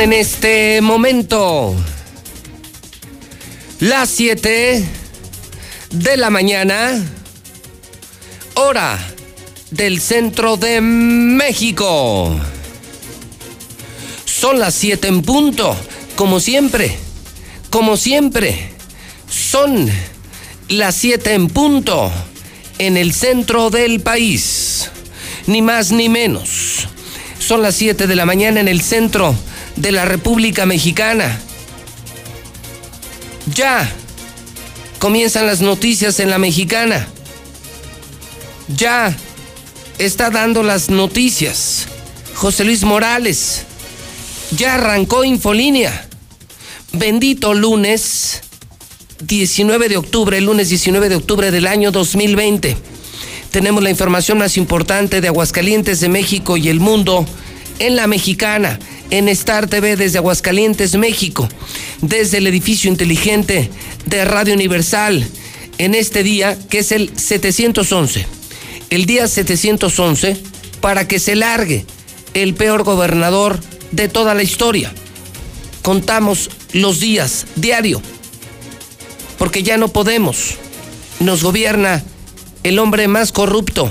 En este momento las 7 de la mañana, hora del centro de México. Son las 7 en punto, como siempre, como siempre. Son las 7 en punto en el centro del país. Ni más ni menos. Son las 7 de la mañana en el centro de la República Mexicana. Ya comienzan las noticias en la mexicana. Ya está dando las noticias. José Luis Morales. Ya arrancó Infolínea. Bendito lunes 19 de octubre, lunes 19 de octubre del año 2020. Tenemos la información más importante de Aguascalientes, de México y el mundo en la mexicana en Star TV desde Aguascalientes, México, desde el edificio inteligente de Radio Universal, en este día que es el 711, el día 711, para que se largue el peor gobernador de toda la historia. Contamos los días diario, porque ya no podemos. Nos gobierna el hombre más corrupto,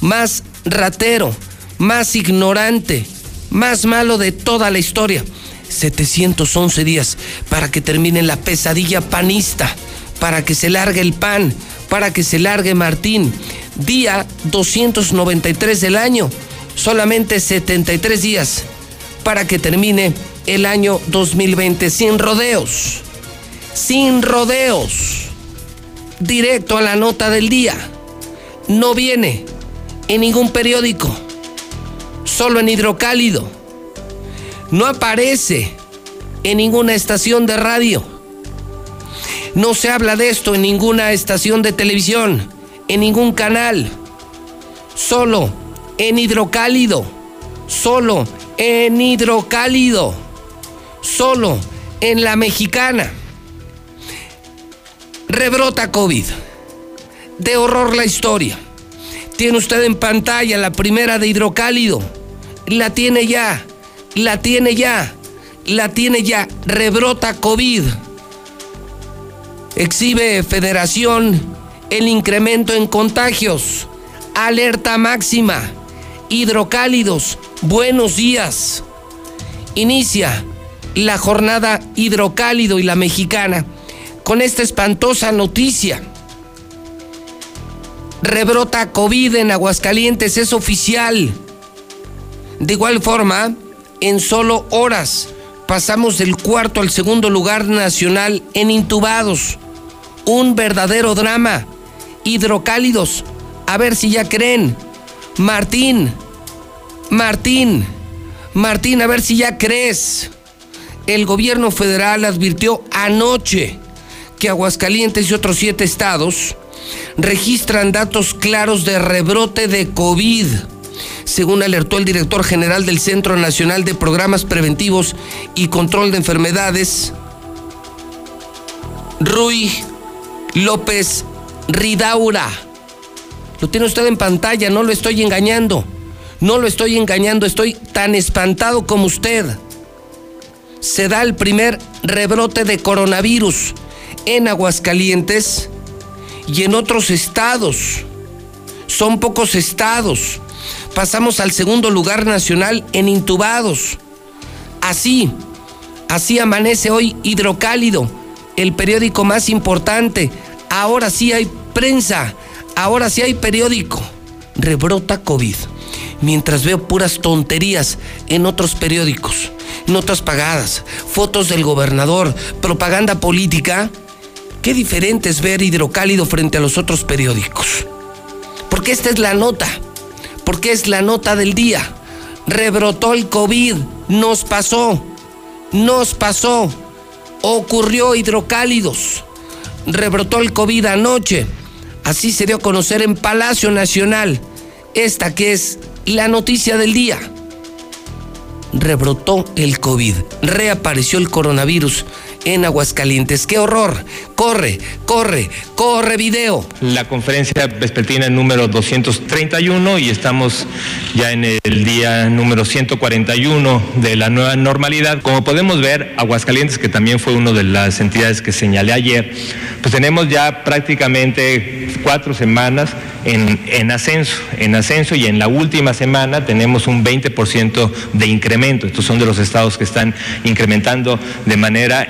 más ratero, más ignorante, más malo de toda la historia. 711 días para que termine la pesadilla panista, para que se largue el pan, para que se largue Martín. Día 293 del año, solamente 73 días para que termine el año 2020 sin rodeos, sin rodeos, directo a la nota del día. No viene en ningún periódico solo en hidrocálido. No aparece en ninguna estación de radio. No se habla de esto en ninguna estación de televisión, en ningún canal. Solo en hidrocálido. Solo en hidrocálido. Solo en la mexicana. Rebrota COVID. De horror la historia. Tiene usted en pantalla la primera de hidrocálido la tiene ya, la tiene ya, la tiene ya, rebrota COVID. Exhibe Federación el incremento en contagios, alerta máxima, hidrocálidos, buenos días. Inicia la jornada hidrocálido y la mexicana con esta espantosa noticia. Rebrota COVID en Aguascalientes, es oficial. De igual forma, en solo horas pasamos del cuarto al segundo lugar nacional en intubados. Un verdadero drama. Hidrocálidos. A ver si ya creen. Martín. Martín. Martín, a ver si ya crees. El gobierno federal advirtió anoche que Aguascalientes y otros siete estados registran datos claros de rebrote de COVID según alertó el director general del Centro Nacional de Programas Preventivos y Control de Enfermedades, Rui López Ridaura. Lo tiene usted en pantalla, no lo estoy engañando. No lo estoy engañando, estoy tan espantado como usted. Se da el primer rebrote de coronavirus en Aguascalientes y en otros estados. Son pocos estados pasamos al segundo lugar nacional en intubados. Así, así amanece hoy Hidrocálido, el periódico más importante. Ahora sí hay prensa, ahora sí hay periódico. Rebrota COVID. Mientras veo puras tonterías en otros periódicos, notas pagadas, fotos del gobernador, propaganda política, qué diferente es ver Hidrocálido frente a los otros periódicos. Porque esta es la nota. Porque es la nota del día. Rebrotó el COVID, nos pasó, nos pasó, ocurrió hidrocálidos, rebrotó el COVID anoche, así se dio a conocer en Palacio Nacional, esta que es la noticia del día. Rebrotó el COVID, reapareció el coronavirus en Aguascalientes. ¡Qué horror! Corre, corre, corre video. La conferencia vespertina número 231 y estamos ya en el día número 141 de la nueva normalidad. Como podemos ver, Aguascalientes, que también fue una de las entidades que señalé ayer, pues tenemos ya prácticamente cuatro semanas en, en ascenso, en ascenso y en la última semana tenemos un 20% de incremento. Estos son de los estados que están incrementando de manera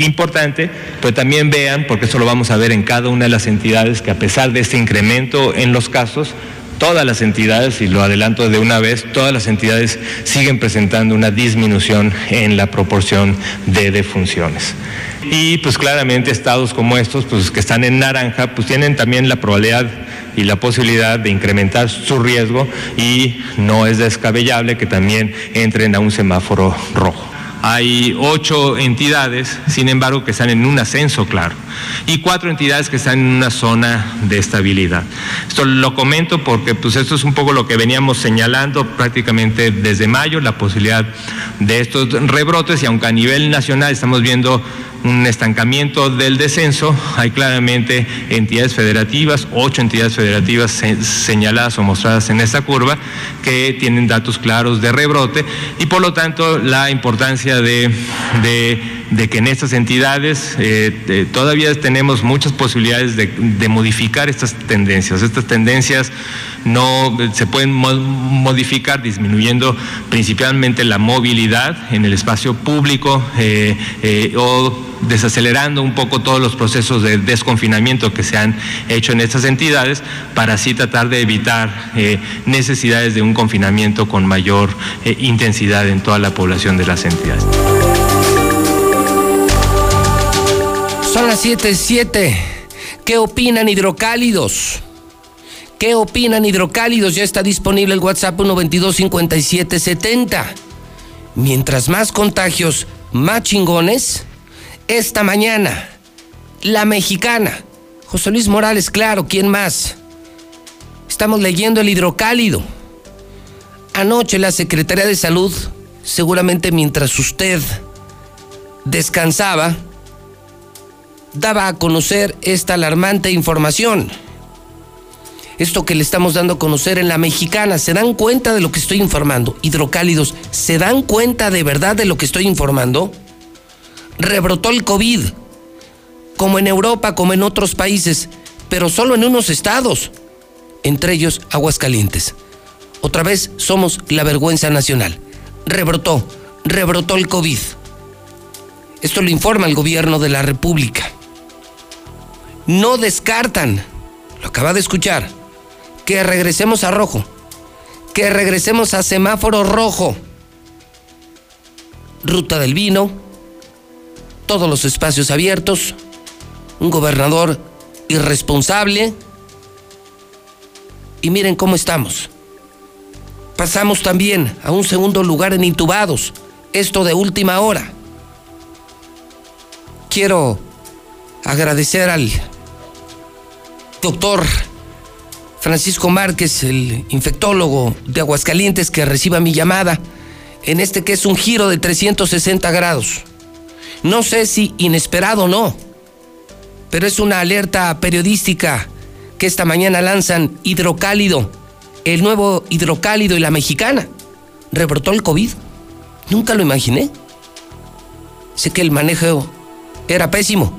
importante, pero también vean, porque eso lo vamos a ver en cada una de las entidades, que a pesar de este incremento en los casos, todas las entidades, y lo adelanto de una vez, todas las entidades siguen presentando una disminución en la proporción de defunciones. Y pues claramente estados como estos, pues que están en naranja, pues tienen también la probabilidad y la posibilidad de incrementar su riesgo y no es descabellable que también entren a un semáforo rojo. Hay ocho entidades, sin embargo, que están en un ascenso claro, y cuatro entidades que están en una zona de estabilidad. Esto lo comento porque pues, esto es un poco lo que veníamos señalando prácticamente desde mayo, la posibilidad de estos rebrotes, y aunque a nivel nacional estamos viendo un estancamiento del descenso. Hay claramente entidades federativas, ocho entidades federativas señaladas o mostradas en esta curva, que tienen datos claros de rebrote y por lo tanto la importancia de, que en estas entidades eh, todavía tenemos muchas posibilidades de, de modificar estas tendencias. Estas tendencias no se pueden modificar disminuyendo principalmente la movilidad en el espacio público eh, eh, o desacelerando un poco todos los procesos de desconfinamiento que se han hecho en estas entidades para así tratar de evitar eh, necesidades de un confinamiento con mayor intensidad en toda la población de las entidades. Son las 7.7. ¿Qué opinan hidrocálidos? ¿Qué opinan hidrocálidos? Ya está disponible el WhatsApp 122-5770. Mientras más contagios, más chingones. Esta mañana, la mexicana. José Luis Morales, claro, ¿quién más? Estamos leyendo el hidrocálido. Anoche la Secretaría de Salud, seguramente mientras usted descansaba, daba a conocer esta alarmante información esto que le estamos dando a conocer en la mexicana. ¿Se dan cuenta de lo que estoy informando? Hidrocálidos, ¿se dan cuenta de verdad de lo que estoy informando? Rebrotó el COVID, como en Europa, como en otros países, pero solo en unos estados, entre ellos Aguascalientes. Otra vez somos la vergüenza nacional. Rebrotó, rebrotó el COVID. Esto lo informa el gobierno de la República. No descartan, lo acaba de escuchar, que regresemos a rojo, que regresemos a semáforo rojo. Ruta del vino, todos los espacios abiertos, un gobernador irresponsable. Y miren cómo estamos. Pasamos también a un segundo lugar en intubados, esto de última hora. Quiero agradecer al doctor Francisco Márquez, el infectólogo de Aguascalientes que reciba mi llamada, en este que es un giro de 360 grados. No sé si inesperado o no, pero es una alerta periodística que esta mañana lanzan Hidrocálido, el nuevo Hidrocálido y la mexicana. Rebrotó el COVID. Nunca lo imaginé. Sé que el manejo era pésimo,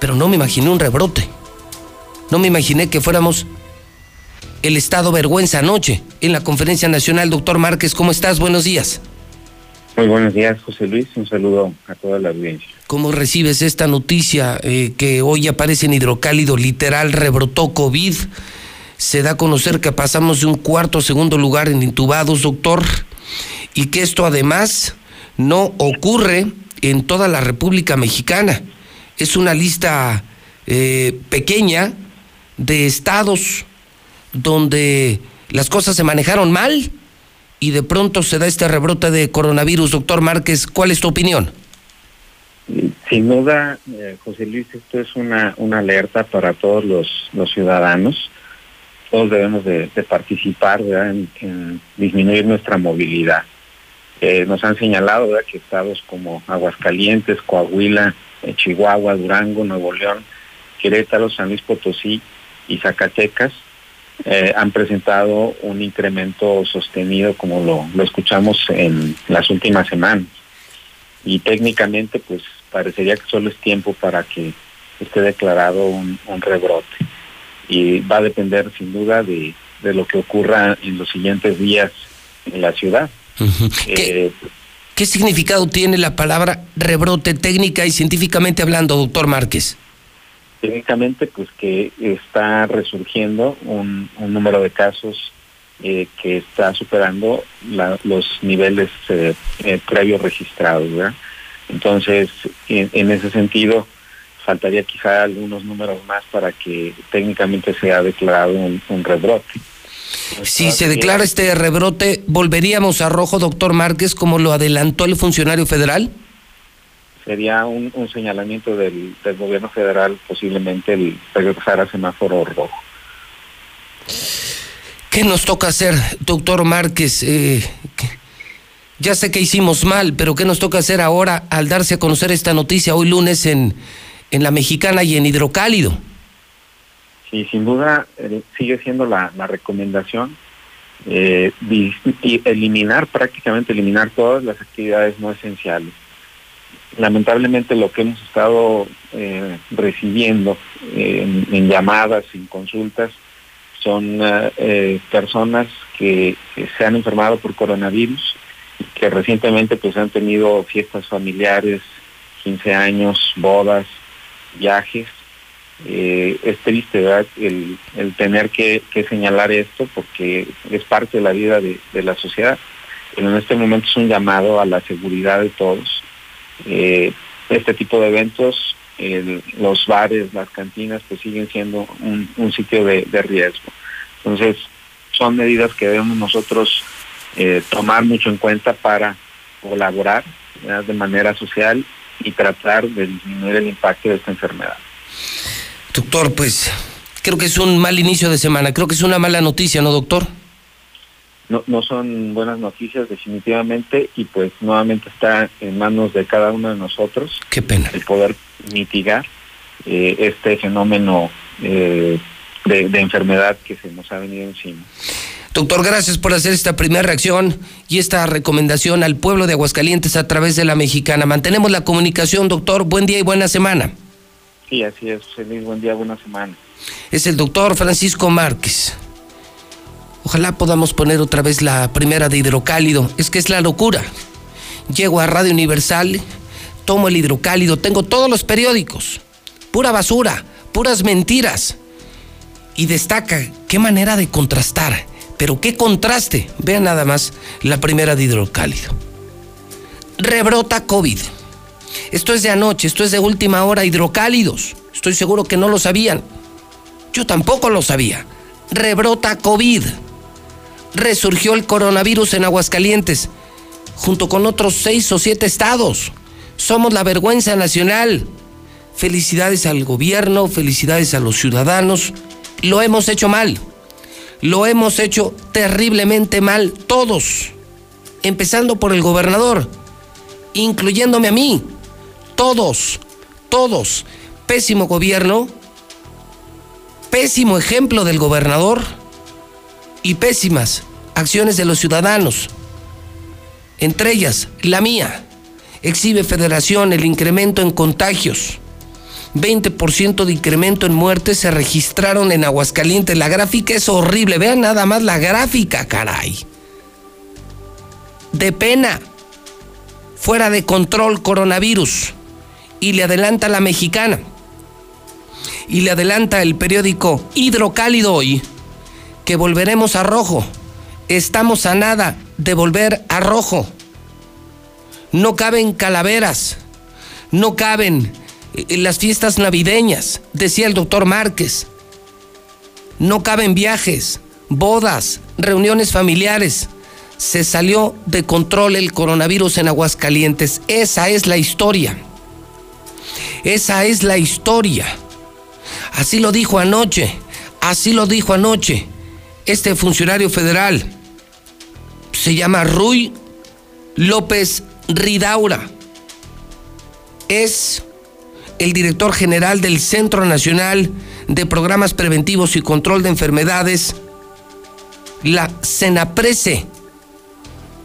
pero no me imaginé un rebrote. No me imaginé que fuéramos el Estado vergüenza anoche en la conferencia nacional. Doctor Márquez, ¿cómo estás? Buenos días. Muy buenos días, José Luis. Un saludo a toda la audiencia. ¿Cómo recibes esta noticia eh, que hoy aparece en hidrocálido? Literal, rebrotó COVID. Se da a conocer que pasamos de un cuarto a segundo lugar en intubados, doctor, y que esto además no ocurre en toda la República Mexicana. Es una lista eh, pequeña de estados donde las cosas se manejaron mal y de pronto se da este rebrote de coronavirus. Doctor Márquez, ¿cuál es tu opinión? Sin duda, eh, José Luis, esto es una, una alerta para todos los, los ciudadanos. Todos debemos de, participar en, disminuir nuestra movilidad. Eh, nos han señalado que estados como Aguascalientes, Coahuila, eh, Chihuahua, Durango, Nuevo León, Querétaro, San Luis Potosí y Zacatecas eh, han presentado un incremento sostenido como lo, lo escuchamos en las últimas semanas. Y técnicamente pues parecería que solo es tiempo para que esté declarado un, rebrote. Y va a depender sin duda de, lo que ocurra en los siguientes días en la ciudad. Eh, ¿Qué, significado tiene la palabra rebrote técnica y científicamente hablando, doctor Márquez? Técnicamente, pues que está resurgiendo un, número de casos eh, que está superando los niveles eh, previos registrados. Entonces, en, ese sentido, faltaría quizá algunos números más para que técnicamente sea declarado un, rebrote. Si se declara este rebrote, ¿volveríamos a rojo, doctor Márquez, como lo adelantó el funcionario federal? Sería un, señalamiento del, gobierno federal, posiblemente el regresar a semáforo rojo. ¿Qué nos toca hacer, doctor Márquez? Eh, ya sé que hicimos mal, pero ¿qué nos toca hacer ahora al darse a conocer esta noticia hoy lunes en, en La Mexicana y en Hidrocálido? Sí, sin duda eh, sigue siendo la, recomendación eh, eliminar, prácticamente eliminar todas las actividades no esenciales. Lamentablemente lo que hemos estado eh, recibiendo en, llamadas, en consultas, son personas que se han enfermado por coronavirus que recientemente pues han tenido fiestas familiares, 15 años, bodas, viajes. Eh, es triste. El, tener que, señalar esto porque es parte de la vida de, la sociedad, pero en este momento es un llamado a la seguridad de todos. Eh, este tipo de eventos, los bares, las cantinas, pues siguen siendo un, sitio de, de riesgo. Entonces, son medidas que debemos nosotros eh, tomar mucho en cuenta para colaborar de manera social y tratar de disminuir el impacto de esta enfermedad. Doctor, pues creo que es un mal inicio de semana, creo que es una mala noticia, ¿no, doctor? No, no son buenas noticias definitivamente y pues nuevamente está en manos de cada uno de nosotros Qué pena. el poder mitigar eh, este fenómeno eh, de, de enfermedad que se nos ha venido encima. Doctor, gracias por hacer esta primera reacción y esta recomendación al pueblo de Aguascalientes a través de la mexicana. Mantenemos la comunicación, doctor. Buen día y buena semana. Sí, así es, feliz buen día, buena semana. Es el doctor Francisco Márquez. Ojalá podamos poner otra vez la primera de hidrocálido. Es que es la locura. Llego a Radio Universal, tomo el hidrocálido, tengo todos los periódicos. Pura basura, puras mentiras. Y destaca qué manera de contrastar pero qué contraste. Vean nada más la primera de hidrocálido. Rebrota COVID. Esto es de anoche, esto es de última hora, hidrocálidos. Estoy seguro que no lo sabían. Yo tampoco lo sabía. Rebrota COVID. Resurgió el coronavirus en Aguascalientes, junto con otros seis o siete estados. Somos la vergüenza nacional. Felicidades al gobierno, felicidades a los ciudadanos. Lo hemos hecho mal lo hemos hecho terriblemente mal todos, empezando por el gobernador, incluyéndome a mí, todos, todos. Pésimo gobierno, pésimo ejemplo del gobernador y pésimas acciones de los ciudadanos. Entre ellas, la mía. Exhibe Federación el incremento en contagios 20% de incremento en muertes se registraron en Aguascalientes. La gráfica es horrible. Vean nada más la gráfica, caray. De pena. Fuera de control coronavirus. Y le adelanta la mexicana. Y le adelanta el periódico Hidrocálido hoy que volveremos a rojo. Estamos a nada de volver a rojo. No caben calaveras. No caben en las fiestas navideñas, decía el doctor Márquez. No caben viajes, bodas, reuniones familiares. Se salió de control el coronavirus en Aguascalientes. Esa es la historia. Esa es la historia. Así lo dijo anoche. Así lo dijo anoche este funcionario federal. Se llama Rui López Ridaura. Es el director general del Centro Nacional de Programas Preventivos y Control de Enfermedades, la Senaprese.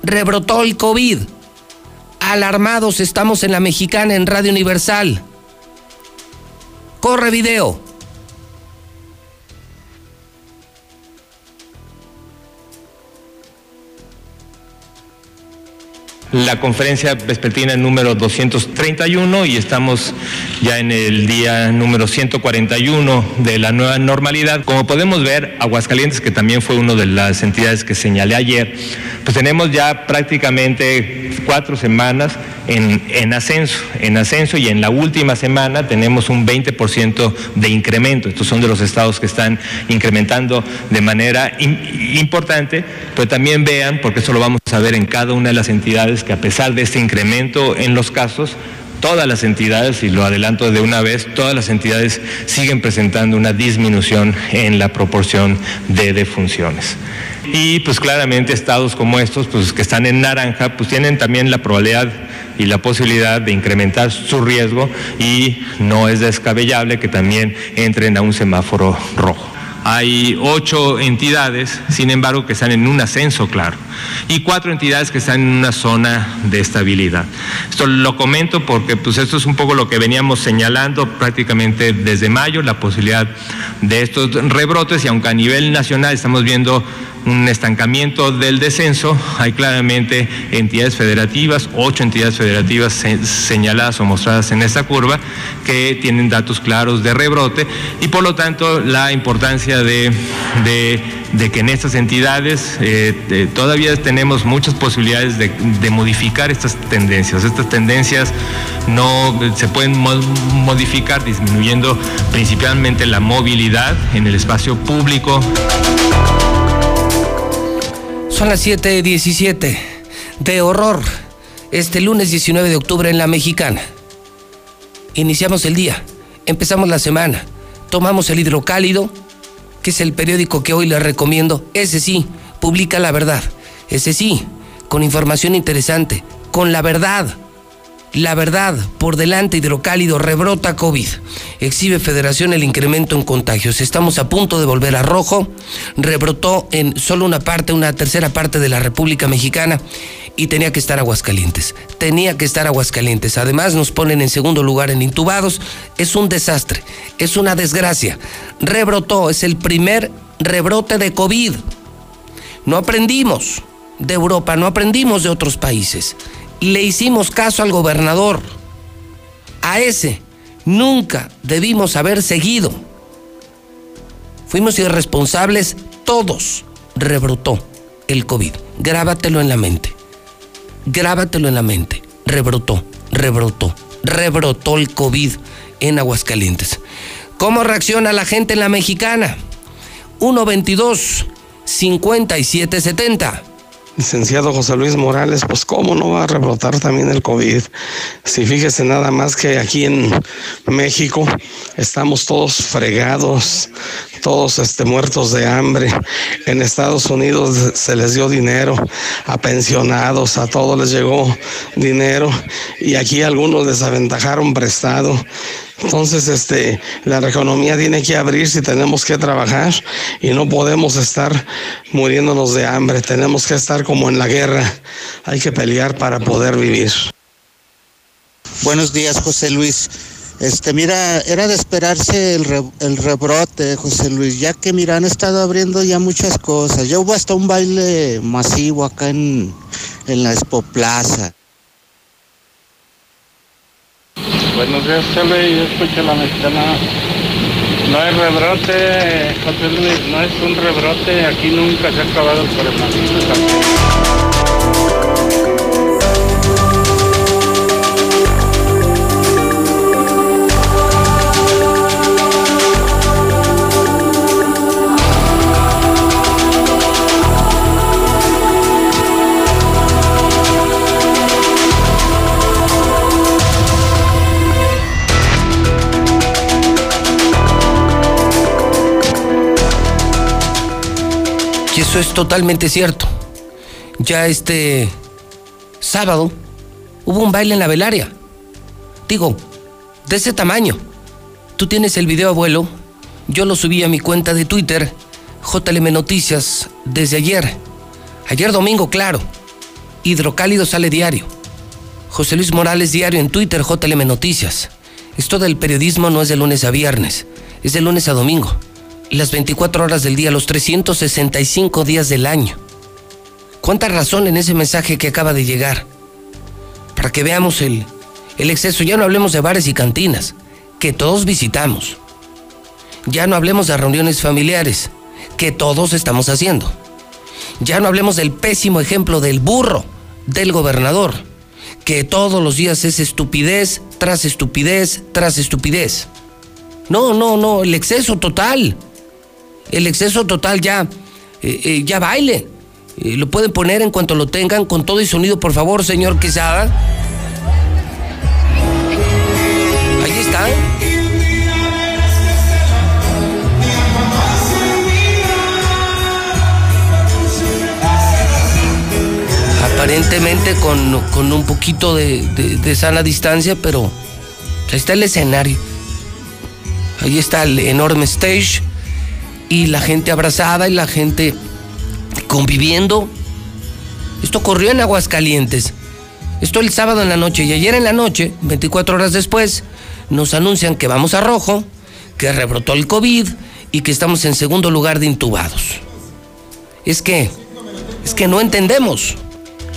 Rebrotó el COVID. Alarmados estamos en la mexicana en Radio Universal. Corre video. La conferencia vespertina número 231 y estamos ya en el día número 141 de la nueva normalidad. Como podemos ver, Aguascalientes, que también fue una de las entidades que señalé ayer, pues tenemos ya prácticamente cuatro semanas en, ascenso, en ascenso y en la última semana tenemos un 20% de incremento. Estos son de los estados que están incrementando de manera importante, pero también vean, porque eso lo vamos a ver en cada una de las entidades, que a pesar de este incremento en los casos, todas las entidades, y lo adelanto de una vez, todas las entidades siguen presentando una disminución en la proporción de defunciones. Y pues claramente estados como estos, pues que están en naranja, pues tienen también la probabilidad y la posibilidad de incrementar su riesgo y no es descabellable que también entren a un semáforo rojo. Hay ocho entidades, sin embargo, que están en un ascenso claro, y cuatro entidades que están en una zona de estabilidad. Esto lo comento porque pues, esto es un poco lo que veníamos señalando prácticamente desde mayo, la posibilidad de estos rebrotes, y aunque a nivel nacional estamos viendo un estancamiento del descenso. Hay claramente entidades federativas, ocho entidades federativas señaladas o mostradas en esta curva, que tienen datos claros de rebrote y por lo tanto la importancia de, que en estas entidades eh, todavía tenemos muchas posibilidades de, de modificar estas tendencias. Estas tendencias no se pueden modificar disminuyendo principalmente la movilidad en el espacio público. Son las 7:17 de horror. Este lunes 19 de octubre en la Mexicana. Iniciamos el día, empezamos la semana, tomamos el hidrocálido, que es el periódico que hoy les recomiendo. Ese sí, publica la verdad. Ese sí, con información interesante, con la verdad la verdad, por delante hidrocálido, rebrota COVID. Exhibe Federación el incremento en contagios. Estamos a punto de volver a rojo. Rebrotó en solo una parte, una tercera parte de la República Mexicana y tenía que estar Aguascalientes. Tenía que estar Aguascalientes. Además nos ponen en segundo lugar en intubados. Es un desastre, es una desgracia. Rebrotó, es el primer rebrote de COVID. No aprendimos de Europa, no aprendimos de otros países le hicimos caso al gobernador. A ese nunca debimos haber seguido. Fuimos irresponsables todos. Rebrotó el COVID. Grábatelo en la mente. Grábatelo en la mente. Rebrotó, rebrotó, rebrotó el COVID en Aguascalientes. ¿Cómo reacciona la gente en la mexicana? 122 5770 licenciado José Luis Morales, pues cómo no va a rebrotar también el COVID. Si fíjese nada más que aquí en México estamos todos fregados, todos este, muertos de hambre. En Estados Unidos se les dio dinero a pensionados, a todos les llegó dinero y aquí algunos desaventajaron prestado. Entonces, este, la economía tiene que abrirse y tenemos que trabajar y no podemos estar muriéndonos de hambre. Tenemos que estar como en la guerra. Hay que pelear para poder vivir. Buenos días, José Luis. Este, mira, era de esperarse el, rebrote, José Luis, ya que, mira, han estado abriendo ya muchas cosas. Ya hubo hasta un baile masivo acá en, en la Expo Plaza. Buenos días, Chele, escucha la mexicana. No hay rebrote, José Luis, no es un rebrote, aquí nunca se ha acabado el coronavirus. Eso es totalmente cierto. Ya este sábado, hubo un baile en la velaria. Digo, de ese tamaño. Tú tienes el video, abuelo. Yo lo subí a mi cuenta de Twitter, JLM Noticias, desde ayer. Ayer domingo, claro. Hidrocálido sale diario. José Luis Morales diario en Twitter, JLM Noticias. Esto del periodismo no es de lunes a viernes, es de lunes a domingo. Las 24 horas del día, los 365 días del año. ¿Cuánta razón en ese mensaje que acaba de llegar? Para que veamos el, el exceso. Ya no hablemos de bares y cantinas, que todos visitamos. Ya no hablemos de reuniones familiares, que todos estamos haciendo. Ya no hablemos del pésimo ejemplo del burro del gobernador, que todos los días es estupidez tras estupidez tras estupidez. No, no, no, el exceso total. El exceso total ya, eh, eh, ya baile. Eh, lo pueden poner en cuanto lo tengan con todo y sonido, por favor, señor Quesada. Ahí está. Aparentemente con, con un poquito de, de, de sana distancia, pero ahí está el escenario. Ahí está el enorme stage y la gente abrazada y la gente conviviendo. Esto ocurrió en Aguascalientes. Esto el sábado en la noche y ayer en la noche, 24 horas después, nos anuncian que vamos a rojo, que rebrotó el COVID y que estamos en segundo lugar de intubados. Es que, es que no entendemos.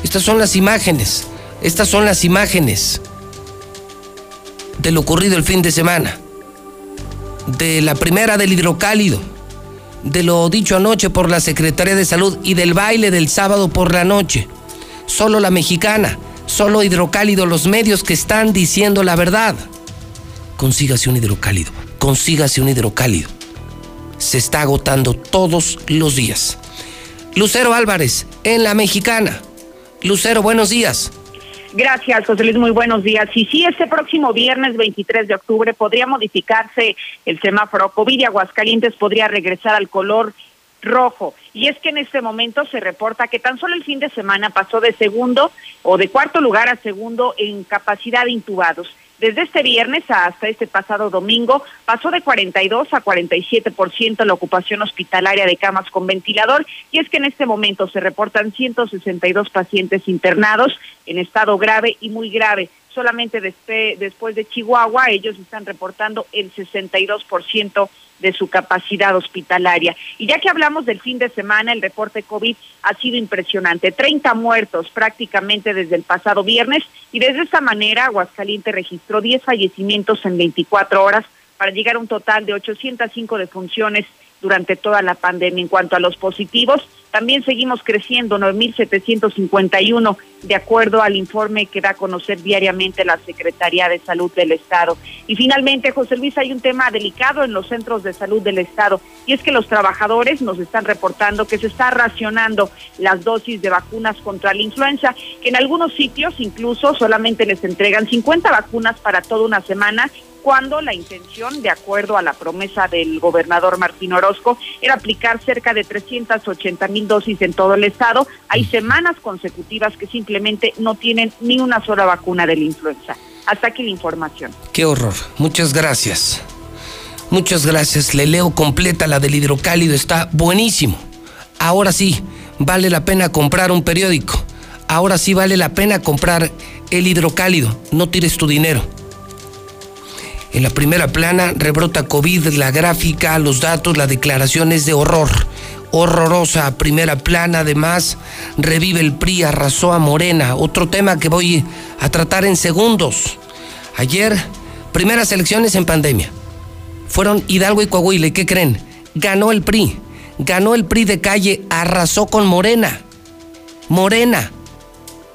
Estas son las imágenes, estas son las imágenes de lo ocurrido el fin de semana, de la primera del hidrocálido, de lo dicho anoche por la Secretaría de Salud y del baile del sábado por la noche. Solo la mexicana, solo hidrocálido, los medios que están diciendo la verdad. Consígase un hidrocálido, consígase un hidrocálido. Se está agotando todos los días. Lucero Álvarez, en la mexicana. Lucero, buenos días. Gracias, José Luis. Muy buenos días. Y sí, este próximo viernes 23 de octubre podría modificarse el semáforo COVID y Aguascalientes podría regresar al color rojo. Y es que en este momento se reporta que tan solo el fin de semana pasó de segundo o de cuarto lugar a segundo en capacidad de intubados. Desde este viernes hasta este pasado domingo pasó de 42 a 47% la ocupación hospitalaria de camas con ventilador y es que en este momento se reportan 162 pacientes internados en estado grave y muy grave. Solamente después de Chihuahua ellos están reportando el 62% de su capacidad hospitalaria. Y ya que hablamos del fin de semana, el reporte COVID ha sido impresionante. 30 muertos prácticamente desde el pasado viernes y desde esta manera Aguascalientes registró 10 fallecimientos en 24 horas para llegar a un total de 805 defunciones durante toda la pandemia. En cuanto a los positivos, también seguimos creciendo, 9.751, de acuerdo al informe que da a conocer diariamente la Secretaría de Salud del Estado. Y finalmente, José Luis, hay un tema delicado en los centros de salud del Estado, y es que los trabajadores nos están reportando que se está racionando las dosis de vacunas contra la influenza, que en algunos sitios incluso solamente les entregan 50 vacunas para toda una semana cuando la intención, de acuerdo a la promesa del gobernador Martín Orozco, era aplicar cerca de 380 mil dosis en todo el estado. Hay semanas consecutivas que simplemente no tienen ni una sola vacuna de la influenza. Hasta aquí la información. Qué horror. Muchas gracias. Muchas gracias. Le leo completa la del hidrocálido. Está buenísimo. Ahora sí, vale la pena comprar un periódico. Ahora sí vale la pena comprar el hidrocálido. No tires tu dinero. En la primera plana rebrota COVID, la gráfica, los datos, la declaración es de horror. Horrorosa primera plana, además revive el PRI, arrasó a Morena. Otro tema que voy a tratar en segundos. Ayer, primeras elecciones en pandemia. Fueron Hidalgo y Coahuila. ¿Y qué creen? Ganó el PRI. Ganó el PRI de calle, arrasó con Morena. Morena.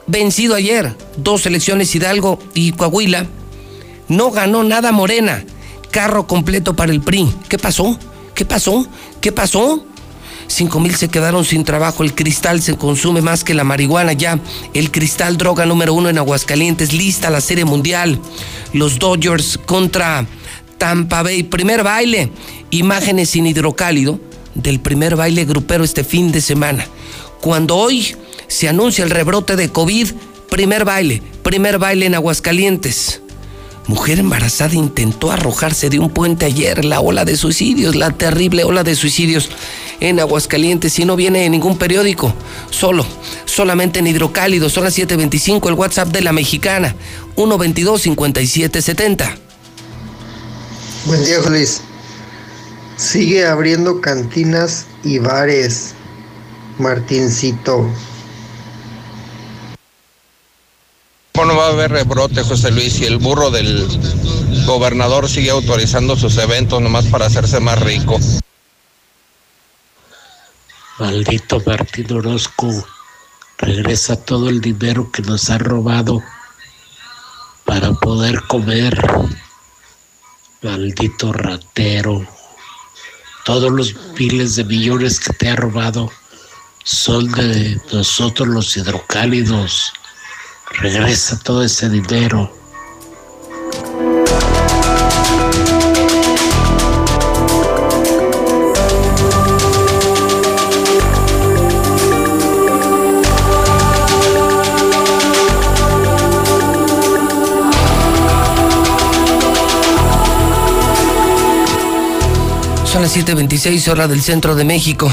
Vencido ayer. Dos elecciones Hidalgo y Coahuila no ganó nada Morena. Carro completo para el PRI. ¿Qué pasó? ¿Qué pasó? ¿Qué pasó? Cinco mil se quedaron sin trabajo. El cristal se consume más que la marihuana ya. El cristal, droga número uno en Aguascalientes. Lista la serie mundial. Los Dodgers contra Tampa Bay. Primer baile. Imágenes sin hidrocálido del primer baile grupero este fin de semana. Cuando hoy se anuncia el rebrote de COVID, Primer baile, primer baile en Aguascalientes. Mujer embarazada intentó arrojarse de un puente ayer, la ola de suicidios, la terrible ola de suicidios en Aguascalientes y no viene en ningún periódico, solo, solamente en Hidrocálido, son las 7.25, el WhatsApp de la mexicana, 122-5770. Buen día, Luis. Sigue abriendo cantinas y bares, Martincito. ¿Cómo no va a haber rebrote, José Luis? Si el burro del gobernador sigue autorizando sus eventos nomás para hacerse más rico. Maldito Martín Orozco, regresa todo el dinero que nos ha robado para poder comer. Maldito ratero. Todos los miles de millones que te ha robado son de nosotros los hidrocálidos. Regresa todo ese dinero. Son las 7:26 horas del centro de México.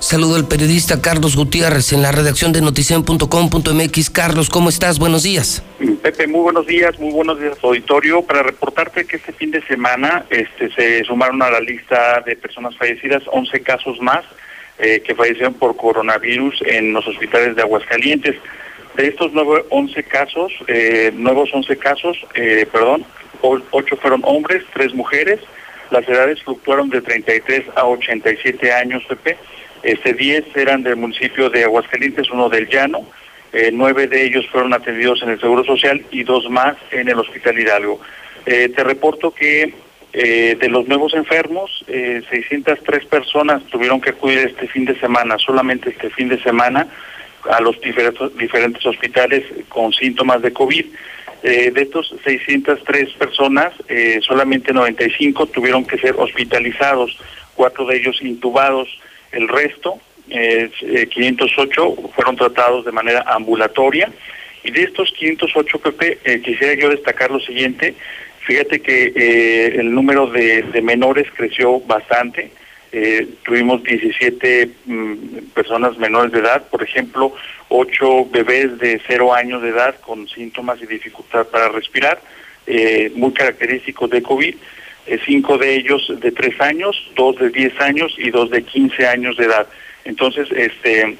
Saludo al periodista Carlos Gutiérrez en la redacción de noticien.com.mx. Carlos, ¿cómo estás? Buenos días. Pepe, muy buenos días, muy buenos días, auditorio. Para reportarte que este fin de semana este, se sumaron a la lista de personas fallecidas 11 casos más eh, que fallecieron por coronavirus en los hospitales de Aguascalientes. De estos nueve, 11 casos, eh, nuevos 11 casos, eh, perdón, 8 fueron hombres, 3 mujeres. Las edades fluctuaron de 33 a 87 años, Pepe. Este 10 eran del municipio de Aguascalientes, uno del Llano. Eh, nueve de ellos fueron atendidos en el Seguro Social y dos más en el Hospital Hidalgo. Eh, te reporto que eh, de los nuevos enfermos, 603 personas tuvieron que acudir este fin de semana, solamente este fin de semana, a los diferentes, diferentes hospitales con síntomas de COVID. de estos 603 personas, solamente 95 tuvieron que ser hospitalizados, cuatro de ellos intubados. El resto, eh, 508, fueron tratados de manera ambulatoria. Y de estos 508, Pepe, eh, quisiera yo destacar lo siguiente. Fíjate que eh, el número de, menores creció bastante. Eh, tuvimos 17 mm, personas menores de edad, por ejemplo, 8 bebés de 0 años de edad con síntomas y dificultad para respirar, muy característicos de COVID. Eh, cinco de ellos de tres años, dos de diez años y dos de quince años de edad. Entonces, este,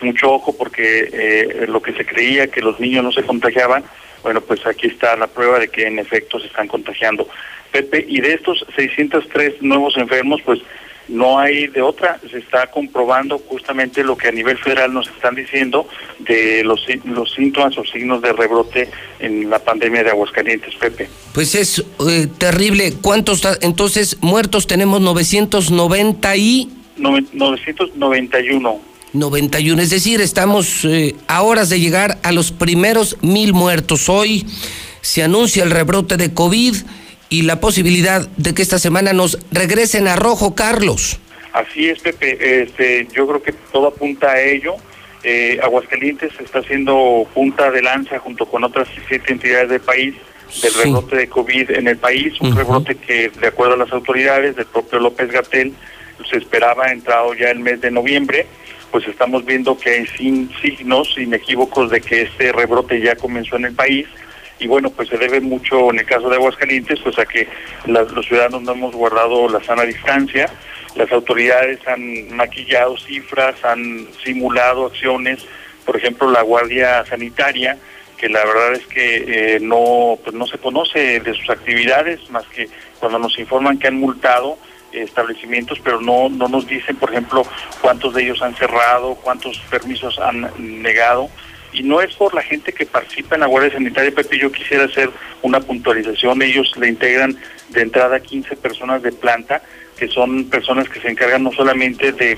mucho ojo porque eh, lo que se creía que los niños no se contagiaban, bueno, pues aquí está la prueba de que en efecto se están contagiando. Pepe, y de estos 603 nuevos enfermos, pues no hay de otra, se está comprobando justamente lo que a nivel federal nos están diciendo de los, los síntomas o signos de rebrote en la pandemia de Aguascalientes, Pepe. Pues es eh, terrible. ¿Cuántos entonces muertos tenemos? 990 y... 991. 91, es decir, estamos eh, a horas de llegar a los primeros mil muertos. Hoy se anuncia el rebrote de COVID y la posibilidad de que esta semana nos regresen a rojo, Carlos. Así es, Pepe. Este, yo creo que todo apunta a ello. Eh, Aguascalientes está siendo punta de lanza junto con otras siete entidades del país del rebrote de COVID en el país, un rebrote que, de acuerdo a las autoridades del propio López Gatel, se esperaba entrado ya el mes de noviembre, pues estamos viendo que hay sin signos inequívocos de que este rebrote ya comenzó en el país y bueno, pues se debe mucho en el caso de Aguascalientes, pues a que los ciudadanos no hemos guardado la sana distancia, las autoridades han maquillado cifras, han simulado acciones, por ejemplo la Guardia Sanitaria, que la verdad es que eh, no, pues no se conoce de sus actividades, más que cuando nos informan que han multado establecimientos, pero no, no nos dicen, por ejemplo, cuántos de ellos han cerrado, cuántos permisos han negado y no es por la gente que participa en la Guardia Sanitaria, Pepe, yo quisiera hacer una puntualización, ellos le integran de entrada 15 personas de planta, que son personas que se encargan no solamente de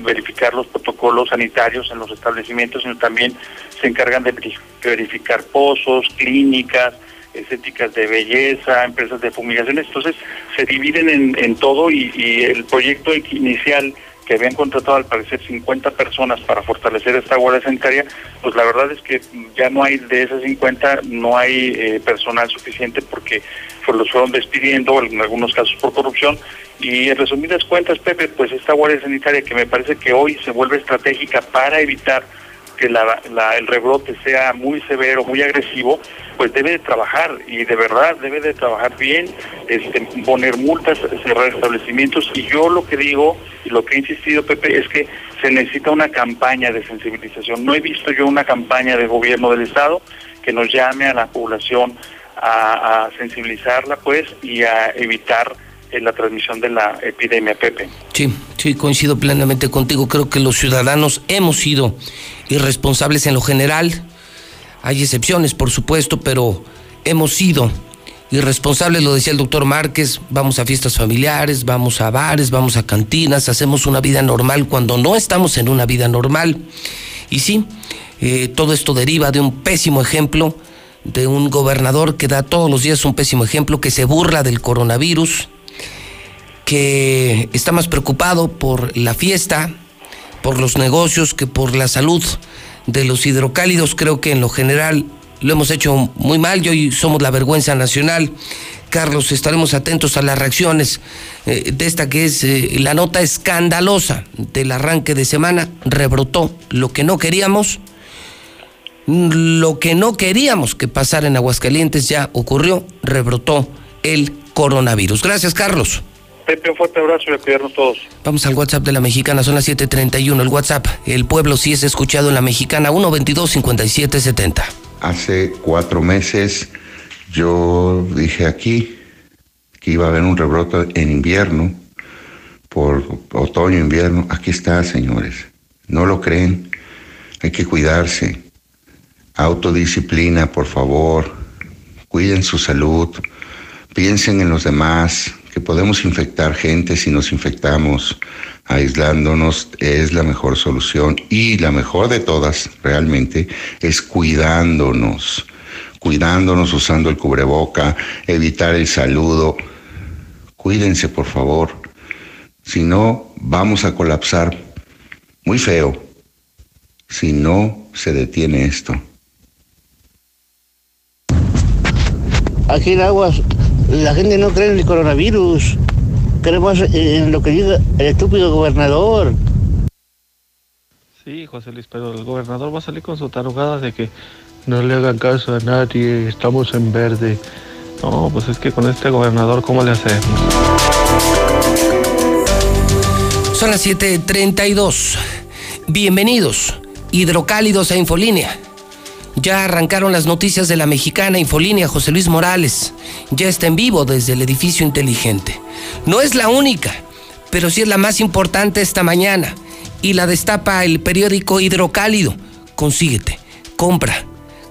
verificar los protocolos sanitarios en los establecimientos, sino también se encargan de verificar pozos, clínicas, estéticas de belleza, empresas de fumigaciones, entonces se dividen en, todo y, y el proyecto inicial que habían contratado al parecer 50 personas para fortalecer esta guardia sanitaria, pues la verdad es que ya no hay de esas 50, no hay eh, personal suficiente porque pues, los fueron despidiendo, en algunos casos por corrupción. Y en resumidas cuentas, Pepe, pues esta guardia sanitaria que me parece que hoy se vuelve estratégica para evitar que el rebrote sea muy severo, muy agresivo, pues debe de trabajar y de verdad debe de trabajar bien, este, poner multas, cerrar establecimientos y yo lo que digo y lo que he insistido Pepe es que se necesita una campaña de sensibilización. No he visto yo una campaña de gobierno del estado que nos llame a la población a, a sensibilizarla pues y a evitar eh, la transmisión de la epidemia, Pepe. Sí, sí, coincido plenamente contigo. Creo que los ciudadanos hemos sido irresponsables en lo general. Hay excepciones, por supuesto, pero hemos sido irresponsables, lo decía el doctor Márquez, vamos a fiestas familiares, vamos a bares, vamos a cantinas, hacemos una vida normal cuando no estamos en una vida normal. Y sí, eh, todo esto deriva de un pésimo ejemplo, de un gobernador que da todos los días un pésimo ejemplo, que se burla del coronavirus, que está más preocupado por la fiesta, por los negocios que por la salud de los hidrocálidos. Creo que en lo general lo hemos hecho muy mal y hoy somos la vergüenza nacional. Carlos, estaremos atentos a las reacciones eh, de esta que es eh, la nota escandalosa del arranque de semana. Rebrotó lo que no queríamos. Lo que no queríamos que pasara en Aguascalientes ya ocurrió, rebrotó el coronavirus. Gracias, Carlos. Pepe, un fuerte abrazo y a cuidarnos todos. Vamos al WhatsApp de la mexicana, son las 7:31. El WhatsApp, el pueblo sí es escuchado en la mexicana, 122-5770. Hace cuatro meses yo dije aquí que iba a haber un rebrote en invierno, por otoño, invierno. Aquí está, señores. No lo creen. Hay que cuidarse. Autodisciplina, por favor. Cuiden su salud. Piensen en los demás que podemos infectar gente si nos infectamos aislándonos es la mejor solución y la mejor de todas realmente es cuidándonos, cuidándonos usando el cubreboca, evitar el saludo. Cuídense por favor, si no vamos a colapsar muy feo si no se detiene esto. Aquí en Aguas la gente no cree en el coronavirus. Creemos en lo que diga el estúpido gobernador. Sí, José Luis, pero el gobernador va a salir con su tarugada de que no le hagan caso a nadie, estamos en verde. No, pues es que con este gobernador, ¿cómo le hacemos? Son las 7:32. Bienvenidos, hidrocálidos a Infolínea. Ya arrancaron las noticias de la mexicana Infolínea José Luis Morales. Ya está en vivo desde el edificio inteligente. No es la única, pero sí es la más importante esta mañana. Y la destapa el periódico Hidrocálido. Consíguete, compra,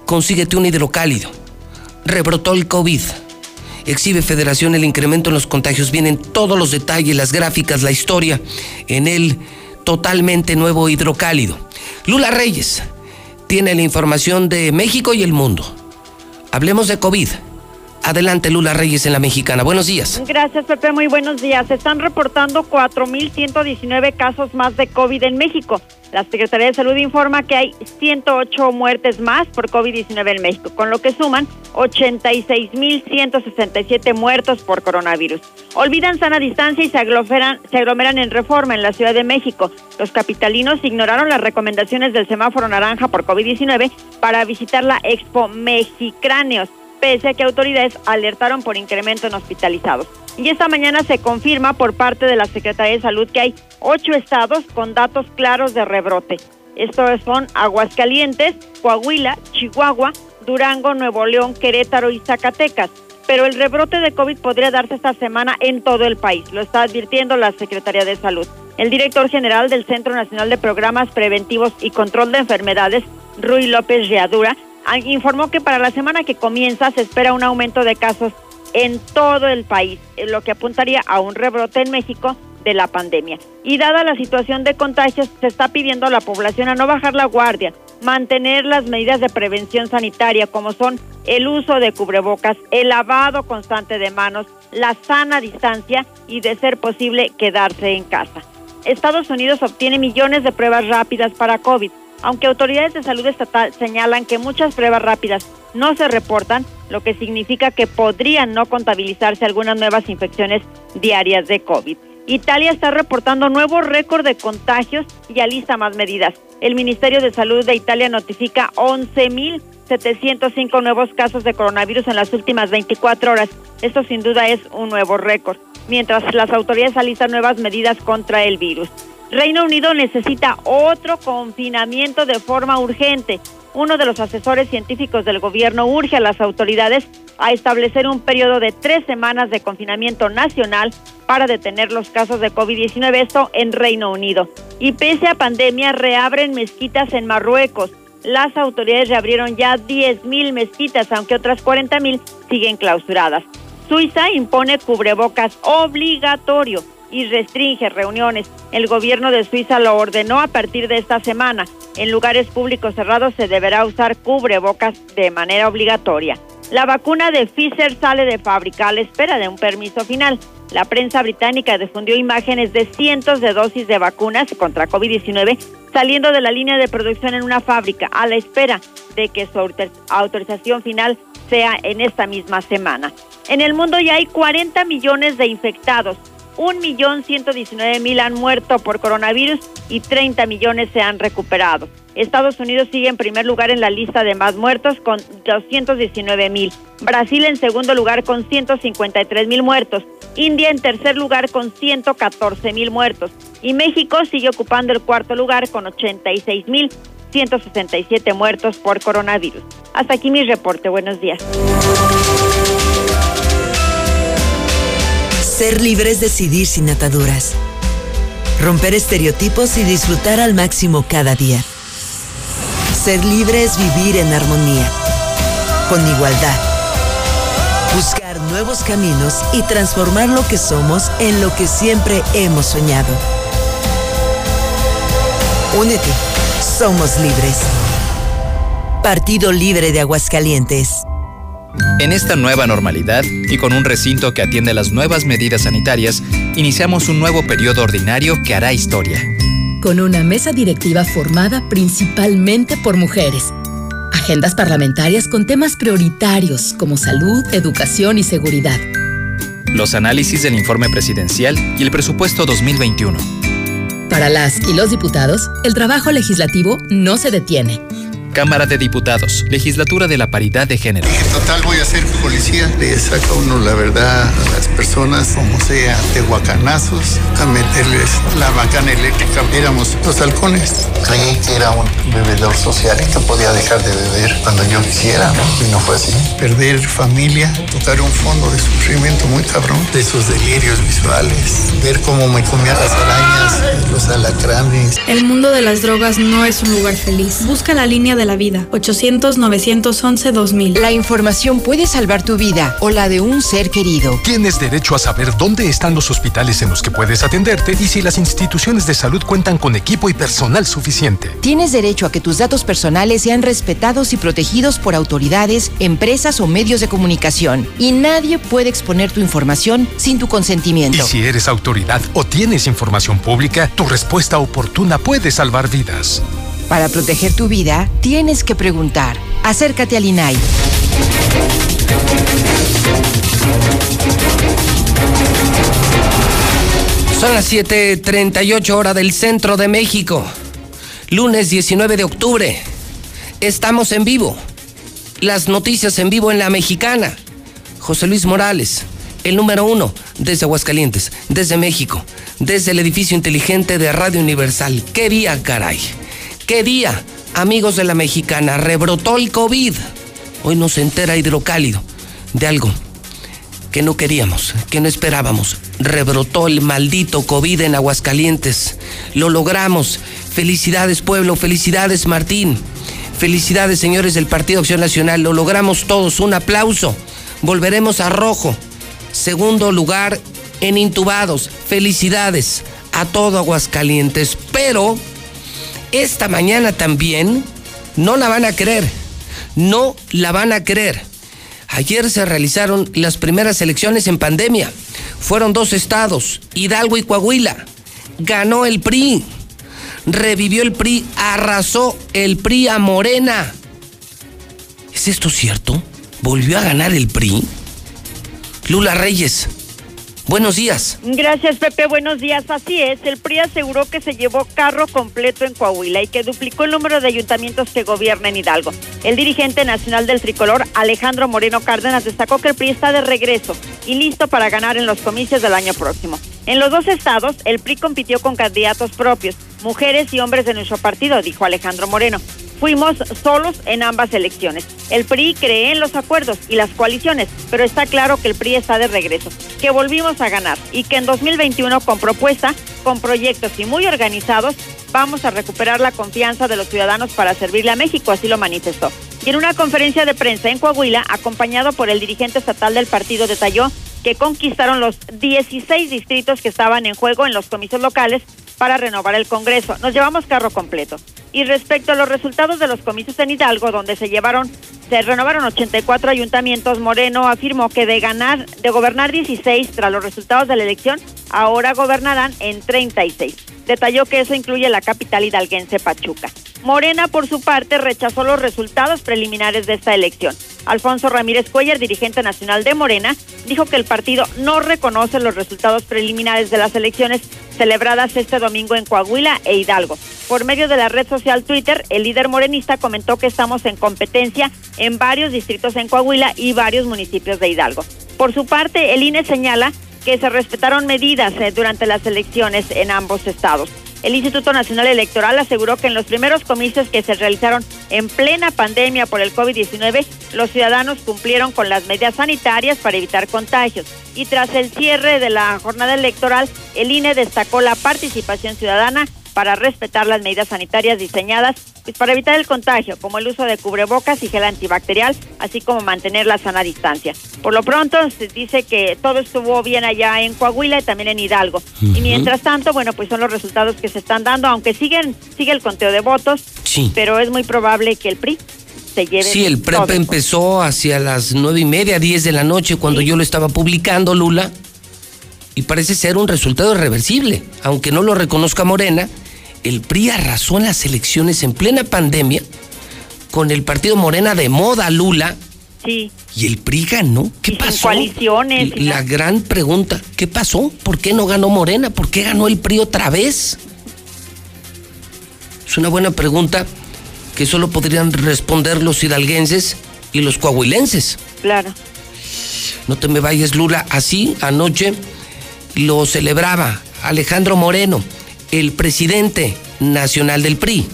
consíguete un hidrocálido. Rebrotó el COVID. Exhibe Federación el incremento en los contagios. Vienen todos los detalles, las gráficas, la historia en el totalmente nuevo hidrocálido. Lula Reyes tiene la información de México y el mundo. Hablemos de COVID. Adelante, Lula Reyes en la Mexicana. Buenos días. Gracias, Pepe. Muy buenos días. Se están reportando 4.119 casos más de COVID en México. La Secretaría de Salud informa que hay 108 muertes más por COVID-19 en México, con lo que suman 86.167 muertos por coronavirus. Olvidan sana distancia y se aglomeran, se aglomeran en reforma en la Ciudad de México. Los capitalinos ignoraron las recomendaciones del semáforo naranja por COVID-19 para visitar la Expo Mexicráneos pese a que autoridades alertaron por incremento en hospitalizados. Y esta mañana se confirma por parte de la Secretaría de Salud que hay ocho estados con datos claros de rebrote. Estos son Aguascalientes, Coahuila, Chihuahua, Durango, Nuevo León, Querétaro y Zacatecas. Pero el rebrote de COVID podría darse esta semana en todo el país, lo está advirtiendo la Secretaría de Salud. El director general del Centro Nacional de Programas Preventivos y Control de Enfermedades, Rui López Readura, informó que para la semana que comienza se espera un aumento de casos en todo el país, lo que apuntaría a un rebrote en México de la pandemia. Y dada la situación de contagios, se está pidiendo a la población a no bajar la guardia, mantener las medidas de prevención sanitaria como son el uso de cubrebocas, el lavado constante de manos, la sana distancia y de ser posible quedarse en casa. Estados Unidos obtiene millones de pruebas rápidas para COVID. Aunque autoridades de salud estatal señalan que muchas pruebas rápidas no se reportan, lo que significa que podrían no contabilizarse algunas nuevas infecciones diarias de COVID. Italia está reportando nuevo récord de contagios y alista más medidas. El Ministerio de Salud de Italia notifica 11.705 nuevos casos de coronavirus en las últimas 24 horas. Esto sin duda es un nuevo récord, mientras las autoridades alistan nuevas medidas contra el virus. Reino Unido necesita otro confinamiento de forma urgente. Uno de los asesores científicos del gobierno urge a las autoridades a establecer un periodo de tres semanas de confinamiento nacional para detener los casos de COVID-19, esto en Reino Unido. Y pese a pandemia, reabren mezquitas en Marruecos. Las autoridades reabrieron ya 10.000 mezquitas, aunque otras 40.000 siguen clausuradas. Suiza impone cubrebocas obligatorio y restringe reuniones. El gobierno de Suiza lo ordenó a partir de esta semana. En lugares públicos cerrados se deberá usar cubrebocas de manera obligatoria. La vacuna de Pfizer sale de fábrica a la espera de un permiso final. La prensa británica difundió imágenes de cientos de dosis de vacunas contra COVID-19 saliendo de la línea de producción en una fábrica a la espera de que su autorización final sea en esta misma semana. En el mundo ya hay 40 millones de infectados, un millón ciento diecinueve mil han muerto por coronavirus y 30 millones se han recuperado. Estados Unidos sigue en primer lugar en la lista de más muertos con 219 mil. Brasil en segundo lugar con 153 mil muertos. India en tercer lugar con 114 mil muertos. Y México sigue ocupando el cuarto lugar con 86 mil 167 muertos por coronavirus. Hasta aquí mi reporte. Buenos días. Ser libre es decidir sin ataduras. Romper estereotipos y disfrutar al máximo cada día. Ser libre es vivir en armonía, con igualdad. Buscar nuevos caminos y transformar lo que somos en lo que siempre hemos soñado. Únete. Somos libres. Partido Libre de Aguascalientes. En esta nueva normalidad y con un recinto que atiende las nuevas medidas sanitarias, iniciamos un nuevo periodo ordinario que hará historia. Con una mesa directiva formada principalmente por mujeres. Agendas parlamentarias con temas prioritarios como salud, educación y seguridad. Los análisis del informe presidencial y el presupuesto 2021. Para las y los diputados, el trabajo legislativo no se detiene Cámara de Diputados, Legislatura de la Paridad de Género. En total voy a ser policía. Le saca uno la verdad a las personas, como sea, de guacanazos, a meterles la bacana eléctrica. Éramos los halcones. Creí que era un bebedor social y que podía dejar de beber cuando yo quisiera, ¿no? Y no fue así. Perder familia, tocar un fondo de sufrimiento muy cabrón, de esos delirios visuales, ver cómo me comía las arañas, los alacranes. El mundo de las drogas no es un lugar feliz. Busca la línea de la vida. 800-911-2000. La información puede salvar tu vida o la de un ser querido. Tienes derecho a saber dónde están los hospitales en los que puedes atenderte y si las instituciones de salud cuentan con equipo y personal suficiente. Tienes derecho a que tus datos personales sean respetados y protegidos por autoridades, empresas o medios de comunicación. Y nadie puede exponer tu información sin tu consentimiento. Y si eres autoridad o tienes información pública, tu respuesta oportuna puede salvar vidas. Para proteger tu vida, tienes que preguntar. Acércate al INAI. Son las 7:38 hora del centro de México. Lunes 19 de octubre. Estamos en vivo. Las noticias en vivo en la mexicana. José Luis Morales, el número uno, desde Aguascalientes, desde México, desde el edificio inteligente de Radio Universal. ¡Qué día, caray! ¿Qué día, amigos de la mexicana? Rebrotó el COVID. Hoy nos entera hidrocálido de algo que no queríamos, que no esperábamos. Rebrotó el maldito COVID en Aguascalientes. Lo logramos. Felicidades pueblo, felicidades Martín. Felicidades señores del Partido Acción Nacional. Lo logramos todos. Un aplauso. Volveremos a rojo. Segundo lugar en intubados. Felicidades a todo Aguascalientes. Pero esta mañana también no la van a creer, no la van a creer. Ayer se realizaron las primeras elecciones en pandemia. Fueron dos estados, Hidalgo y Coahuila. ganó el PRI. Revivió el PRI, arrasó el PRI a Morena. ¿Es esto cierto? ¿Volvió a ganar el PRI? Lula Reyes, buenos días. Gracias, Pepe. Buenos días. Así es, el PRI aseguró que se llevó carro completo en Coahuila y que duplicó el número de ayuntamientos que gobierna en Hidalgo. El dirigente nacional del tricolor, Alejandro Moreno Cárdenas, destacó que el PRI está de regreso y listo para ganar en los comicios del año próximo. En los dos estados, el PRI compitió con candidatos propios, mujeres y hombres de nuestro partido, dijo Alejandro Moreno. Fuimos solos en ambas elecciones. El PRI cree en los acuerdos y las coaliciones, pero está claro que el PRI está de regreso, que volvimos a ganar y que en 2021 con propuesta, con proyectos y muy organizados, vamos a recuperar la confianza de los ciudadanos para servirle a México, así lo manifestó. Y en una conferencia de prensa en Coahuila, acompañado por el dirigente estatal del partido, detalló que conquistaron los 16 distritos que estaban en juego en los comicios locales para renovar el Congreso. Nos llevamos carro completo. Y respecto a los resultados de los comicios en Hidalgo, donde se llevaron, se renovaron 84 ayuntamientos, Moreno afirmó que de ganar, de gobernar 16 tras los resultados de la elección, ahora gobernarán en 36. Detalló que eso incluye la capital hidalguense Pachuca. Morena, por su parte, rechazó los resultados preliminares de esta elección. Alfonso Ramírez Cuellar, dirigente nacional de Morena, dijo que el partido no reconoce los resultados preliminares de las elecciones celebradas este domingo en Coahuila e Hidalgo. Por medio de la red social Twitter, el líder morenista comentó que estamos en competencia en varios distritos en Coahuila y varios municipios de Hidalgo. Por su parte, el INE señala que se respetaron medidas eh, durante las elecciones en ambos estados. El Instituto Nacional Electoral aseguró que en los primeros comicios que se realizaron en plena pandemia por el COVID-19, los ciudadanos cumplieron con las medidas sanitarias para evitar contagios. Y tras el cierre de la jornada electoral, el INE destacó la participación ciudadana para respetar las medidas sanitarias diseñadas pues, para evitar el contagio, como el uso de cubrebocas y gel antibacterial, así como mantener la sana distancia. Por lo pronto, se dice que todo estuvo bien allá en Coahuila y también en Hidalgo. Y mientras tanto, bueno, pues son los resultados que se están dando, aunque siguen, sigue el conteo de votos, pero es muy probable que el PRI se lleve. Sí, el PREP empezó hacia las nueve y media, diez de la noche, cuando yo lo estaba publicando, Lula, y parece ser un resultado irreversible, aunque no lo reconozca Morena el PRI arrasó en las elecciones en plena pandemia con el partido Morena de moda, Lula. Sí. Y el PRI ganó. ¿Qué pasó? coaliciones. La gran pregunta, ¿qué pasó? ¿Por qué no ganó Morena? ¿Por qué ganó el PRI otra vez? Es una buena pregunta que solo podrían responder los hidalguenses y los coahuilenses. Claro. No te me vayas, Lula. Así anoche lo celebraba Alejandro Moreno el presidente nacional del PRI.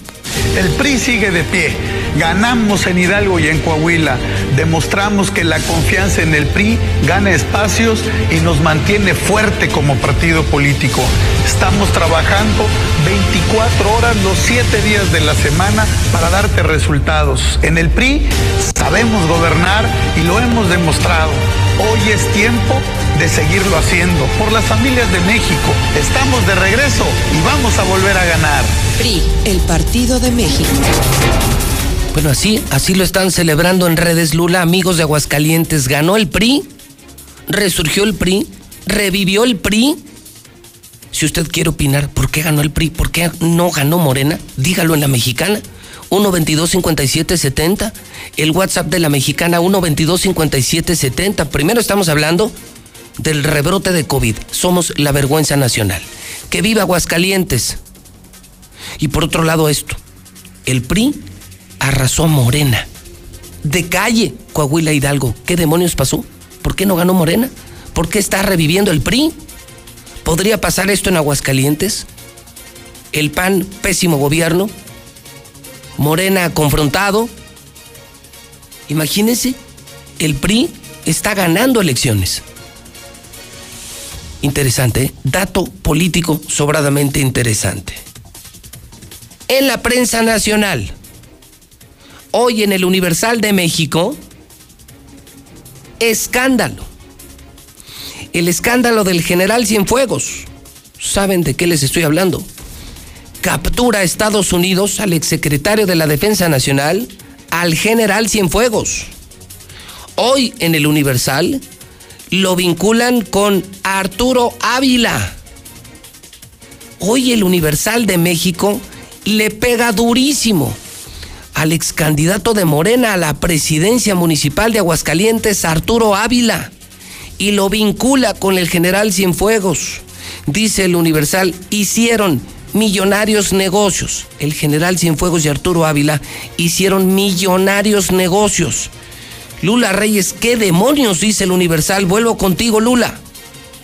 El PRI sigue de pie. Ganamos en Hidalgo y en Coahuila. Demostramos que la confianza en el PRI gana espacios y nos mantiene fuerte como partido político. Estamos trabajando 24 horas los 7 días de la semana para darte resultados. En el PRI sabemos gobernar y lo hemos demostrado. Hoy es tiempo de seguirlo haciendo por las familias de México. Estamos de regreso y vamos a volver a ganar. PRI, el Partido de México. Bueno, así, así lo están celebrando en redes Lula, amigos de Aguascalientes. Ganó el PRI, resurgió el PRI, revivió el PRI. Si usted quiere opinar, ¿por qué ganó el PRI? ¿Por qué no ganó Morena? Dígalo en la mexicana. 122-5770. El WhatsApp de la mexicana 122-5770. Primero estamos hablando del rebrote de COVID. Somos la vergüenza nacional. Que viva Aguascalientes. Y por otro lado esto. El PRI arrasó Morena. De calle, Coahuila Hidalgo. ¿Qué demonios pasó? ¿Por qué no ganó Morena? ¿Por qué está reviviendo el PRI? ¿Podría pasar esto en Aguascalientes? El PAN, pésimo gobierno, Morena confrontado. Imagínense, el PRI está ganando elecciones. Interesante, dato político sobradamente interesante. En la prensa nacional, hoy en el Universal de México, escándalo. El escándalo del general Cienfuegos. ¿Saben de qué les estoy hablando? captura a Estados Unidos al exsecretario de la Defensa Nacional, al general Cienfuegos. Hoy en el Universal lo vinculan con Arturo Ávila. Hoy el Universal de México le pega durísimo al ex candidato de Morena a la presidencia municipal de Aguascalientes, Arturo Ávila, y lo vincula con el general Cienfuegos. Dice el Universal, hicieron millonarios negocios. El general Cienfuegos y Arturo Ávila hicieron millonarios negocios. Lula Reyes, ¿qué demonios dice el Universal? Vuelvo contigo, Lula.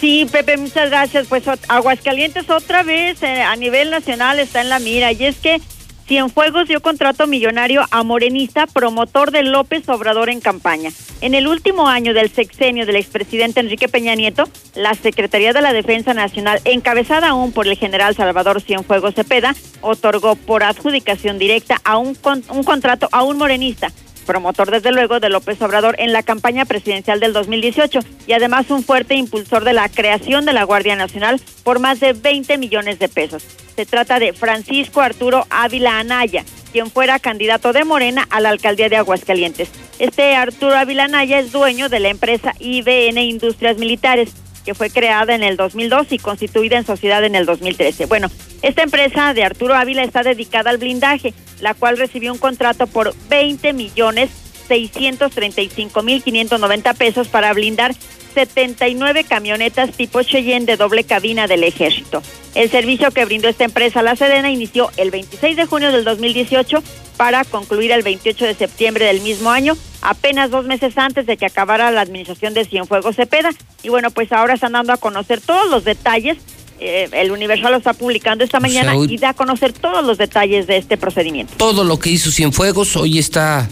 Sí, Pepe, muchas gracias. Pues Aguascalientes otra vez eh, a nivel nacional está en la mira y es que Cienfuegos dio contrato millonario a Morenista, promotor de López Obrador en campaña. En el último año del sexenio del expresidente Enrique Peña Nieto, la Secretaría de la Defensa Nacional, encabezada aún por el general Salvador Cienfuegos Cepeda, otorgó por adjudicación directa a un, un contrato a un morenista promotor desde luego de López Obrador en la campaña presidencial del 2018 y además un fuerte impulsor de la creación de la Guardia Nacional por más de 20 millones de pesos. Se trata de Francisco Arturo Ávila Anaya, quien fuera candidato de Morena a la alcaldía de Aguascalientes. Este Arturo Ávila Anaya es dueño de la empresa IBN Industrias Militares que fue creada en el 2002 y constituida en sociedad en el 2013. Bueno, esta empresa de Arturo Ávila está dedicada al blindaje, la cual recibió un contrato por 20 millones 635 mil 590 pesos para blindar 79 camionetas tipo Cheyenne de doble cabina del ejército. El servicio que brindó esta empresa a la Sedena inició el 26 de junio del 2018 para concluir el 28 de septiembre del mismo año, apenas dos meses antes de que acabara la administración de Cienfuegos Cepeda. Y bueno, pues ahora están dando a conocer todos los detalles. Eh, el Universal lo está publicando esta mañana y da a conocer todos los detalles de este procedimiento. Todo lo que hizo Cienfuegos hoy está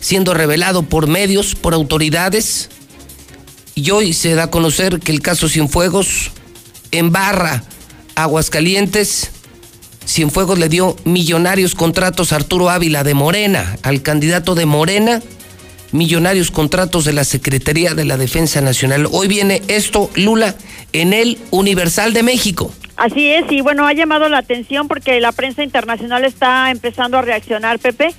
siendo revelado por medios, por autoridades y hoy se da a conocer que el caso Cienfuegos embarra Aguascalientes. Cienfuegos le dio millonarios contratos a Arturo Ávila de Morena, al candidato de Morena, millonarios contratos de la Secretaría de la Defensa Nacional. Hoy viene esto, Lula, en el Universal de México. Así es, y bueno, ha llamado la atención porque la prensa internacional está empezando a reaccionar, Pepe,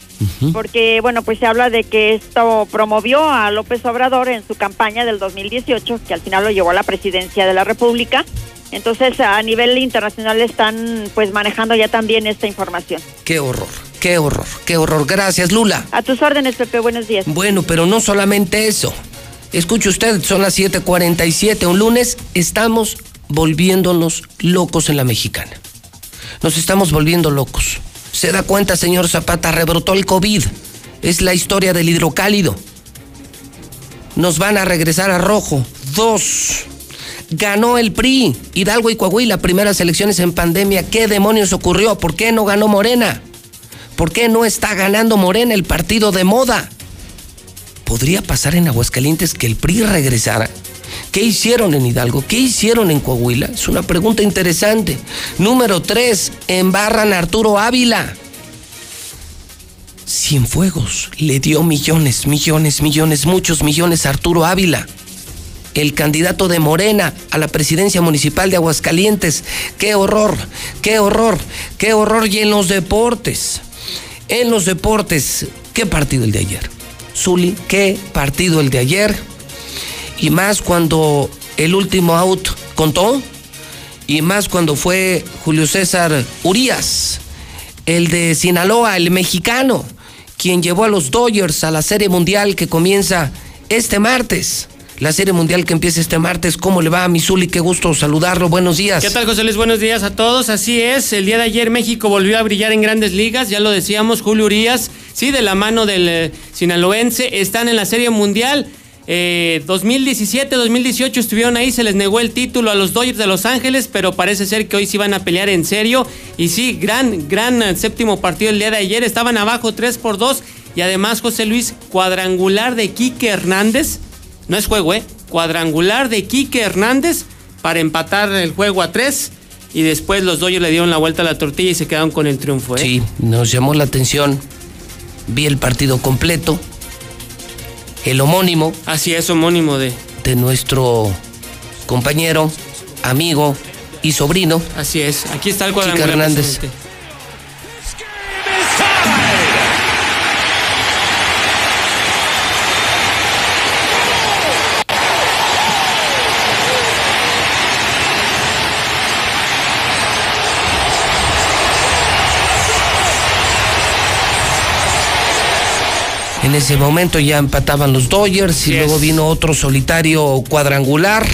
porque bueno, pues se habla de que esto promovió a López Obrador en su campaña del 2018, que al final lo llevó a la presidencia de la República. Entonces, a nivel internacional están pues manejando ya también esta información. Qué horror, qué horror, qué horror. Gracias, Lula. A tus órdenes, Pepe, buenos días. Bueno, pero no solamente eso. Escuche usted, son las 7:47, un lunes, estamos volviéndonos locos en la mexicana. Nos estamos volviendo locos. ¿Se da cuenta, señor Zapata? Rebrotó el COVID. Es la historia del hidrocálido. Nos van a regresar a rojo. Dos. Ganó el PRI, Hidalgo y Coahuila, primeras elecciones en pandemia. ¿Qué demonios ocurrió? ¿Por qué no ganó Morena? ¿Por qué no está ganando Morena el partido de moda? ¿Podría pasar en Aguascalientes que el PRI regresara? ¿Qué hicieron en Hidalgo? ¿Qué hicieron en Coahuila? Es una pregunta interesante. Número tres, embarran a Arturo Ávila. Cienfuegos le dio millones, millones, millones, muchos millones a Arturo Ávila, el candidato de Morena a la presidencia municipal de Aguascalientes. ¡Qué horror! ¡Qué horror! ¡Qué horror! Y en los deportes, en los deportes, ¿qué partido el de ayer? Zuli, ¿qué partido el de ayer? y más cuando el último out contó, y más cuando fue Julio César Urias, el de Sinaloa, el mexicano, quien llevó a los Dodgers a la Serie Mundial que comienza este martes. La Serie Mundial que empieza este martes. ¿Cómo le va a Misuli? Qué gusto saludarlo. Buenos días. ¿Qué tal, José Luis? Buenos días a todos. Así es, el día de ayer México volvió a brillar en grandes ligas. Ya lo decíamos, Julio Urias, sí, de la mano del eh, sinaloense, están en la Serie Mundial. 2017, eh, 2018 estuvieron ahí, se les negó el título a los Dodgers de Los Ángeles, pero parece ser que hoy sí van a pelear en serio. Y sí, gran, gran eh, séptimo partido el día de ayer, estaban abajo 3 por 2 y además José Luis, cuadrangular de Quique Hernández, no es juego, ¿eh? Cuadrangular de Quique Hernández para empatar el juego a 3 y después los Dodgers le dieron la vuelta a la tortilla y se quedaron con el triunfo. ¿eh? Sí, nos llamó la atención, vi el partido completo el homónimo. Así es, homónimo de. De nuestro compañero, amigo y sobrino. Así es, aquí está el cuadrangular. Hernández. En ese momento ya empataban los Dodgers y luego vino otro solitario cuadrangular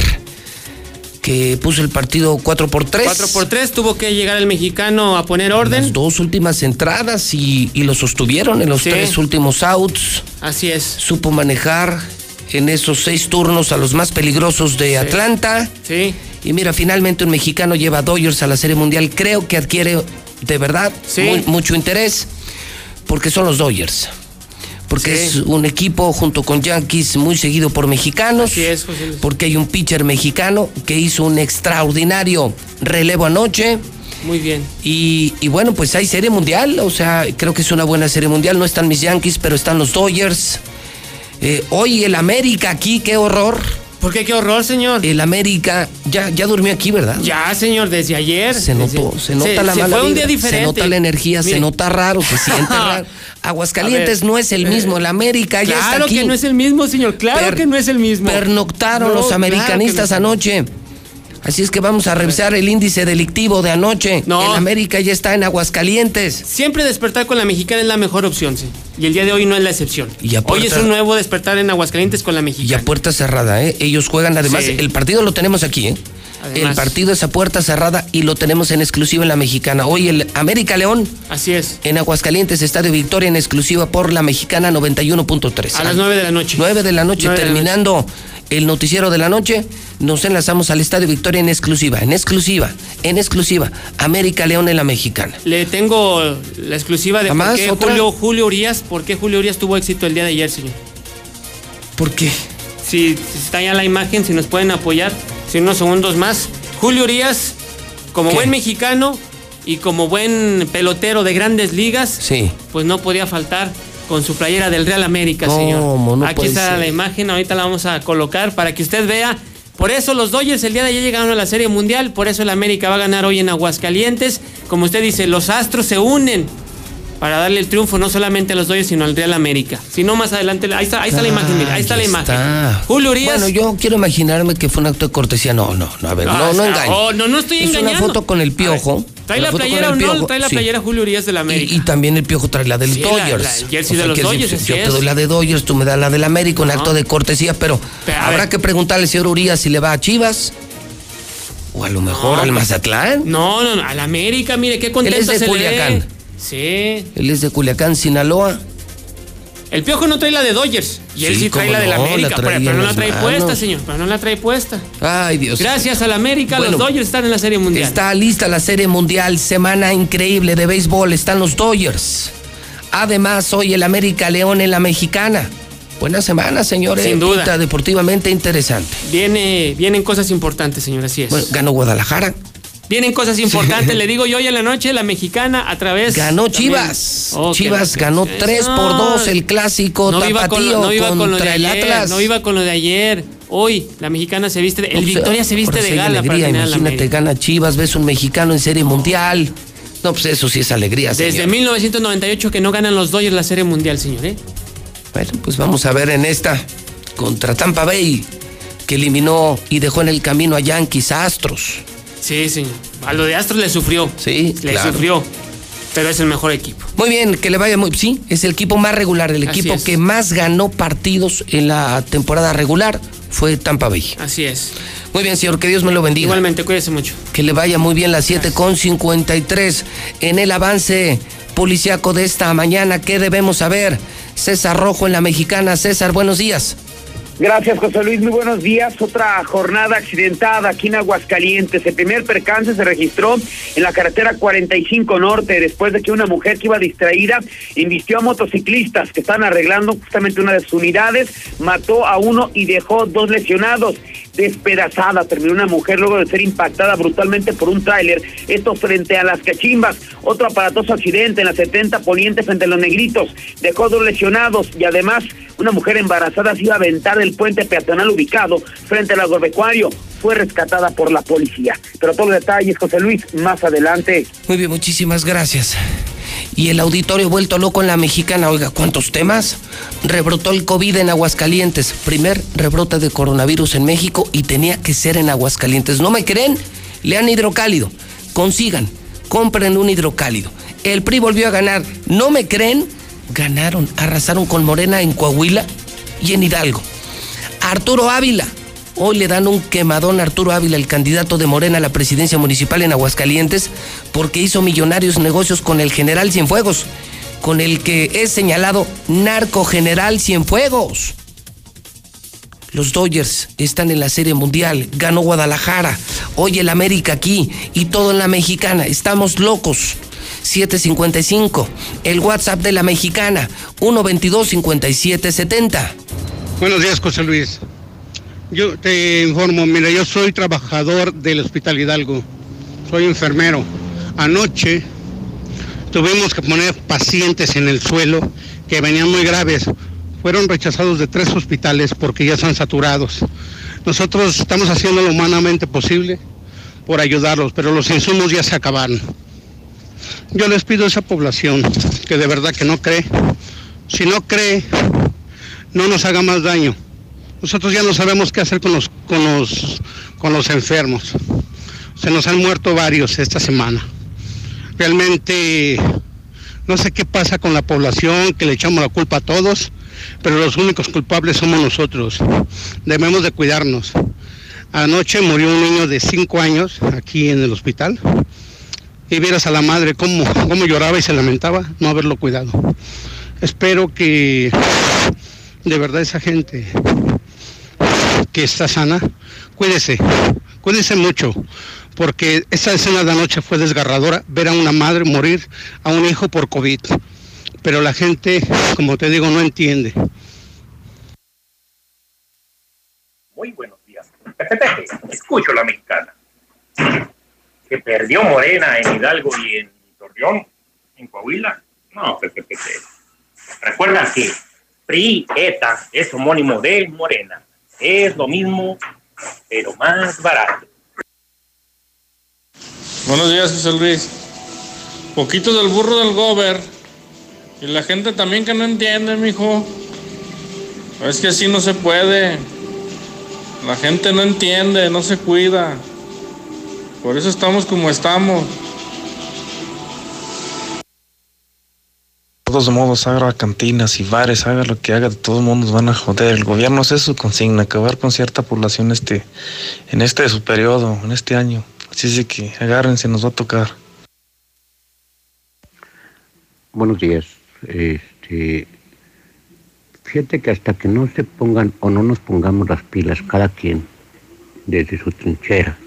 que puso el partido 4 por 3. 4 por 3 tuvo que llegar el mexicano a poner orden. Las dos últimas entradas y, y lo sostuvieron en los Sí. tres últimos outs. Así es. Supo manejar en esos seis turnos a los más peligrosos de Atlanta. Sí. Y mira, finalmente un mexicano lleva a Dodgers a la Serie Mundial. Creo que adquiere de verdad muy- mucho interés porque son los Dodgers. Porque es un equipo junto con Yankees muy seguido por mexicanos. Porque hay un pitcher mexicano que hizo un extraordinario relevo anoche. Muy bien. Y, y bueno, pues hay serie mundial, o sea, creo que es una buena serie mundial. No están mis Yankees, pero están los Dodgers. Eh, hoy el América aquí, qué horror. ¿Por qué qué horror, señor? El América ya, ya durmió aquí, ¿verdad? Ya, señor, desde ayer. Se notó, Desde- se nota la se mala fue un día diferente. Se nota la energía, se nota raro, se siente raro. Aguascalientes no es el mismo, el América ya está Claro aquí. que no es el mismo, señor. Claro Per- que no es el mismo. Pernoctaron No, los claro americanistas no. anoche. Así es que vamos a revisar el índice delictivo de anoche. No. El América ya está en Aguascalientes. Siempre despertar con la mexicana es la mejor opción, sí. Y el día de hoy no es la excepción. Y a hoy es puerta- un nuevo despertar en Aguascalientes con la Y mexicana. a puerta cerrada, ¿eh? Ellos juegan además, Sí. el partido lo tenemos aquí, ¿eh? Además. El partido es a puerta cerrada y lo tenemos en exclusiva en la mexicana. Hoy el América León. Así es. En Aguascalientes, Estadio Victoria en exclusiva por la mexicana 91.3. A las 9 de la noche. 9 de la noche, Nueve de la terminando el noticiero de la noche, nos enlazamos al Estadio Victoria en exclusiva, en exclusiva, en exclusiva. América León en la mexicana. Le tengo la exclusiva de ¿A por. Julio, Julio Urias, por qué Julio Urias tuvo éxito el día de ayer, señor. ¿Por qué? Si, si está ya la imagen, si nos pueden apoyar, si unos segundos más. Julio Urias, como buen mexicano y como buen pelotero de grandes ligas, Sí. pues no podía faltar con su playera del Real América, señor. No Aquí está ser. la imagen, ahorita la vamos a colocar para que usted vea. Por eso los Dodgers el día de ayer llegaron a la Serie Mundial, por eso el América va a ganar hoy en Aguascalientes. Como usted dice, los Astros se unen para darle el triunfo no solamente a los Dodgers, sino al Real América. Si no, más adelante, ahí está, ahí está la imagen, mira, ahí está la imagen. está. Julio Urias. Bueno, yo quiero imaginarme que fue un acto de cortesía. No, no, no, a ver, no, no sea, engañe. oh, no, no estoy Es una engañando. foto con el piojo. ¿Trae la playera o no? Trae la sí. Julio Urias del América. Y, y también el piojo trae la del Sí, la- Dodgers. la- el jersey de O sea, los Dodgers, Yo, te doy la de Dodgers, tú me das la del América, un acto de cortesía, pero, habrá ver. que preguntarle al señor Urias si le va a Chivas. O a lo mejor No, al Mazatlán. No, no, no, al América, mire qué contento Él es de se le. Culiacán. Sí. Él es de Culiacán, Sinaloa. El piojo no trae la de Dodgers. Y él Sí, sí trae la de la no, la América. pero, no la trae manos. puesta, señor. Pero no la trae puesta. Ay, Dios. Gracias al América, Bueno, los Dodgers están en la Serie Mundial. Está lista la Serie Mundial, semana increíble de béisbol, están los Dodgers. Además, hoy el América León en la Mexicana. Buena semana, señores. Sin duda. Pinta deportivamente interesante. Viene, vienen cosas importantes, señor, así es. Bueno, ganó Guadalajara. Vienen cosas importantes, le digo yo hoy en la noche, la mexicana a través. Ganó Chivas. Oh, Chivas ganó eso. 3 por 2 el clásico no iba con, no iba con lo de contra el ayer, Atlas. no iba con lo de ayer. Hoy la mexicana se viste, de- el pues, Victoria se viste de gala alegría, Imagínate, gana Chivas, ves un mexicano en Serie Mundial. No, pues eso sí es alegría, Desde señor. 1998 que no ganan los Dodgers la Serie Mundial, señor, ¿eh? Bueno, pues vamos a ver en esta contra Tampa Bay, que eliminó y dejó en el camino a Yankees, Astros. Sí, señor. A lo de Astros le sufrió. Sí, Le claro. sufrió. Pero es el mejor equipo. Muy bien, que le vaya muy. Sí, es el equipo más regular, el Así equipo es. que más ganó partidos en la temporada regular fue Tampa Bay. Así es. Muy bien, señor, que Dios me lo bendiga. Igualmente, cuídese mucho. Que le vaya muy bien las 7 con 53 en el avance policiaco de esta mañana. ¿Qué debemos saber? César Rojo en la mexicana. César, buenos días. Gracias, José Luis. Muy buenos días. Otra jornada accidentada aquí en Aguascalientes. El primer percance se registró en la carretera 45 Norte después de que una mujer que iba distraída invistió a motociclistas que estaban arreglando justamente una de sus unidades, mató a uno y dejó dos lesionados. Despedazada terminó una mujer luego de ser impactada brutalmente por un tráiler. Esto frente a las cachimbas. Otro aparatoso accidente en la 70 Poniente frente a los negritos. Dejó dos lesionados y además una mujer embarazada se iba a aventar del puente peatonal ubicado frente al agropecuario. Fue rescatada por la policía. Pero todos los detalles, José Luis, más adelante. Muy bien, muchísimas gracias. Y el auditorio vuelto loco en la mexicana. Oiga, ¿cuántos temas? Rebrotó el COVID en Aguascalientes. Primer rebrote de coronavirus en México y tenía que ser en Aguascalientes. ¿No me creen? Lean hidrocálido. Consigan, compren un hidrocálido. El PRI volvió a ganar. ¿No me creen? Ganaron, arrasaron con Morena en Coahuila y en Hidalgo. Arturo Ávila. Hoy le dan un quemadón a Arturo Ávila, el candidato de Morena a la presidencia municipal en Aguascalientes, porque hizo millonarios negocios con el general Cienfuegos, con el que es señalado narco general Cienfuegos. Los Dodgers están en la Serie Mundial, ganó Guadalajara, hoy el América aquí y todo en la mexicana. Estamos locos. 755, el WhatsApp de la mexicana, 122-5770. Buenos días, José Luis. Yo te informo, mira, yo soy trabajador del Hospital Hidalgo, soy enfermero. Anoche tuvimos que poner pacientes en el suelo que venían muy graves. Fueron rechazados de tres hospitales porque ya están saturados. Nosotros estamos haciendo lo humanamente posible por ayudarlos, pero los insumos ya se acabaron. Yo les pido a esa población que de verdad que no cree, si no cree, no nos haga más daño. Nosotros ya no sabemos qué hacer con los, con los, con los enfermos. Se nos han muerto varios esta semana. Realmente no sé qué pasa con la población, que le echamos la culpa a todos, pero los únicos culpables somos nosotros. Debemos de cuidarnos. Anoche murió un niño de 5 años aquí en el hospital y vieras a la madre cómo, cómo lloraba y se lamentaba no haberlo cuidado. Espero que de verdad esa gente está sana, cuídese, cuídese mucho, porque esa escena de anoche fue desgarradora, ver a una madre morir a un hijo por COVID. Pero la gente, como te digo, no entiende. Muy buenos días. escucho la mexicana que perdió Morena en Hidalgo y en Torreón, en Coahuila. No. Recuerda que PRI, ETA es homónimo de Morena. Es lo mismo, pero más barato. Buenos días, José Luis. Poquito del burro del gober. Y la gente también que no entiende, mijo. Es que así no se puede. La gente no entiende, no se cuida. Por eso estamos como estamos. De todos modos, haga cantinas y bares, haga lo que haga, de todos modos van a joder. El gobierno hace su consigna, acabar con cierta población este, en este su periodo, en este año. Así es que agárrense, nos va a tocar. Buenos días. Este, fíjate que hasta que no se pongan o no nos pongamos las pilas cada quien desde su trinchera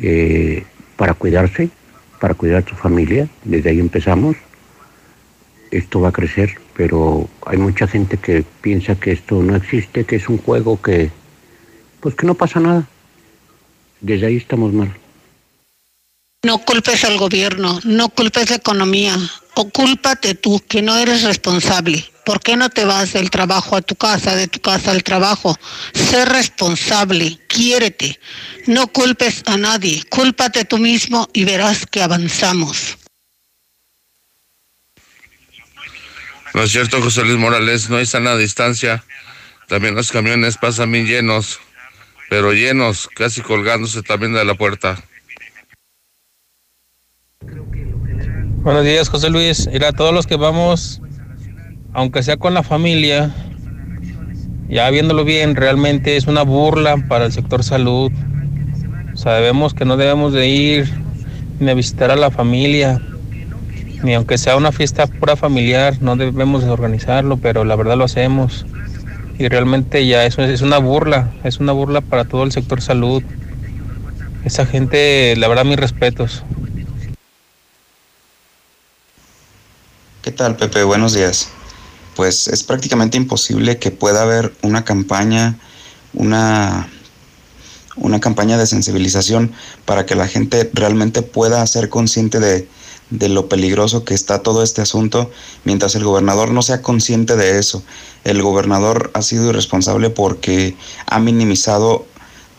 eh, para cuidarse, para cuidar a su familia. Desde ahí empezamos. Esto va a crecer, pero hay mucha gente que piensa que esto no existe, que es un juego que, pues que no pasa nada. Desde ahí estamos mal. No culpes al gobierno, no culpes la economía, ocúlpate tú, que no eres responsable. ¿Por qué no te vas del trabajo a tu casa, de tu casa al trabajo? Sé responsable, quiérete. No culpes a nadie, cúlpate tú mismo y verás que avanzamos. No es cierto, José Luis Morales, no hay sana distancia. También los camiones pasan bien llenos, pero llenos, casi colgándose también de la puerta. Buenos días, José Luis. Mira, todos los que vamos, aunque sea con la familia, ya viéndolo bien, realmente es una burla para el sector salud. Sabemos que no debemos de ir ni a visitar a la familia, ni aunque sea una fiesta pura familiar, no debemos de organizarlo, pero la verdad lo hacemos. Y realmente ya eso es una burla, es una burla para todo el sector salud. Esa gente, la verdad, mis respetos. ¿Qué tal, Pepe? Buenos días. Pues es prácticamente imposible que pueda haber una campaña, una, una campaña de sensibilización para que la gente realmente pueda ser consciente de, de lo peligroso que está todo este asunto, mientras el gobernador no sea consciente de eso. El gobernador ha sido irresponsable porque ha minimizado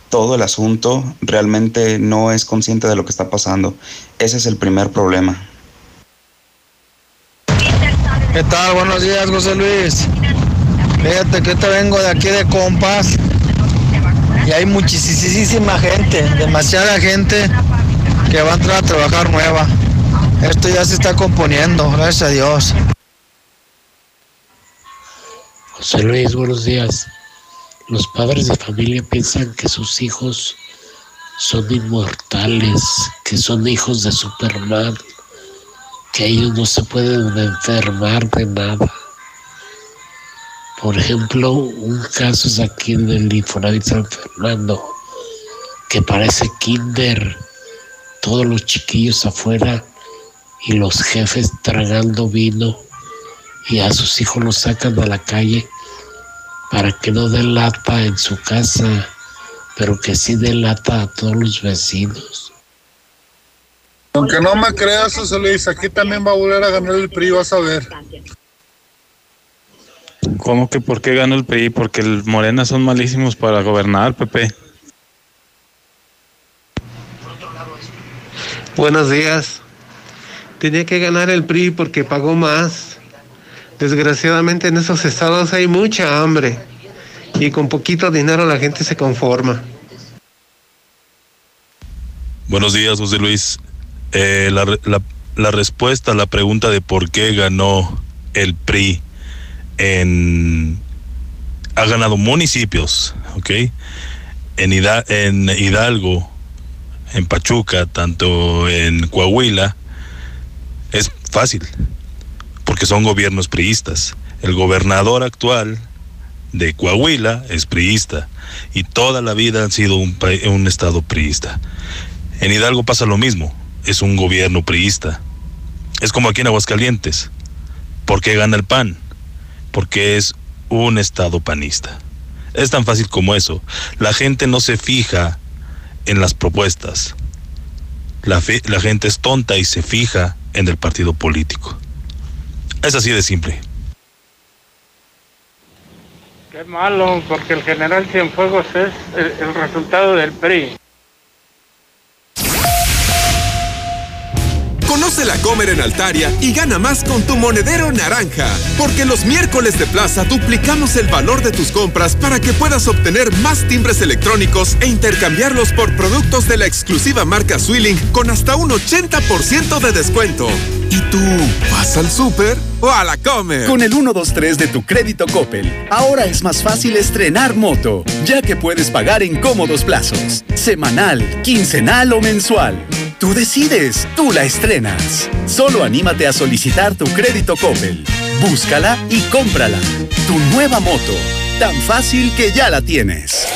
todo el asunto, realmente no es consciente de lo que está pasando. Ese es el primer problema. ¿Qué tal? Buenos días, José Luis. Fíjate que te vengo de aquí de Compas y hay muchísima gente, demasiada gente que va a entrar a trabajar nueva. Esto ya se está componiendo, gracias a Dios. José Luis, buenos días. Los padres de familia piensan que sus hijos son inmortales, que son hijos de Superman, que ellos no se pueden enfermar de nada. Por ejemplo, un caso es aquí en el Infonavit San Fernando, que parece kinder, todos los chiquillos afuera y los jefes tragando vino y a sus hijos los sacan a la calle para que no den lata en su casa, pero que sí den lata a todos los vecinos. Aunque no me creas, José Luis, aquí también va a volver a ganar el PRI, vas a ver. ¿Cómo que por qué gana el PRI? Porque el Morena son malísimos para gobernar, Pepe. Buenos días. Tenía que ganar el PRI porque pagó más. Desgraciadamente en esos estados hay mucha hambre y con poquito dinero la gente se conforma. Buenos días, José Luis. Eh, la, respuesta a la pregunta de por qué ganó el PRI en ha ganado municipios, ¿ok? En, Hida- en Hidalgo, en Pachuca, tanto en Coahuila, fácil, porque son gobiernos priistas. El gobernador actual de Coahuila es priista y toda la vida han sido un, un estado priista. En Hidalgo pasa lo mismo, es un gobierno priista. Es como aquí en Aguascalientes. ¿Por qué gana el PAN? Porque es un estado panista. Es tan fácil como eso. La gente no se fija en las propuestas. La, fe- la gente es tonta y se fija en el partido político. Es así de simple. Qué malo, porque el general Cienfuegos es el, el resultado del PRI. Conoce la Comer en Altaria y gana más con tu monedero naranja. Porque los miércoles de plaza duplicamos el valor de tus compras para que puedas obtener más timbres electrónicos e intercambiarlos por productos de la exclusiva marca Swilling con hasta un 80% de descuento. ¿Y tú vas al súper o a la Comer? Con el 123 de tu crédito Coppel, ahora es más fácil estrenar moto, ya que puedes pagar en cómodos plazos, semanal, quincenal o mensual. Tú decides, tú la estrenas. Solo anímate a solicitar tu crédito Coppel. Búscala y cómprala. Tu nueva moto, tan fácil que ya la tienes.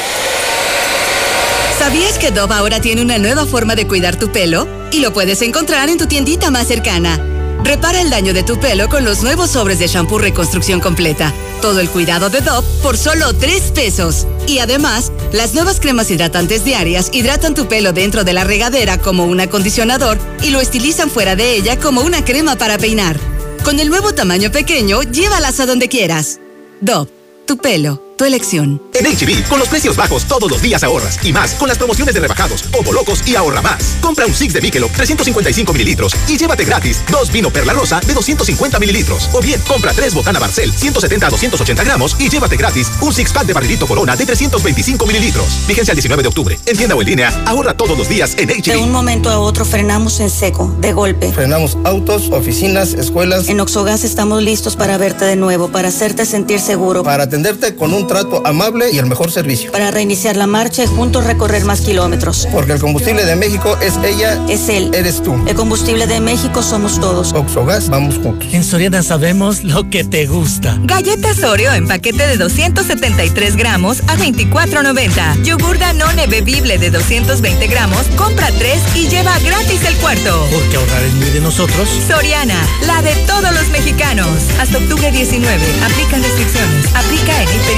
¿Sabías que Dove ahora tiene una nueva forma de cuidar tu pelo? Y lo puedes encontrar en tu tiendita más cercana. Repara el daño de tu pelo con los nuevos sobres de shampoo reconstrucción completa. Todo el cuidado de Dove por solo 3 pesos. Y además, las nuevas cremas hidratantes diarias hidratan tu pelo dentro de la regadera como un acondicionador y lo estilizan fuera de ella como una crema para peinar. Con el nuevo tamaño pequeño, llévalas a donde quieras. Dove, tu pelo, tu elección. En HB, con los precios bajos todos los días ahorras. Y más, con las promociones de rebajados, Ovo Locos y ahorra más. Compra un Six de Michelob 355 mililitros y llévate gratis dos vino Perla Rosa de 250 mililitros. O bien, compra tres Botana Barcel 170 a 280 gramos y llévate gratis un Six Pack de Barrilito Corona de 325 mililitros. Vigencia el 19 de octubre. En tienda o en línea, ahorra todos los días en De un HB. momento a otro frenamos en seco, de golpe. Frenamos autos, oficinas, escuelas. En Oxogas estamos listos para verte de nuevo, para hacerte sentir seguro, Para atenderte con un trato amable y el mejor servicio. para reiniciar la marcha y juntos recorrer más kilómetros. Porque el combustible de México es ella, es él. Eres tú. El combustible de México somos todos. Oxogas, vamos juntos. En Soriana sabemos lo que te gusta. Galletas Oreo en paquete de 273 gramos a 24.90. Yogur Danone bebible de 220 gramos, compra 3 y lleva gratis el cuarto. Porque ahorrar es muy de nosotros. Soriana, la de todos los mexicanos. Hasta octubre 19. Aplican restricciones. Aplica en Hiper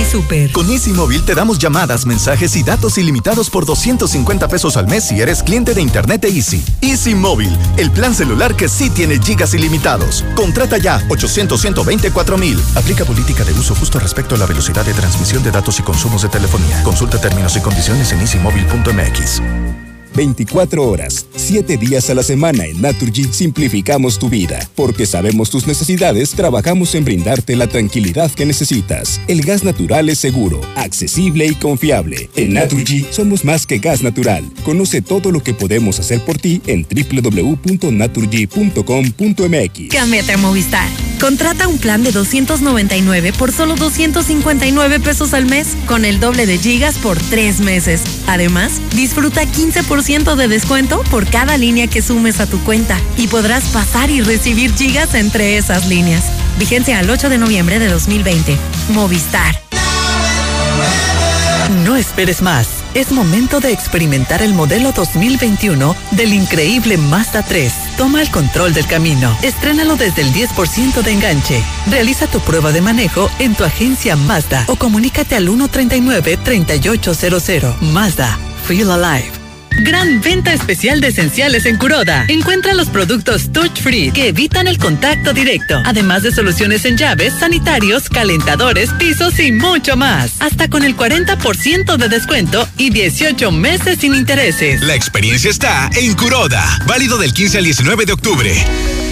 Con Easy Móvil te damos llamadas, mensajes y datos ilimitados por 250 pesos al mes si eres cliente de Internet de Easy. Easy Móvil, el plan celular que sí tiene gigas ilimitados. Contrata ya 800 124 mil. Aplica política de uso justo respecto a la velocidad de transmisión de datos y consumos de telefonía. Consulta términos y condiciones en easymóvil.mx. 24 horas, 7 días a la semana en Naturgy simplificamos tu vida. Porque sabemos tus necesidades, trabajamos en brindarte la tranquilidad que necesitas. El gas natural es seguro, accesible y confiable. En Naturgy somos más que gas natural. Conoce todo lo que podemos hacer por ti en www.naturgy.com.mx. Cámbiate a Movistar. Contrata un plan de 299 por solo 259 pesos al mes, con el doble de gigas por tres meses. Además, disfruta 15% de descuento por cada línea que sumes a tu cuenta y podrás pasar y recibir gigas entre esas líneas. Vigencia al 8 de noviembre de 2020. Movistar. No esperes más. Es momento de experimentar el modelo 2021 del increíble Mazda 3. Toma el control del camino. Estrénalo desde el 10% de enganche. Realiza tu prueba de manejo en tu agencia Mazda o comunícate al 139-3800. Mazda. Feel Alive. Gran venta especial de esenciales en Curoda. Encuentra los productos touch free que evitan el contacto directo, además de soluciones en llaves, sanitarios, calentadores, pisos y mucho más. Hasta con el 40% de descuento y 18 meses sin intereses. La experiencia está en Curoda, válido del 15 al 19 de octubre.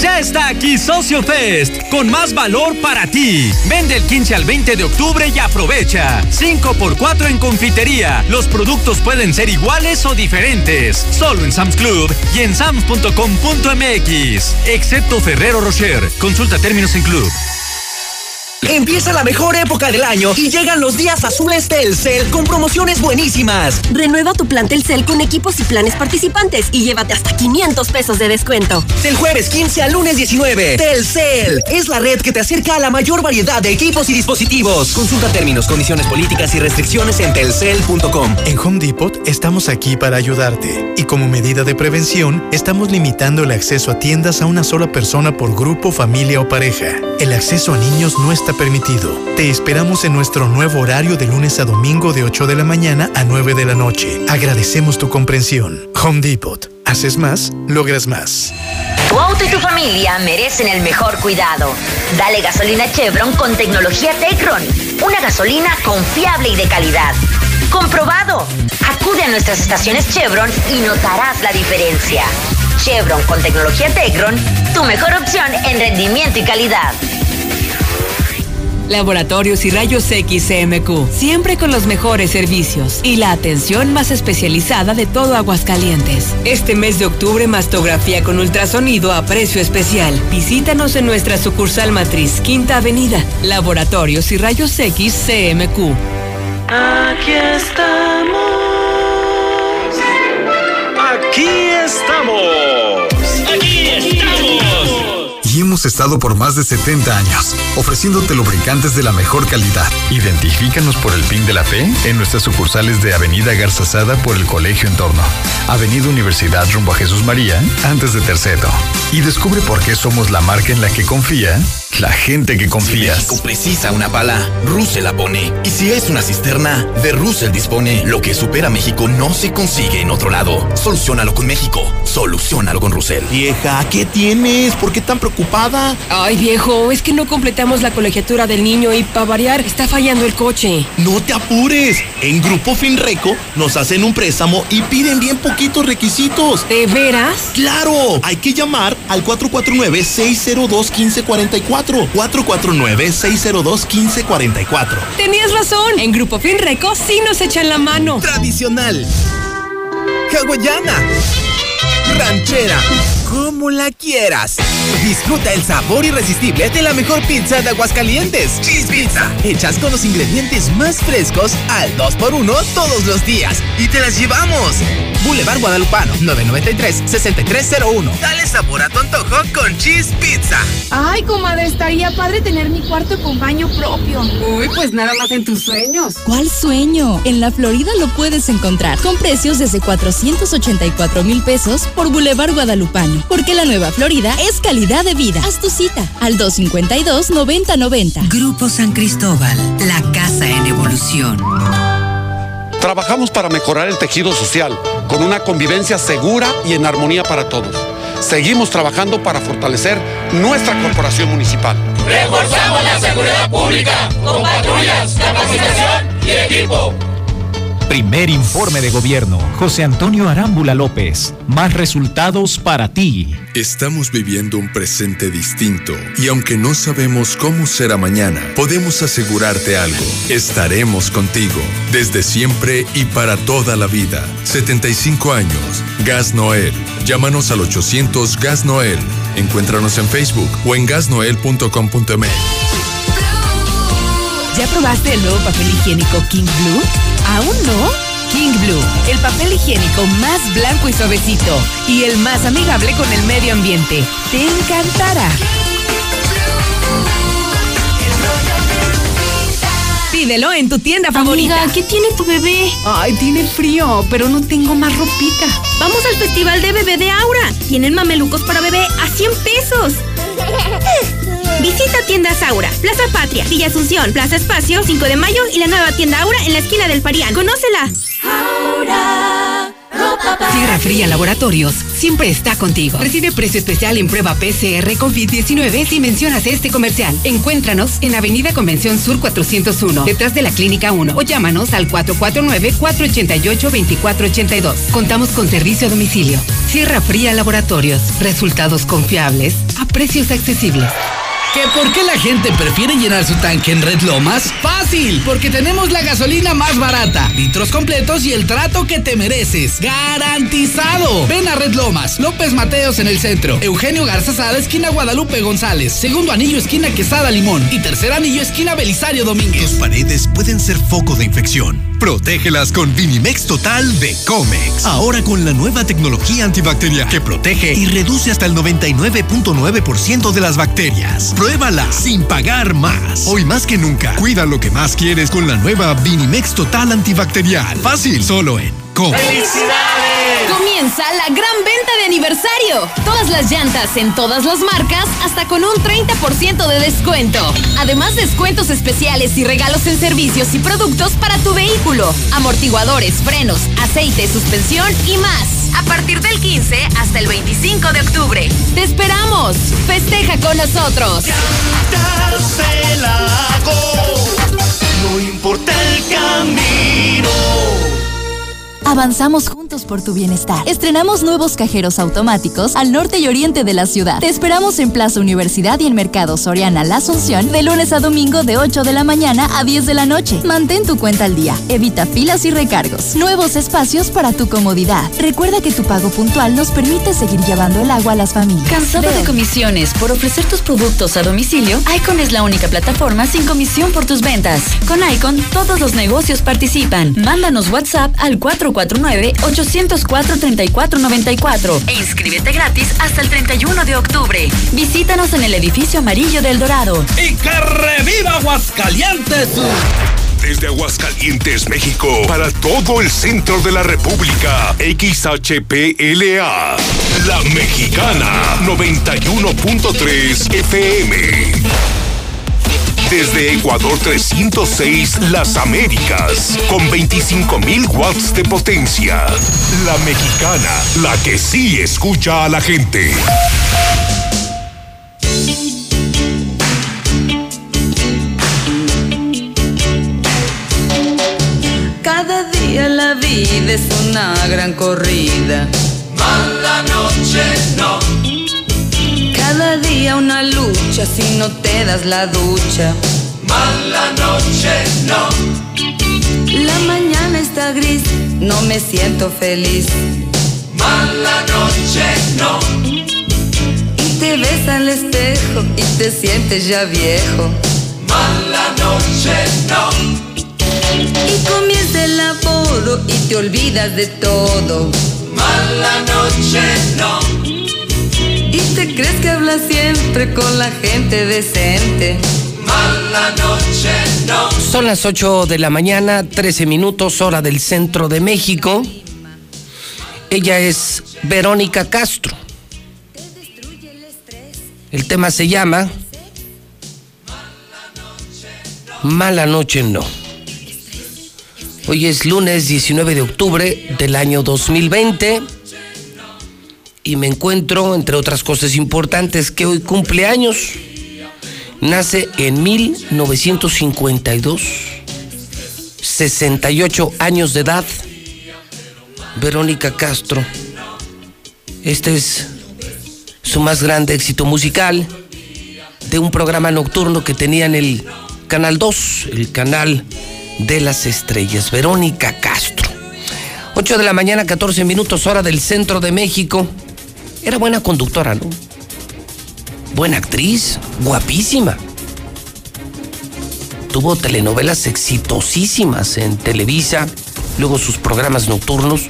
Ya está aquí Socio Fest, con más valor para ti. Vende el 15 al 20 de octubre y aprovecha. 5 por 4 en confitería. Los productos pueden ser iguales o diferentes. Solo en Sam's Club y en sams.com.mx. Excepto Ferrero Rocher. Consulta términos en club. Empieza la mejor época del año y llegan los días azules Telcel con promociones buenísimas. Renueva tu plan Telcel con equipos y planes participantes y llévate hasta 500 pesos de descuento. Del jueves 15 al lunes 19. Telcel es la red que te acerca a la mayor variedad de equipos y dispositivos. Consulta términos, condiciones políticas y restricciones en telcel.com. En Home Depot estamos aquí para ayudarte y como medida de prevención estamos limitando el acceso a tiendas a una sola persona por grupo, familia o pareja. El acceso a niños no está permitido. Te esperamos en nuestro nuevo horario de lunes a domingo de 8 de la mañana a 9 de la noche. Agradecemos tu comprensión. Home Depot. Haces más, logras más. Tu auto y tu familia merecen el mejor cuidado. Dale gasolina Chevron con tecnología Tecron. Una gasolina confiable y de calidad. Comprobado. Acude a nuestras estaciones Chevron y notarás la diferencia. Chevron con tecnología Tecron, tu mejor opción en rendimiento y calidad. Laboratorios y Rayos X CMQ, siempre con los mejores servicios y la atención más especializada de todo Aguascalientes. Este mes de octubre, mastografía con ultrasonido a precio especial. Visítanos en nuestra sucursal matriz, Quinta Avenida. Laboratorios y Rayos X CMQ. Aquí estamos. Aquí estamos. Hemos estado por más de 70 años, ofreciéndote lubricantes de la mejor calidad. Identifícanos por el PIN de la fe en nuestras sucursales de Avenida Garza Sada por el Colegio Entorno, Avenida Universidad rumbo a Jesús María, antes de Terceto. Y descubre por qué somos la marca en la que confía la gente que confía. Si México precisa una pala, Russell la pone. Y si es una cisterna, de Russell dispone. Lo que supera México no se consigue en otro lado. Solucionalo con México. Solucionalo con Russell. Vieja, ¿qué tienes? ¿Por qué tan preocupada? Ay, viejo, es que no completamos la colegiatura del niño y para variar está fallando el coche. No te apures. En Grupo Finreco nos hacen un préstamo y piden bien poquitos requisitos. ¿De veras? ¡Claro! Hay que llamar al 449-602-1544. 449-602-1544. Tenías razón. En Grupo Finreco sí nos echan la mano. Tradicional. Hawaiana. Ranchera. Como la quieras. Disfruta el sabor irresistible de la mejor pizza de Aguascalientes. Cheese Pizza. Hechas con los ingredientes más frescos al 2x1 todos los días. Y te las llevamos. Boulevard Guadalupano, 993-6301. Dale sabor a tu antojo con Cheese Pizza. Ay, comadre, estaría padre tener mi cuarto con baño propio. Uy, pues nada más en tus sueños. ¿Cuál sueño? En la Florida lo puedes encontrar con precios desde 484 mil pesos por Boulevard Guadalupano. Porque la nueva Florida es calidad de vida. Haz tu cita al 252-9090. Grupo San Cristóbal, la casa en evolución. Trabajamos para mejorar el tejido social, con una convivencia segura y en armonía para todos. Seguimos trabajando para fortalecer nuestra corporación municipal. Reforzamos la seguridad pública con patrullas, capacitación y equipo. Primer informe de gobierno. José Antonio Arámbula López. Más resultados para ti. Estamos viviendo un presente distinto y aunque no sabemos cómo será mañana, podemos asegurarte algo. Estaremos contigo desde siempre y para toda la vida. 75 años. Gas Noel. Llámanos al 800 Gas Noel. Encuéntranos en Facebook o en gasnoel.com.mx. ¿Ya probaste el nuevo papel higiénico King Blue? ¿Aún no? King Blue, el papel higiénico más blanco y suavecito y el más amigable con el medio ambiente. Te encantará. Pídelo en tu tienda favorita. Amiga, ¿qué tiene tu bebé? Ay, tiene frío, pero no tengo más ropita. Vamos al festival de bebé de Aura. Tienen mamelucos para bebé a 100 pesos. Visita tiendas Aura, Plaza Patria, Villa Asunción, Plaza Espacio, 5 de mayo y la nueva tienda Aura en la esquina del Parián. ¡Conócela! Aura. Sierra Fría Laboratorios siempre está contigo. Recibe precio especial en prueba PCR COVID-19 si mencionas este comercial. Encuéntranos en Avenida Convención Sur 401, detrás de la Clínica 1 o llámanos al 449-488-2482. Contamos con servicio a domicilio. Sierra Fría Laboratorios. Resultados confiables a precios accesibles. ¿Que por qué la gente prefiere llenar su tanque en Red Lomas? ¡Fácil! Porque tenemos la gasolina más barata, litros completos y el trato que te mereces. ¡Garantizado! Ven a Red Lomas, López Mateos en el centro, Eugenio Garza Sada, esquina Guadalupe González, segundo anillo, esquina Quesada Limón y tercer anillo, esquina Belisario Domínguez. Tus paredes pueden ser foco de infección. Protégelas con Vinimex Total de Comex. Ahora con la nueva tecnología antibacterial que protege y reduce hasta el 99.9% de las bacterias. Pruébala sin pagar más. Hoy más que nunca, cuida lo que más quieres con la nueva Vinimex Total antibacterial. Fácil, solo en Comex. Comienza la gran venta de aniversario. Todas las llantas en todas las marcas hasta con un 30% de descuento. Además descuentos especiales y regalos en servicios y productos para tu vehículo. Amortiguadores, frenos, aceite, suspensión y más. A partir del 15 hasta el 25 de octubre. ¡Te esperamos! Festeja con nosotros. No importa el camino. Avanzamos juntos por tu bienestar. Estrenamos nuevos cajeros automáticos al norte y oriente de la ciudad. Te esperamos en Plaza Universidad y en Mercado Soriana La Asunción de lunes a domingo de 8 de la mañana a 10 de la noche. Mantén tu cuenta al día. Evita filas y recargos. Nuevos espacios para tu comodidad. Recuerda que tu pago puntual nos permite seguir llevando el agua a las familias. ¿Cansado de comisiones por ofrecer tus productos a domicilio? Icon es la única plataforma sin comisión por tus ventas. Con Icon, todos los negocios participan. Mándanos WhatsApp al 449-804-3494 e inscríbete gratis hasta el 31 de octubre. Visítanos en el edificio amarillo del Dorado. ¡Y que reviva Aguascalientes! Desde Aguascalientes, México, para todo el centro de la República. XHPLA. La Mexicana. 91.3 FM. Desde Ecuador 306, Las Américas, con 25.000 watts de potencia. La Mexicana, la que sí escucha a la gente. Cada día la vida es una gran corrida. Mala noche, no. Día una lucha si no te das la ducha. Mala noche, no. La mañana está gris, no me siento feliz. Mala noche, no. Y te ves al espejo y te sientes ya viejo. Mala noche, no. Y comienza el laboro y te olvidas de todo. Mala noche, no. Y te crees que hablas siempre con la gente decente. Mala noche, no. Son las 8 de la mañana, 13 minutos, hora del centro de México. Ella es Verónica Castro. El tema se llama Mala noche no. Hoy es lunes 19 de octubre del año 2020 y me encuentro, entre otras cosas importantes, que hoy cumple años. Nace en 1952 68 años de edad. Verónica Castro. Este es su más grande éxito musical de un programa nocturno que tenía en el Canal 2, el canal de las estrellas. Verónica Castro. 8 de la mañana, 14 minutos, hora del centro de México. Era buena conductora, ¿no? Buena actriz, guapísima. Tuvo telenovelas exitosísimas en Televisa, luego sus programas nocturnos,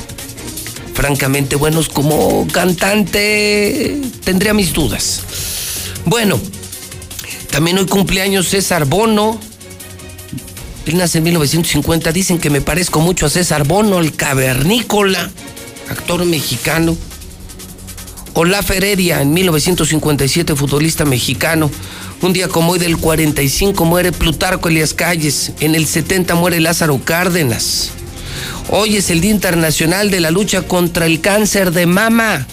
francamente buenos como cantante, tendría mis dudas. Bueno, también hoy cumpleaños César Bono. Él nace en 1950. Dicen que me parezco mucho a César Bono, el cavernícola, actor mexicano. Olaf Heredia, en 1957, futbolista mexicano. Un día como hoy del 45 muere Plutarco Elias Calles. En el 70 muere Lázaro Cárdenas. Hoy es el Día Internacional de la Lucha contra el Cáncer de Mama.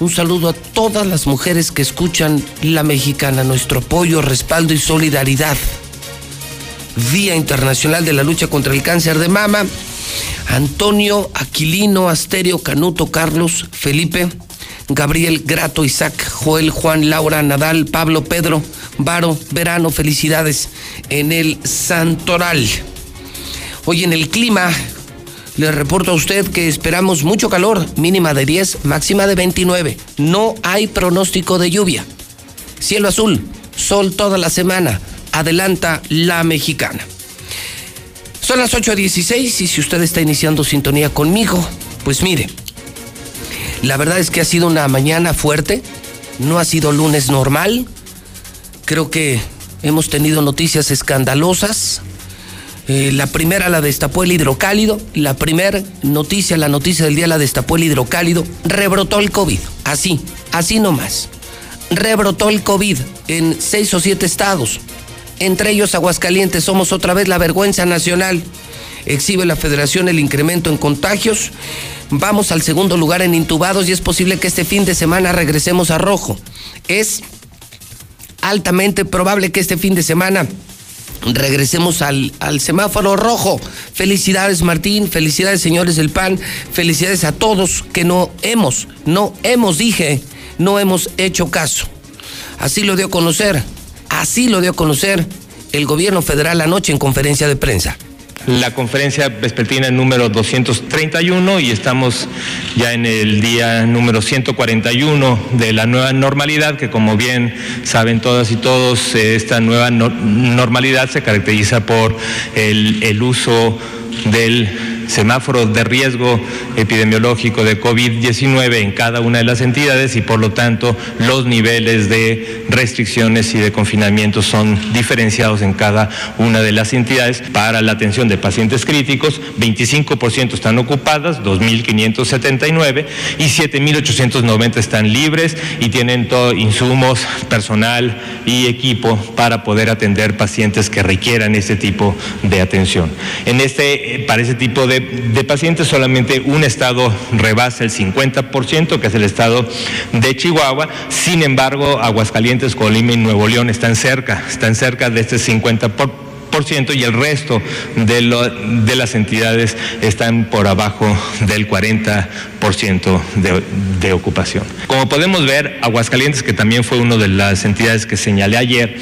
Un saludo a todas las mujeres que escuchan La Mexicana, nuestro apoyo, respaldo y solidaridad. Día Internacional de la Lucha contra el Cáncer de Mama. Antonio, Aquilino, Asterio, Canuto, Carlos, Felipe, Gabriel, Grato, Isaac, Joel, Juan, Laura, Nadal, Pablo, Pedro, Varo, Verano, felicidades en el Santoral. Hoy en el clima, le reporto a usted que esperamos mucho calor, mínima de 10, máxima de 29. No hay pronóstico de lluvia. Cielo azul, sol toda la semana. Adelanta la mexicana. Son las 8.16 y si usted está iniciando sintonía conmigo, pues mire, la verdad es que ha sido una mañana fuerte, no ha sido lunes normal, creo que hemos tenido noticias escandalosas. Eh, la primera la destapó el hidrocálido, la primera noticia, la noticia del día la destapó el hidrocálido, rebrotó el COVID, así, así nomás. Rebrotó el COVID en seis o siete estados entre ellos Aguascalientes, somos otra vez la vergüenza nacional. Exhibe la federación el incremento en contagios. Vamos al segundo lugar en intubados y es posible que este fin de semana regresemos a rojo. Es altamente probable que este fin de semana regresemos al, al, semáforo rojo. Felicidades Martín, felicidades señores del PAN, felicidades a todos que no hemos, no hemos, dije, no hemos hecho caso. Así lo dio a conocer Así lo dio a conocer el gobierno federal anoche en conferencia de prensa. La conferencia vespertina número 231 y estamos ya en el día número 141 de la nueva normalidad, que como bien saben todas y todos, esta nueva normalidad se caracteriza por el, el uso del semáforo de riesgo epidemiológico de COVID-19 en cada una de las entidades y por lo tanto los niveles de restricciones y de confinamiento son diferenciados en cada una de las entidades. Para la atención de pacientes críticos, 25% están ocupadas, 2.579 y 7.890 están libres y tienen todo insumos, personal y equipo para poder atender pacientes que requieran ese tipo de atención. En este, para ese tipo de de, pacientes, solamente un estado rebasa el 50%, que es el estado de Chihuahua. Sin embargo, Aguascalientes, Colima y Nuevo León están cerca, están cerca de este 50% y el resto de, de, las entidades están por abajo del 40% de, de ocupación. Como podemos ver, Aguascalientes, que también fue una de las entidades que señalé ayer,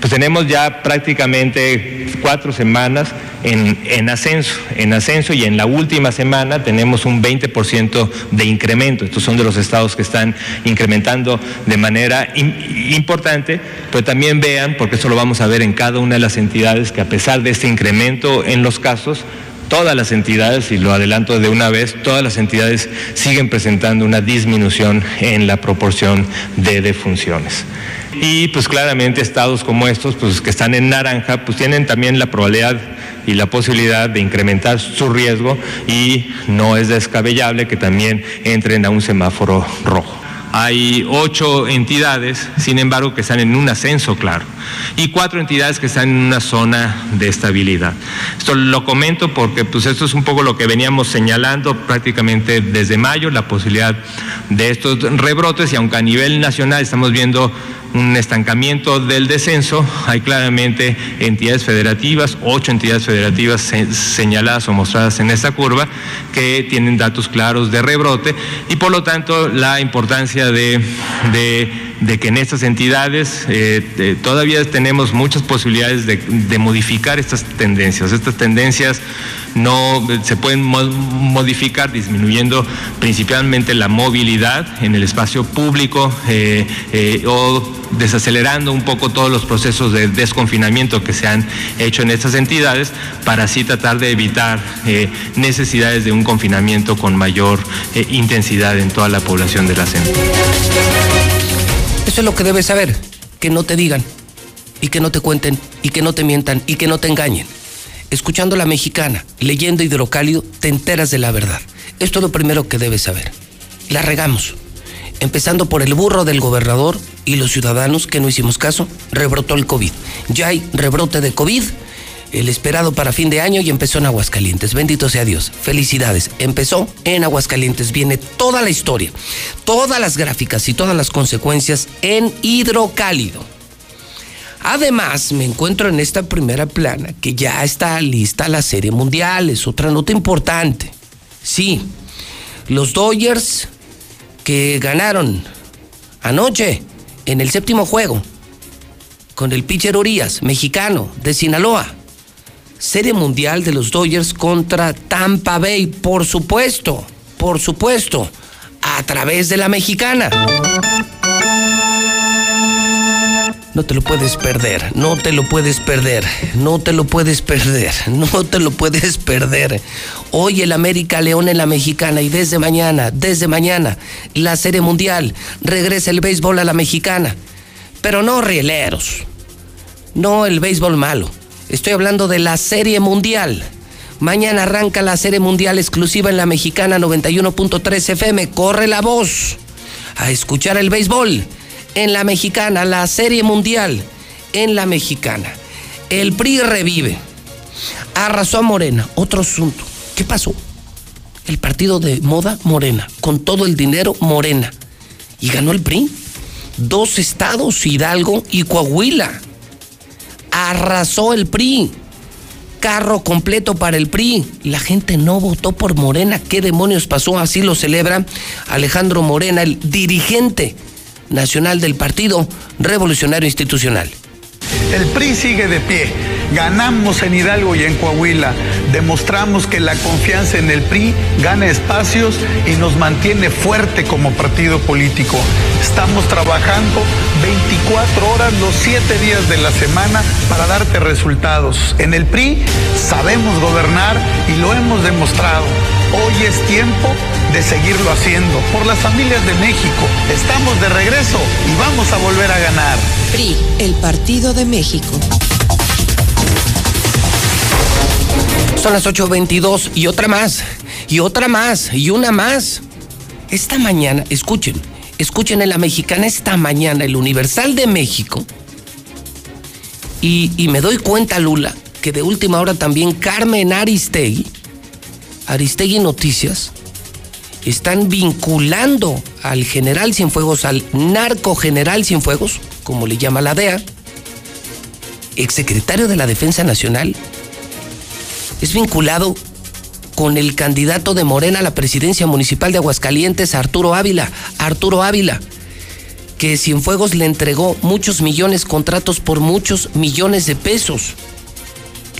pues tenemos ya prácticamente cuatro semanas en, en, ascenso, en ascenso y en la última semana tenemos un 20% de incremento. Estos son de los estados que están incrementando de manera importante, pero también vean, porque eso lo vamos a ver en cada una de las entidades, que a pesar de este incremento en los casos, todas las entidades, y lo adelanto de una vez, todas las entidades siguen presentando una disminución en la proporción de defunciones. Y pues claramente estados como estos, pues que están en naranja, pues tienen también la probabilidad y la posibilidad de incrementar su riesgo y no es descabellable que también entren a un semáforo rojo. hay ocho entidades, sin embargo, que están en un ascenso claro, y cuatro entidades que están en una zona de estabilidad. Esto lo comento porque pues, esto es un poco lo que veníamos señalando prácticamente desde mayo, la posibilidad de estos rebrotes, y aunque a nivel nacional estamos viendo un estancamiento del descenso. Hay claramente entidades federativas, ocho entidades federativas señaladas o mostradas en esta curva, que tienen datos claros de rebrote y por lo tanto la importancia de, que en estas entidades eh, todavía tenemos muchas posibilidades de, de modificar estas tendencias. Estas tendencias no se pueden modificar disminuyendo principalmente la movilidad en el espacio público eh, eh, o desacelerando un poco todos los procesos de desconfinamiento que se han hecho en estas entidades para así tratar de evitar eh, necesidades de un confinamiento con mayor intensidad en toda la población de la centro. Eso es lo que debes saber, que no te digan y que no te cuenten y que no te mientan y que no te engañen escuchando la mexicana, leyendo hidrocálido, te enteras de la verdad. Esto es lo primero que debes saber. La regamos. Empezando por el burro del gobernador y los ciudadanos que no hicimos caso, rebrotó el COVID. Ya hay rebrote de COVID, el esperado para fin de año y empezó en Aguascalientes. Bendito sea Dios. Felicidades. Empezó en Aguascalientes. Viene toda la historia, todas las gráficas y todas las consecuencias en hidrocálido. Además, me encuentro en esta primera plana que ya está lista la Serie Mundial. Es otra nota importante. Sí, los Dodgers que ganaron anoche en el séptimo juego con el pitcher Urias, mexicano, de Sinaloa. Serie Mundial de los Dodgers contra Tampa Bay, por supuesto, por supuesto, a través de la mexicana. No te lo puedes perder, no te lo puedes perder, no te lo puedes perder, no te lo puedes perder. Hoy el América León en la Mexicana y desde mañana, desde mañana, la Serie Mundial, regresa el béisbol a la Mexicana. Pero no rieleros, no el béisbol malo. Estoy hablando de la Serie Mundial. Mañana arranca la Serie Mundial exclusiva en la Mexicana 91.3 FM. Corre la voz a escuchar el béisbol en la mexicana, la serie mundial en la mexicana. El PRI revive. Arrasó a Morena. Otro asunto. ¿Qué pasó? El partido de moda Morena, con todo el dinero Morena. Y ganó el PRI. Dos estados, Hidalgo y Coahuila. Arrasó el PRI. Carro completo para el PRI. La gente no votó por Morena. ¿Qué demonios pasó? Así lo celebra Alejandro Morena, el dirigente nacional del Partido Revolucionario Institucional. El PRI sigue de pie. Ganamos en Hidalgo y en Coahuila. Demostramos que la confianza en el PRI gana espacios y nos mantiene fuerte como partido político. Estamos trabajando 24 horas los 7 días de la semana para darte resultados. En el PRI sabemos gobernar y lo hemos demostrado. Hoy es tiempo de seguirlo haciendo. Por las familias de México, estamos de regreso y vamos a volver a ganar. PRI, el Partido de México. Son las 8.22 y otra más, y otra más, y una más. Esta mañana, escuchen, escuchen en la mexicana esta mañana, el Universal de México. Y, y me doy cuenta, Lula, que de última hora también Carmen Aristegui Aristegui Noticias están vinculando al general Cienfuegos, al narco general Cienfuegos, como le llama la DEA, exsecretario de la Defensa Nacional, es vinculado con el candidato de Morena a la presidencia municipal de Aguascalientes, Arturo Ávila. Arturo Ávila, que Cienfuegos le entregó muchos millones, contratos por muchos millones de pesos.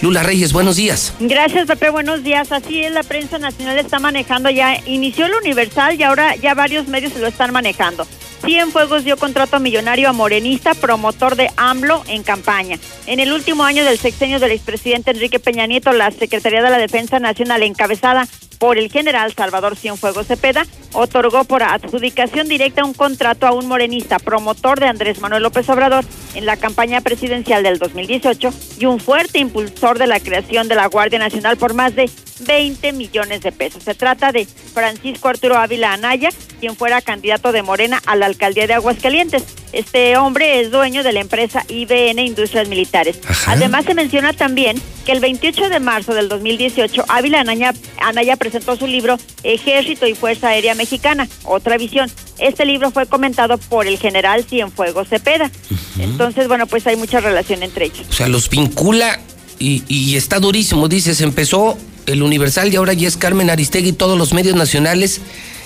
Lula Reyes, buenos días. Gracias, Pepe, buenos días. Así es, la prensa nacional está manejando ya, inició el Universal y ahora ya varios medios se lo están manejando. Cienfuegos dio contrato millonario a Morenista, promotor de AMLO en campaña. En el último año del sexenio del expresidente Enrique Peña Nieto, la Secretaría de la Defensa Nacional, encabezada por el general Salvador Cienfuegos Cepeda, otorgó por adjudicación directa un contrato a un morenista, promotor de Andrés Manuel López Obrador en la campaña presidencial del 2018 y un fuerte impulsor de la creación de la Guardia Nacional por más de 20 millones de pesos. Se trata de Francisco Arturo Ávila Anaya, quien fuera candidato de Morena a la alcaldía de Aguascalientes. Este hombre es dueño de la empresa IBN Industrias Militares. Además se menciona también que el 28 de marzo del 2018 Ávila Anaya, Anaya presentó su libro Ejército y Fuerza Aérea Mexicana, otra visión. Este libro fue comentado por el general Cienfuegos Cepeda. Entonces, bueno, pues hay mucha relación entre ellos. O sea, los vincula y, y está durísimo. Dices, empezó el Universal y ahora ya es Carmen Aristegui y todos los medios nacionales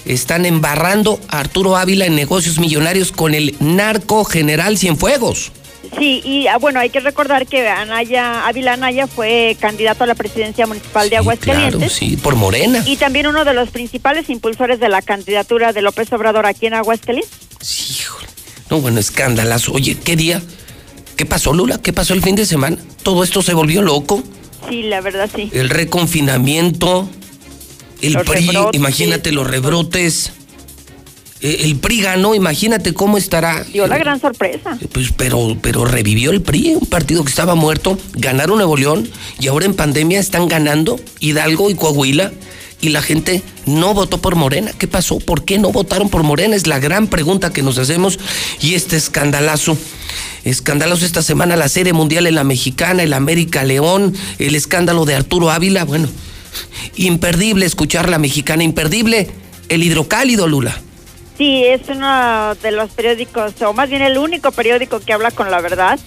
están embarrando a Arturo Ávila en negocios millonarios con el narco general Cienfuegos. Sí, y ah, bueno, hay que recordar que Anaya, Ávila Anaya fue candidato a la presidencia municipal de Aguascalientes. Claro, sí, por Morena. Y también uno de los principales impulsores de la candidatura de López Obrador aquí en Aguascalientes. Sí, híjole. No, bueno, escándalas. Oye, ¿qué día? ¿Qué pasó, Lula? ¿Qué pasó el fin de semana? ¿Todo esto se volvió loco? Sí, la verdad sí. El reconfinamiento, el Los PRI, rebrotes. imagínate los rebrotes. Eh, El PRI ganó, imagínate cómo estará. Dio la gran sorpresa. Pues, pero, pero revivió el PRI, un partido que estaba muerto, ganaron Nuevo León y ahora en pandemia están ganando Hidalgo y Coahuila y la gente no votó por Morena. ¿Qué pasó? ¿Por qué no votaron por Morena? Es la gran pregunta que nos hacemos y este escandalazo. Escandalazo esta semana la Serie Mundial en la Mexicana, el América León, el escándalo de Arturo Ávila. Bueno, imperdible escuchar la Mexicana, imperdible el hidrocálido, Lula. Sí, es uno de los periódicos, o más bien el único periódico que habla con la verdad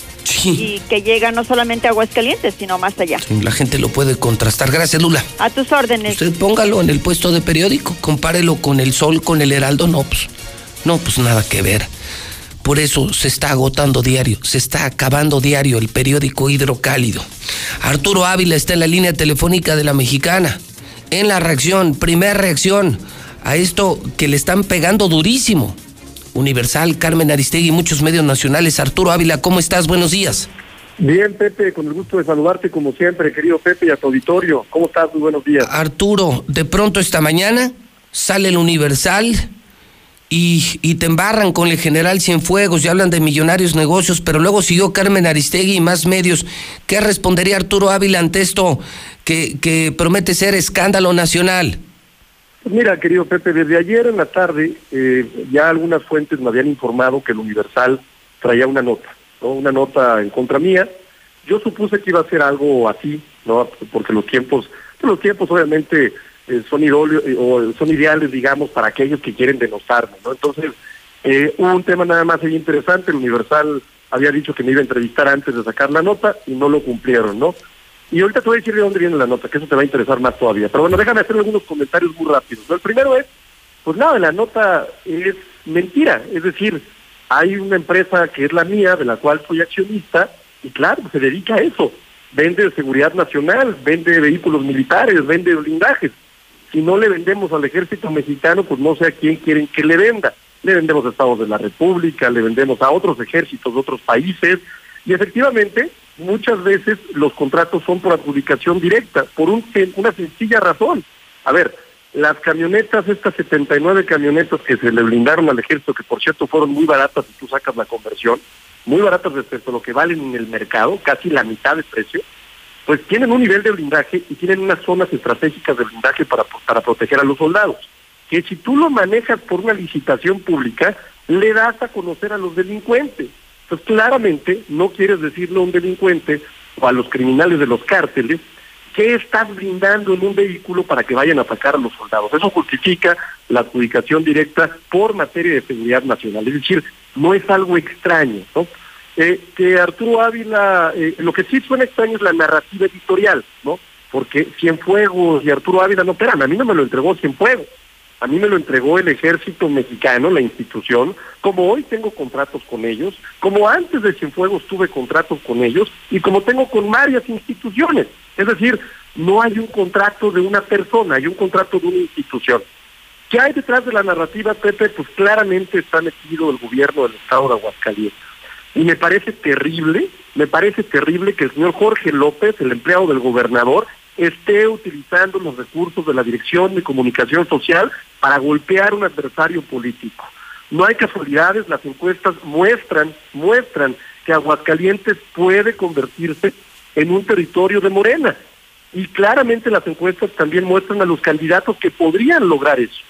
y que llega no solamente a Aguascalientes, sino más allá. La gente lo puede contrastar. Gracias, Lula. A tus órdenes. Usted póngalo en el puesto de periódico, compárelo con el Sol, con el Heraldo, no, pues, no, pues nada que ver. Por eso se está agotando diario, se está acabando diario el periódico Hidrocálido. Arturo Ávila está en la línea telefónica de la Mexicana. En la reacción, primer reacción a esto que le están pegando durísimo. Universal, Carmen Aristegui, muchos medios nacionales. Arturo Ávila, ¿cómo estás? Buenos días. Bien, Pepe, con el gusto de saludarte como siempre, querido Pepe, y a tu auditorio. ¿Cómo estás? Muy buenos días. Arturo, de pronto esta mañana sale el Universal y, y te embarran con el general Cienfuegos y hablan de millonarios negocios, pero luego siguió Carmen Aristegui y más medios. ¿Qué respondería Arturo Ávila ante esto que, que promete ser escándalo nacional? Pues mira, querido Pepe, desde ayer en la tarde eh, ya algunas fuentes me habían informado que el Universal traía una nota, ¿no? Una nota en contra mía. Yo supuse que iba a ser algo así, ¿no? Porque los tiempos, los tiempos obviamente son, eh, o son ideales, digamos, para aquellos que quieren denostarme, ¿no? Entonces, eh, un tema nada más ahí interesante, el Universal había dicho que me iba a entrevistar antes de sacar la nota y no lo cumplieron, ¿no? Y ahorita te voy a decir de dónde viene la nota, que eso te va a interesar más todavía. Pero bueno, déjame hacer algunos comentarios muy rápidos. El primero es, pues nada, la nota es mentira. Es decir, hay una empresa que es la mía, de la cual soy accionista, y claro, se dedica a eso. Vende seguridad nacional, vende vehículos militares, vende blindajes. Si no le vendemos al ejército mexicano, pues no sé a quién quieren que le venda. Le vendemos a estados de la República, le vendemos a otros ejércitos de otros países, y efectivamente, muchas veces los contratos son por adjudicación directa, por un, una sencilla razón. A ver, las camionetas, estas 79 camionetas que se le blindaron al ejército, que por cierto fueron muy baratas si tú sacas la conversión, muy baratas respecto a lo que valen en el mercado, casi la mitad de precio, pues tienen un nivel de blindaje y tienen unas zonas estratégicas de blindaje para, para proteger a los soldados. Que si tú lo manejas por una licitación pública, le das a conocer a los delincuentes. Pues claramente no quieres decirle a un delincuente o a los criminales de los cárteles qué estás brindando en un vehículo para que vayan a atacar a los soldados. Eso justifica la adjudicación directa por materia de seguridad nacional. Es decir, no es algo extraño, ¿no? Eh, que Arturo Ávila, eh, lo que sí suena extraño es la narrativa editorial, ¿no? Porque Cienfuegos y Arturo Ávila no operan, a mí no me lo entregó Cienfuegos. A mí me lo entregó el ejército mexicano, la institución, como hoy tengo contratos con ellos, como antes de Cienfuegos tuve contratos con ellos y como tengo con varias instituciones. Es decir, no hay un contrato de una persona, hay un contrato de una institución. ¿Qué hay detrás de la narrativa, Pepe? Pues claramente está metido el gobierno del estado de Aguascalientes. Y me parece terrible, me parece terrible que el señor Jorge López, el empleado del gobernador, esté utilizando los recursos de la Dirección de Comunicación Social para golpear a un adversario político. No hay casualidades, las encuestas muestran, muestran que Aguascalientes puede convertirse en un territorio de Morena. Y claramente las encuestas también muestran a los candidatos que podrían lograr eso.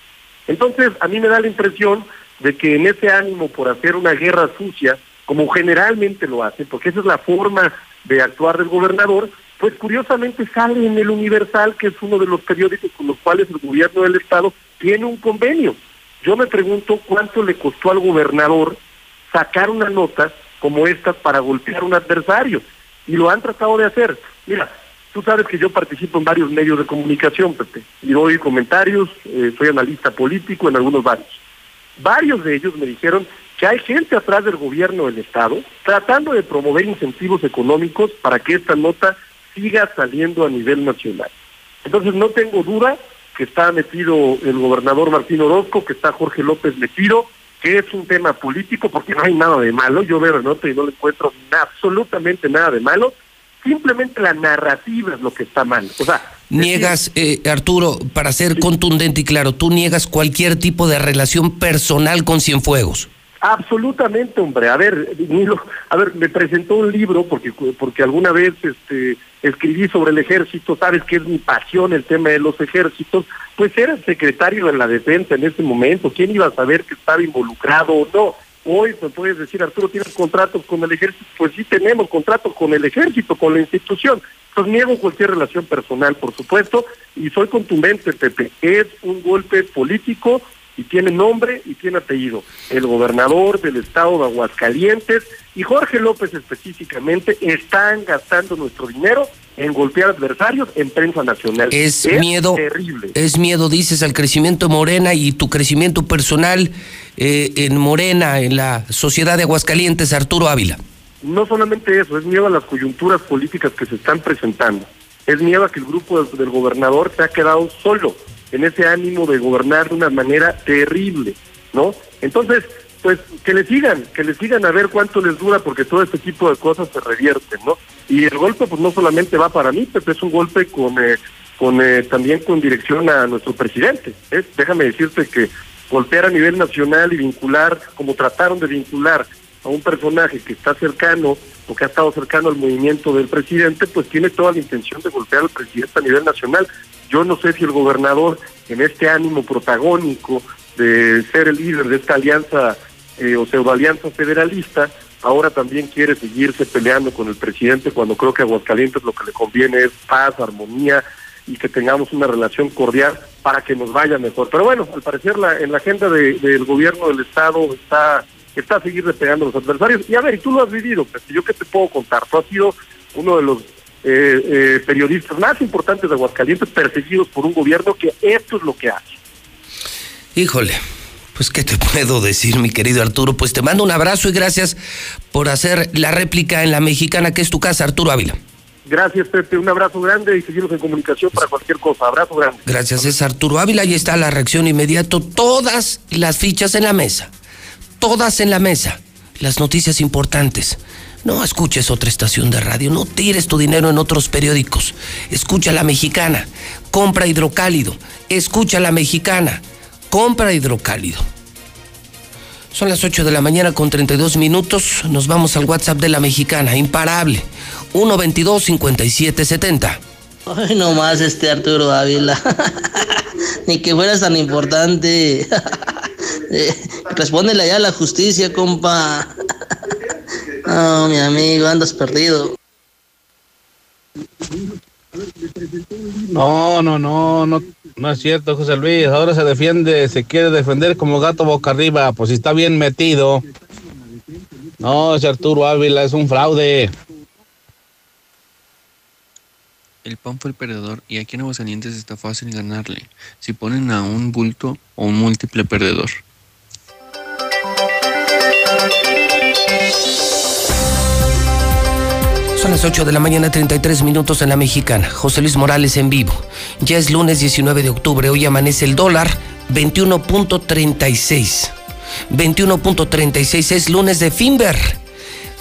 Entonces, a mí me da la impresión de que en ese ánimo por hacer una guerra sucia, como generalmente lo hace, porque esa es la forma de actuar del gobernador, pues curiosamente sale en el Universal, que es uno de los periódicos con los cuales el gobierno del Estado tiene un convenio. Yo me pregunto cuánto le costó al gobernador sacar una nota como esta para golpear a un adversario. Y lo han tratado de hacer. Mira, tú sabes que yo participo en varios medios de comunicación, Pepe, y doy comentarios, eh, soy analista político en algunos varios. Varios de ellos me dijeron que hay gente atrás del gobierno del Estado tratando de promover incentivos económicos para que esta nota siga saliendo a nivel nacional. Entonces no tengo duda que está metido el gobernador Martín Orozco, que está Jorge López metido, que es un tema político, porque no hay nada de malo, yo veo la nota y no le encuentro absolutamente nada de malo, simplemente la narrativa es lo que está mal. O sea, niegas, eh, Arturo, para ser contundente y claro, tú niegas cualquier tipo de relación personal con Cienfuegos. Absolutamente, hombre. A ver, a ver, me presentó un libro porque porque alguna vez este escribí sobre el ejército, sabes que es mi pasión el tema de los ejércitos, pues era secretario de la defensa en ese momento, ¿quién iba a saber que estaba involucrado o no? Hoy me puedes decir, Arturo, ¿tienes contratos con el ejército? Pues sí tenemos contratos con el ejército, con la institución. Entonces niego cualquier relación personal, por supuesto, y soy contundente, Pepe. Es un golpe político y tiene nombre y tiene apellido. El gobernador del estado de Aguascalientes y Jorge López específicamente están gastando nuestro dinero en golpear adversarios en prensa nacional. Es, miedo, terrible. Es miedo, dices, al crecimiento de Morena y tu crecimiento personal eh, en Morena, en la sociedad de Aguascalientes, Arturo Ávila. No solamente eso, es miedo a las coyunturas políticas que se están presentando. Es miedo a que el grupo del gobernador se ha quedado solo en ese ánimo de gobernar de una manera terrible, ¿no? Entonces, pues que le sigan, que le sigan a ver cuánto les dura, porque todo este tipo de cosas se revierten, ¿no? Y el golpe, pues no solamente va para mí, pero es un golpe con, eh, con eh, también con dirección a nuestro presidente. ¿eh? Déjame decirte que golpear a nivel nacional y vincular, como trataron de vincular a un personaje que está cercano o que ha estado cercano al movimiento del presidente, pues tiene toda la intención de golpear al presidente a nivel nacional. Yo no sé si el gobernador, en este ánimo protagónico de ser el líder de esta alianza eh, o pseudoalianza federalista, ahora también quiere seguirse peleando con el presidente cuando creo que a Aguascalientes lo que le conviene es paz, armonía y que tengamos una relación cordial para que nos vaya mejor. Pero bueno, al parecer la, en la agenda del gobierno del Estado está está seguir despegando los adversarios. Y a ver, y tú lo has vivido, pues, yo qué te puedo contar, tú has sido uno de los eh, eh, periodistas más importantes de Aguascalientes perseguidos por un gobierno que esto es lo que hace. Híjole, pues qué te puedo decir, mi querido Arturo. Pues te mando un abrazo y gracias por hacer la réplica en la mexicana que es tu casa, Arturo Ávila. Gracias, Pepe. Un abrazo grande y seguimos en comunicación para cualquier cosa. Abrazo grande. Gracias, es Arturo Ávila. Ahí está la reacción inmediato. Todas las fichas en la mesa. Todas en la mesa. Las noticias importantes. No escuches otra estación de radio, no tires tu dinero en otros periódicos. Escucha la mexicana, compra hidrocálido. Escucha la mexicana, compra hidrocálido. Son las 8 de la mañana con 32 minutos. Nos vamos al WhatsApp de la mexicana, imparable. 122-5770. Ay, no más este Arturo Ávila. Ni que fueras tan importante. Eh, respóndele allá a la justicia, compa. No, mi amigo, andas perdido. No, no, no, no, no es cierto, José Luis. Ahora se defiende, se quiere defender como gato boca arriba, pues si está bien metido. No, ese Arturo Ávila es un fraude. El PAN fue el perdedor y aquí en Aguascalientes está fácil ganarle si ponen a un bulto o un múltiple perdedor. Son las 8 de la mañana, 33 minutos en la mexicana. José Luis Morales en vivo. Ya es lunes 19 de octubre. Hoy amanece el dólar 21.36. 21.36 es lunes de Finver.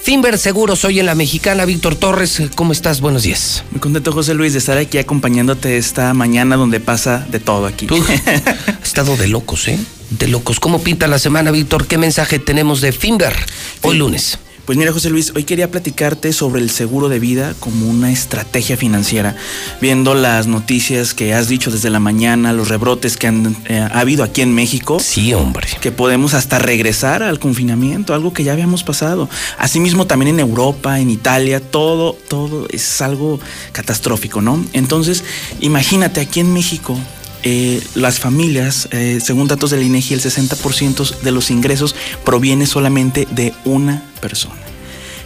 Finver Seguros, hoy en la mexicana. Víctor Torres, ¿cómo estás? Buenos días. Muy contento, José Luis, de estar aquí acompañándote esta mañana donde pasa de todo aquí. ha estado de locos, ¿eh? De locos. ¿Cómo pinta la semana, Víctor? ¿Qué mensaje tenemos de Finver hoy lunes? Pues mira, José Luis, hoy quería platicarte sobre el seguro de vida como una estrategia financiera. Viendo las noticias que has dicho desde la mañana, los rebrotes que han eh, ha habido aquí en México. Sí, hombre. Que podemos hasta regresar al confinamiento, algo que ya habíamos pasado. Asimismo, también en Europa, en Italia, todo, todo es algo catastrófico, ¿no? Entonces, imagínate aquí en México, eh, las familias, eh, según datos del INEGI, el 60% de los ingresos proviene solamente de una persona.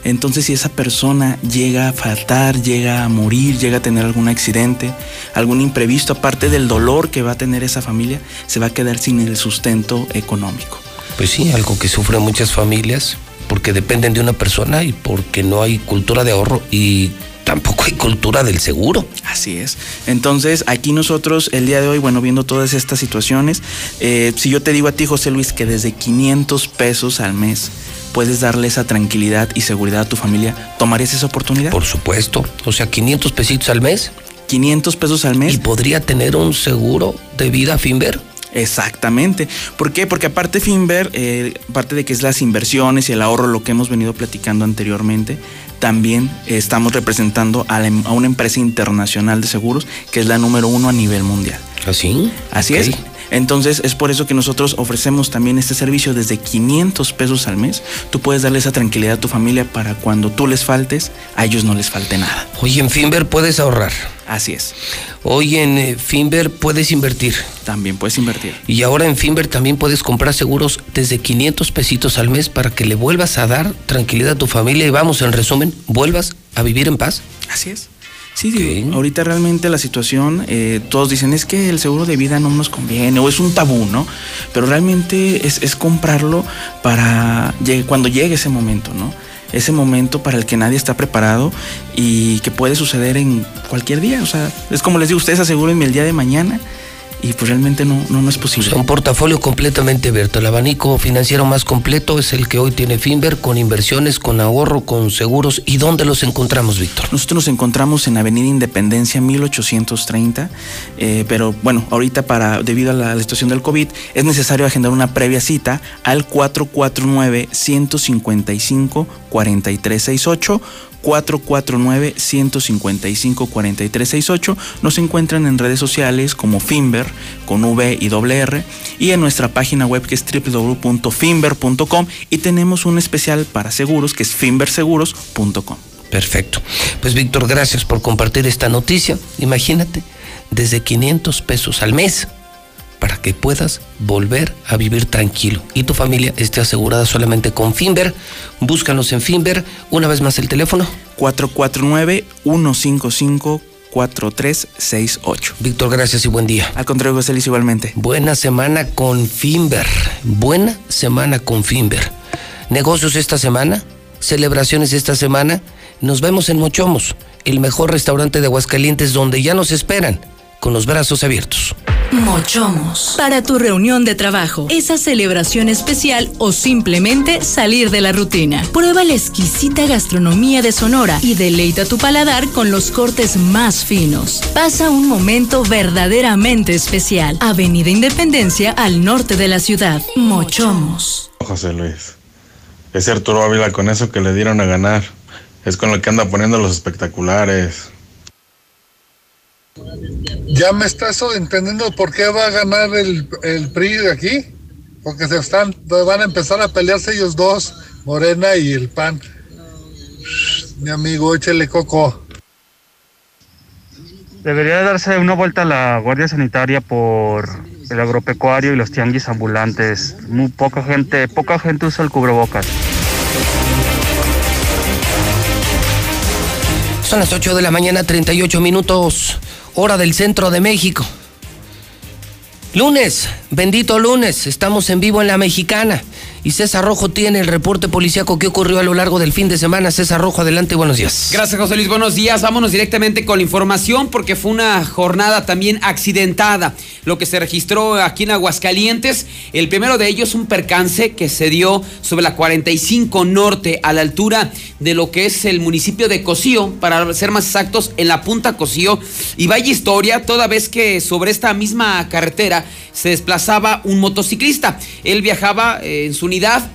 Entonces, si esa persona llega a faltar, llega a morir, llega a tener algún accidente, algún imprevisto, aparte del dolor que va a tener esa familia, se va a quedar sin el sustento económico. Pues sí, algo que sufren muchas familias porque dependen de una persona y porque no hay cultura de ahorro y tampoco hay cultura del seguro. Así es. Entonces, aquí nosotros el día de hoy, bueno, viendo todas estas situaciones, eh, si yo te digo a ti, José Luis, que desde 500 pesos al mes puedes darle esa tranquilidad y seguridad a tu familia, ¿tomarías esa oportunidad? Por supuesto. O sea, 500 pesitos al mes. 500 pesos al mes. ¿Y podría tener un seguro de vida Finver? Exactamente. ¿Por qué? Porque aparte Finver, eh, aparte de que es las inversiones y el ahorro, lo que hemos venido platicando anteriormente, también estamos representando a, la- a una empresa internacional de seguros que es la número uno a nivel mundial. ¿Así? Así es. Entonces es por eso que nosotros ofrecemos también este servicio desde 500 pesos al mes. Tú puedes darle esa tranquilidad a tu familia para cuando tú les faltes, a ellos no les falte nada. Oye, en Finver puedes ahorrar. Así es. Hoy en eh, Finver puedes invertir. También puedes invertir. Y ahora en Finver también puedes comprar seguros desde 500 pesitos al mes para que le vuelvas a dar tranquilidad a tu familia y vamos, en resumen, vuelvas a vivir en paz. Así es. Sí, ahorita realmente la situación, eh, todos dicen es que el seguro de vida no nos conviene o es un tabú, ¿no? Pero realmente es, es comprarlo para cuando llegue ese momento, ¿no? Ese momento para el que nadie está preparado y que puede suceder en cualquier día. O sea, es como les digo, ustedes asegúrenme el día de mañana y pues realmente no, no, no es posible. Un portafolio completamente abierto. El abanico financiero más completo es el que hoy tiene Finver con inversiones, con ahorro, con seguros. ¿Y dónde los encontramos, Víctor? Nosotros nos encontramos en Avenida Independencia 1830, eh, pero bueno, ahorita para debido a la, la situación del COVID es necesario agendar una previa cita al 449-155-4368. 449-155-4368. Nos encuentran en redes sociales como Finver con V y R y en nuestra página web que es www.finver.com y tenemos un especial para seguros que es finverseguros.com. Perfecto. Pues Víctor, gracias por compartir esta noticia. Imagínate, desde 500 pesos al mes para que puedas volver a vivir tranquilo y tu familia esté asegurada solamente con Finver. Búscanos en Finver. Una vez más el teléfono. 449-155-4368. Víctor, gracias y buen día. Al contrario, José Luis, igualmente. Buena semana con Finver. Buena semana con Finver. Negocios esta semana, celebraciones esta semana. Nos vemos en Mochomos, el mejor restaurante de Aguascalientes donde ya nos esperan, con los brazos abiertos. Mochomos. Para tu reunión de trabajo, esa celebración especial o simplemente salir de la rutina. Prueba la exquisita gastronomía de Sonora y deleita tu paladar con los cortes más finos. Pasa un momento verdaderamente especial. Avenida Independencia al norte de la ciudad. Mochomos. José Luis. Ese Arturo Ávila con eso que le dieron a ganar. Es con lo que anda poniendo los espectaculares. ¿Ya me estás entendiendo por qué va a ganar el, el PRI de aquí? Porque se están, van a empezar a pelearse ellos dos, Morena y el PAN. Mi amigo, échale coco. Debería darse una vuelta a la Guardia Sanitaria por el agropecuario y los tianguis ambulantes. Muy poca gente, poca gente usa el cubrebocas. Son las 8 de la mañana, 38 minutos, hora del centro de México. Lunes, bendito lunes, estamos en vivo en la mexicana. Y César Rojo tiene el reporte policíaco que ocurrió a lo largo del fin de semana. César Rojo, adelante, buenos días. Gracias, José Luis. Buenos días. Vámonos directamente con la información porque fue una jornada también accidentada. Lo que se registró aquí en Aguascalientes, el primero de ellos, un percance que se dio sobre la 45 Norte, a la altura de lo que es el municipio de Cocío, para ser más exactos, en la punta Cocío. Y vaya historia, toda vez que sobre esta misma carretera se desplazaba un motociclista. Él viajaba eh, en su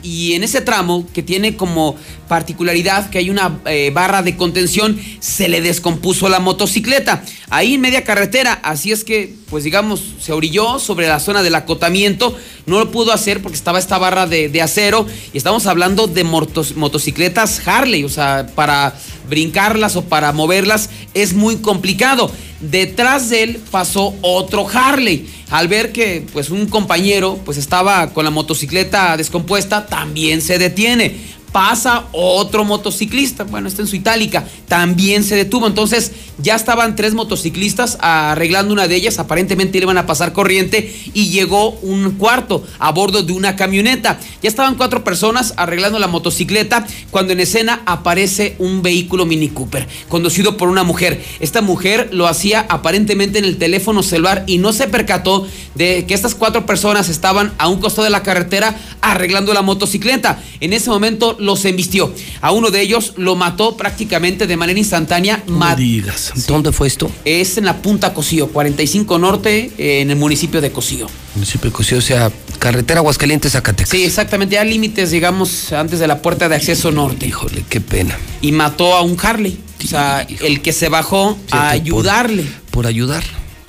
y en ese tramo que tiene como particularidad que hay una eh, barra de contención, se le descompuso la motocicleta. Ahí en media carretera, así es que, pues digamos, se orilló sobre la zona del acotamiento, no lo pudo hacer porque estaba esta barra de, de acero y estamos hablando de motos- motocicletas Harley, o sea, para brincarlas o para moverlas es muy complicado. Detrás de él pasó otro Harley. Al ver que pues un compañero pues estaba con la motocicleta descompuesta, también se detiene pasa otro motociclista, bueno, está en su itálica, también se detuvo. Entonces ya estaban tres motociclistas arreglando una de ellas, aparentemente le iban a pasar corriente y llegó un cuarto a bordo de una camioneta. Ya estaban cuatro personas arreglando la motocicleta cuando en escena aparece un vehículo Mini Cooper, conducido por una mujer. Esta mujer lo hacía aparentemente en el teléfono celular y no se percató de que estas cuatro personas estaban a un costado de la carretera arreglando la motocicleta. En ese momento los embistió. A uno de ellos lo mató prácticamente de manera instantánea. No digas. ¿Dónde fue esto? Es en la Punta Cosío, 45 Norte, eh, en el municipio de Cosío. Municipio de Cosío, o sea, carretera Aguascalientes, Zacatecas. Sí, exactamente, ya límites, digamos, antes de la puerta de acceso norte. Híjole, qué pena. Y mató a un Harley. O sea, el que se bajó a ayudarle. Por ayudar.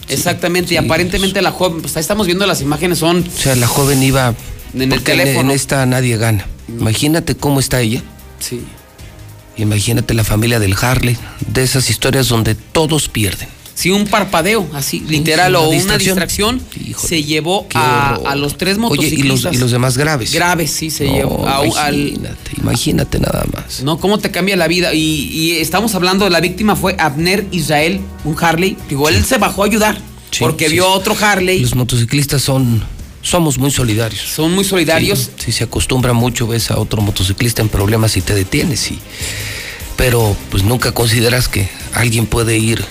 Exactamente, y aparentemente la joven, pues ahí estamos viendo las imágenes, son O sea, la joven iba. En el porque teléfono. En esta nadie gana. Imagínate cómo está ella. Sí. Imagínate la familia del Harley. De esas historias donde todos pierden. Sí, un parpadeo, así, literal, una o una distracción. se llevó a, los tres Oye, motociclistas. y los, y los demás graves. Graves, sí, se No, llevó. a- al- imagínate, imagínate nada más. no, ¿cómo te cambia la vida? Y, y estamos hablando de la víctima fue Abner Israel, un Harley. Digo, él se bajó a ayudar Sí, porque vio a otro Harley. Los motociclistas son. Somos muy solidarios. Son muy solidarios. Sí, sí, se acostumbra mucho, ves a otro motociclista en problemas y te detienes. Y, pero pues nunca consideras que alguien puede ir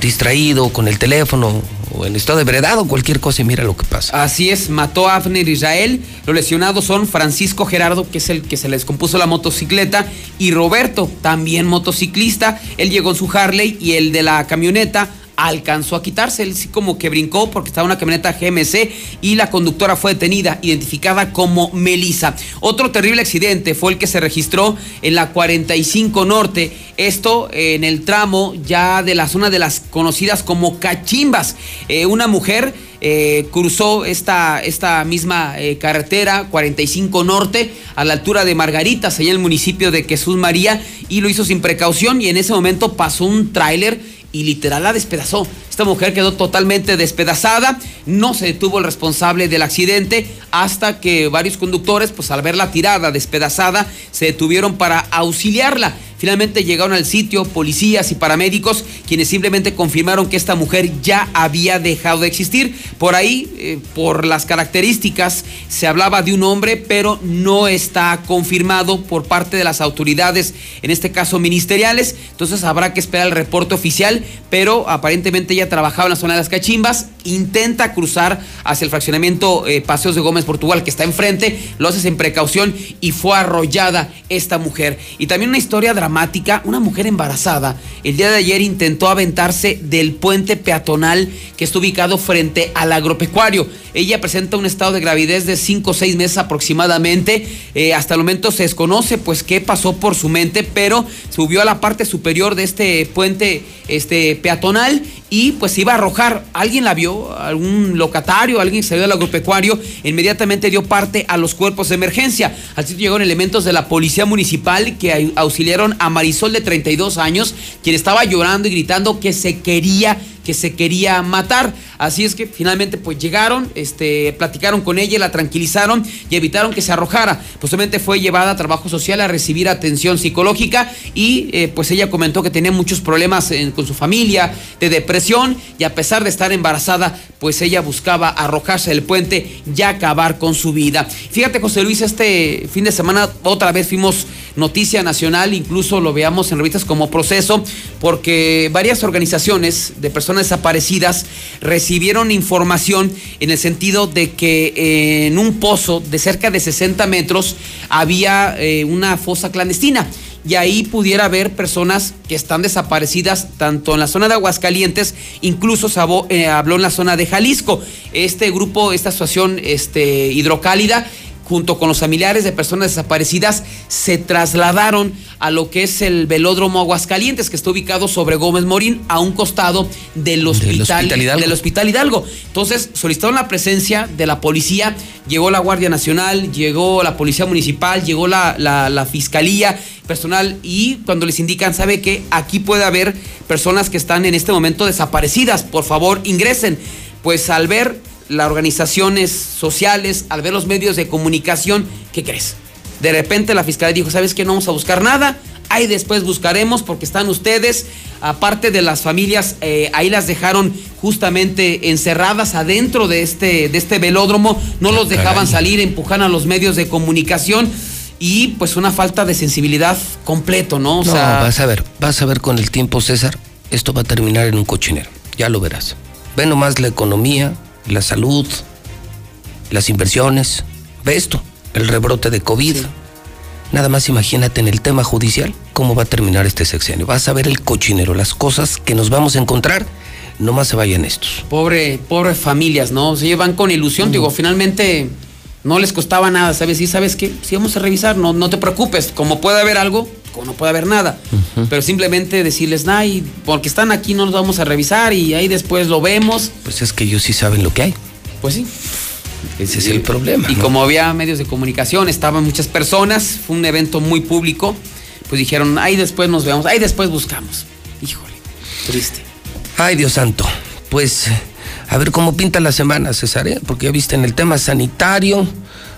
distraído con el teléfono o en estado de veredad o cualquier cosa y mira lo que pasa. Así es, mató a Abner Israel. Los lesionados son Francisco Gerardo, que es el que se le descompuso la motocicleta, y Roberto, también motociclista. Él llegó en su Harley y el de la camioneta alcanzó a quitarse. Él sí como que brincó porque estaba una camioneta GMC y la conductora fue detenida, identificada como Melissa. Otro terrible accidente fue el que se registró en la 45 Norte. Esto en el tramo ya de la zona de las conocidas como cachimbas. Eh, una mujer eh, cruzó esta, esta misma eh, carretera 45 Norte a la altura de Margaritas, allá en el municipio de Jesús María, y lo hizo sin precaución y en ese momento pasó un tráiler y literal la despedazó. Esta mujer quedó totalmente despedazada, no se detuvo el responsable del accidente hasta que varios conductores, pues al verla tirada, despedazada, se detuvieron para auxiliarla. Finalmente llegaron al sitio policías y paramédicos quienes simplemente confirmaron que esta mujer ya había dejado de existir. Por ahí, eh, por las características, se hablaba de un hombre, pero no está confirmado por parte de las autoridades, en este caso ministeriales. Entonces habrá que esperar el reporte oficial, pero aparentemente ella trabajaba en la zona de las cachimbas, intenta cruzar hacia el fraccionamiento eh, Paseos de Gómez Portugal, que está enfrente, lo hace sin precaución y fue arrollada esta mujer. Y también una historia dramática, una mujer embarazada, el día de ayer intentó aventarse del puente peatonal que está ubicado frente al agropecuario. Ella presenta un estado de gravidez de 5 o 6 meses aproximadamente. Eh, hasta el momento se desconoce pues qué pasó por su mente, pero subió a la parte superior de este puente este, peatonal y pues iba a arrojar. Alguien la vio, algún locatario, alguien salió del agropecuario, inmediatamente dio parte a los cuerpos de emergencia. Al sitio llegaron elementos de la policía municipal que au- auxiliaron a Marisol de 32 años, quien estaba llorando y gritando que se quería que se quería matar. Así es que finalmente pues llegaron, este, platicaron con ella, la tranquilizaron y evitaron que se arrojara. Posteriormente fue llevada a trabajo social a recibir atención psicológica y eh, pues ella comentó que tenía muchos problemas con su familia, de depresión y a pesar de estar embarazada, pues ella buscaba arrojarse del puente y acabar con su vida. Fíjate José Luis, este fin de semana otra vez fuimos noticia nacional, incluso lo veamos en revistas como Proceso, porque varias organizaciones de personas desaparecidas recibieron información en el sentido de que eh, en un pozo de cerca de 60 metros había eh, una fosa clandestina y ahí pudiera haber personas que están desaparecidas tanto en la zona de Aguascalientes, incluso eh, habló en la zona de Jalisco. Este grupo, esta asociación este, hidrocálida, junto con los familiares de personas desaparecidas, se trasladaron a lo que es el velódromo Aguascalientes, que está ubicado sobre Gómez Morín, a un costado del hospital, del Hospital Hidalgo. Entonces solicitaron la presencia de la policía, llegó la Guardia Nacional, llegó la Policía Municipal, llegó la, la- la Fiscalía personal y cuando les indican, sabe que aquí puede haber personas que están en este momento desaparecidas, por favor ingresen. Pues al ver las organizaciones sociales, al ver los medios de comunicación, ¿qué crees? De repente la fiscalía dijo, ¿sabes qué? No vamos a buscar nada. Ahí después buscaremos porque están ustedes, aparte de las familias, eh, ahí las dejaron justamente encerradas adentro de este, de este velódromo, no los dejaban caray. salir, empujaban a los medios de comunicación y pues una falta de sensibilidad completo, ¿no? O no, sea, vas a ver, vas a ver con el tiempo, César, esto va a terminar en un cochinero. Ya lo verás. Ve nomás la economía, la salud, las inversiones. Ve esto, el rebrote de COVID. Nada más imagínate en el tema judicial cómo va a terminar este sexenio. Vas a ver el cochinero, las cosas que nos vamos a encontrar. Nomás se vayan estos. pobre, pobre familias, ¿no? O sea, ellos van con ilusión, digo, finalmente no les costaba nada, ¿sabes? Sí, ¿sabes qué? Sí, vamos a revisar, no, no te preocupes, como puede haber algo, como no puede haber nada. Pero simplemente decirles, ay, porque están aquí no los vamos a revisar y ahí después lo vemos. Pues es que ellos sí saben lo que hay. Pues sí. Ese es el problema. Y ¿no? como había medios de comunicación, estaban muchas personas, fue un evento muy público, pues dijeron, ahí después nos vemos, ahí después buscamos. Híjole, triste. Ay, Dios santo. Pues a ver cómo pinta la semana, César, ¿eh? porque ya viste en el tema sanitario,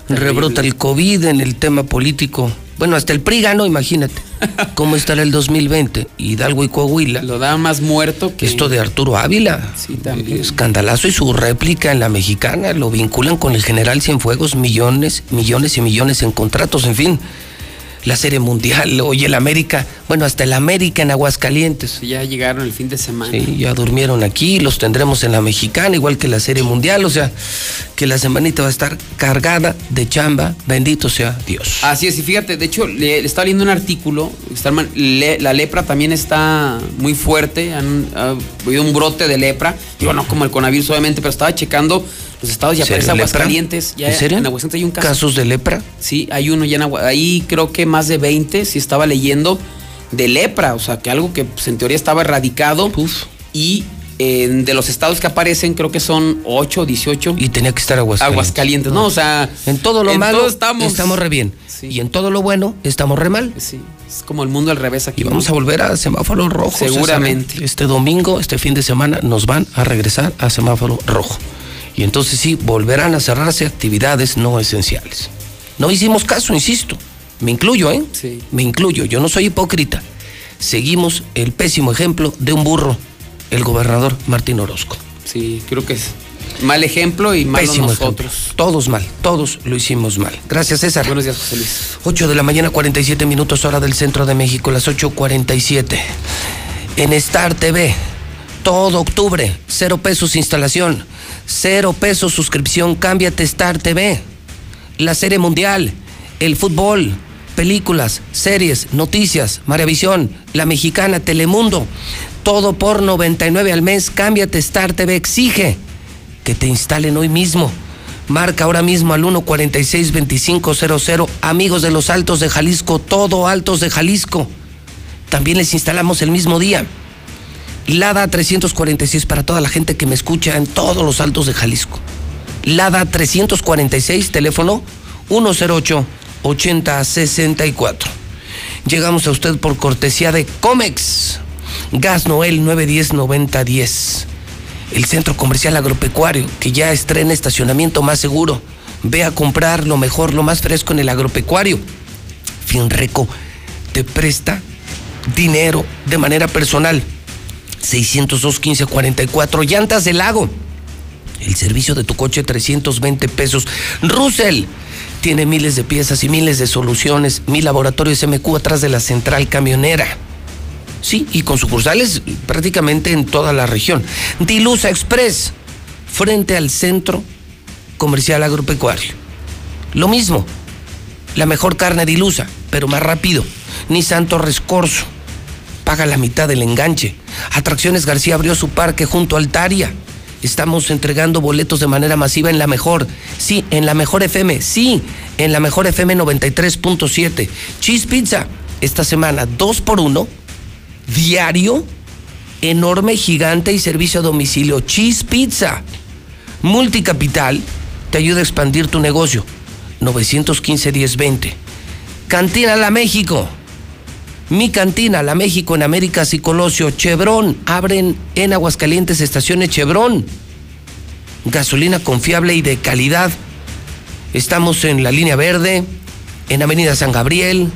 rebrota el COVID, en el tema político. Bueno, hasta el PRI ganó, imagínate. ¿Cómo estará el 2020? Hidalgo y Coahuila. Lo da más muerto que... Esto de Arturo Ávila. Sí, también. Escandalazo y su réplica en la mexicana. Lo vinculan con el general Cienfuegos, millones, millones y millones en contratos, en fin. La serie mundial, oye, el América, bueno, hasta el América en Aguascalientes. Ya llegaron el fin de semana. Sí, ya durmieron aquí, los tendremos en la mexicana, igual que la serie mundial, o sea, que la semanita va a estar cargada de chamba, bendito sea Dios. Así es, y fíjate, de hecho, le, le estaba leyendo un artículo, está man- le- la lepra también está muy fuerte, han ha habido un brote de lepra, digo, no como el coronavirus obviamente, pero estaba checando los estados y ¿En serio, aparece? Aguascalientes. Ya ¿En serio? En Aguascalientes hay un caso. ¿Casos de lepra? Sí, hay uno ya en Agua- ahí creo que más de 20, sí estaba leyendo, de lepra, o sea, que algo que pues, en teoría estaba erradicado. Y eh, de los estados que aparecen, creo que son 8, 18. Y tenía que estar Aguascalientes. Aguascalientes, ¿no? O sea, En todo lo en malo todo estamos, estamos- re bien. Y en todo lo bueno estamos re mal. Sí, es como el mundo al revés aquí. Y vamos a volver a semáforo rojo. Seguramente. César. Este domingo, este fin de semana, nos van a regresar a semáforo rojo. Y entonces sí, volverán a cerrarse actividades no esenciales. No hicimos caso, insisto. Me incluyo, ¿eh? Sí. Me incluyo. Yo no soy hipócrita. Seguimos el pésimo ejemplo de un burro, el gobernador Martín Orozco. Sí, creo que es mal ejemplo y mal Pésimo nosotros. ejemplo. Todos mal, todos lo hicimos mal. Gracias, César. Buenos días, José Luis. 8 de la mañana, 47 minutos, hora del centro de México, las 8.47. En Star TV, todo octubre, cero pesos instalación, cero pesos suscripción, cámbiate Star TV. La serie mundial, el fútbol, películas, series, noticias, Maravisión, La Mexicana, Telemundo, todo por 99 al mes, cámbiate Star TV, exige que te instalen hoy mismo. Marca ahora mismo al 146-2500. Amigos de los Altos de Jalisco, todo Altos de Jalisco. También les instalamos el mismo día. Lada 346 para toda la gente que me escucha en todos los Altos de Jalisco. Lada 346, teléfono 108-8064. Llegamos a usted por cortesía de Comex. Gas Noel 910-9010. El centro comercial agropecuario, que ya estrena estacionamiento más seguro. Ve a comprar lo mejor, lo más fresco en el agropecuario. Finreco te presta dinero de manera personal. 602 1544 Llantas del Lago. El servicio de tu coche 320 pesos. Russell tiene miles de piezas y miles de soluciones. Mi laboratorio SMQ atrás de la central camionera. Sí, y con sucursales prácticamente en toda la región. Dilusa Express, frente al centro comercial agropecuario. Lo mismo, la mejor carne dilusa, pero más rápido. Ni Santo Rescorso, paga la mitad del enganche. Atracciones García abrió su parque junto a Altaria. Estamos entregando boletos de manera masiva en la mejor. Sí, en la mejor FM. Sí, en la mejor FM 93.7. Cheese Pizza. Esta semana, dos por uno. Diario. Enorme, gigante y servicio a domicilio. Cheese Pizza. Multicapital. Te ayuda a expandir tu negocio. 915-1020. Cantina La México. Mi cantina, La México en Américas y Colosio. Chevron. Abren en Aguascalientes estaciones Chevron. Gasolina confiable y de calidad. Estamos en la línea verde, en Avenida San Gabriel,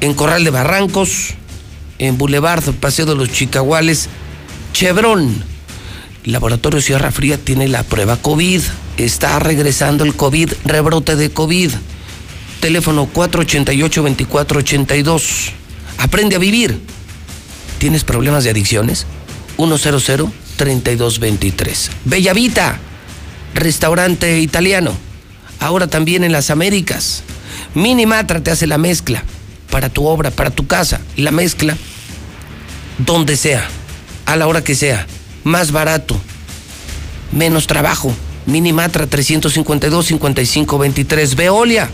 en Corral de Barrancos, en Boulevard Paseo de los Chicahuales. Chevron. Laboratorio Sierra Fría tiene la prueba COVID. Está regresando el COVID, rebrote de COVID. Teléfono 488-2482. Aprende a vivir. ¿Tienes problemas de adicciones? 100-3223. Bellavita, restaurante italiano. Ahora también en las Américas. Minimatra te hace la mezcla para tu obra, para tu casa. La mezcla donde sea, a la hora que sea. Más barato, menos trabajo. Minimatra 352-5523. Veolia.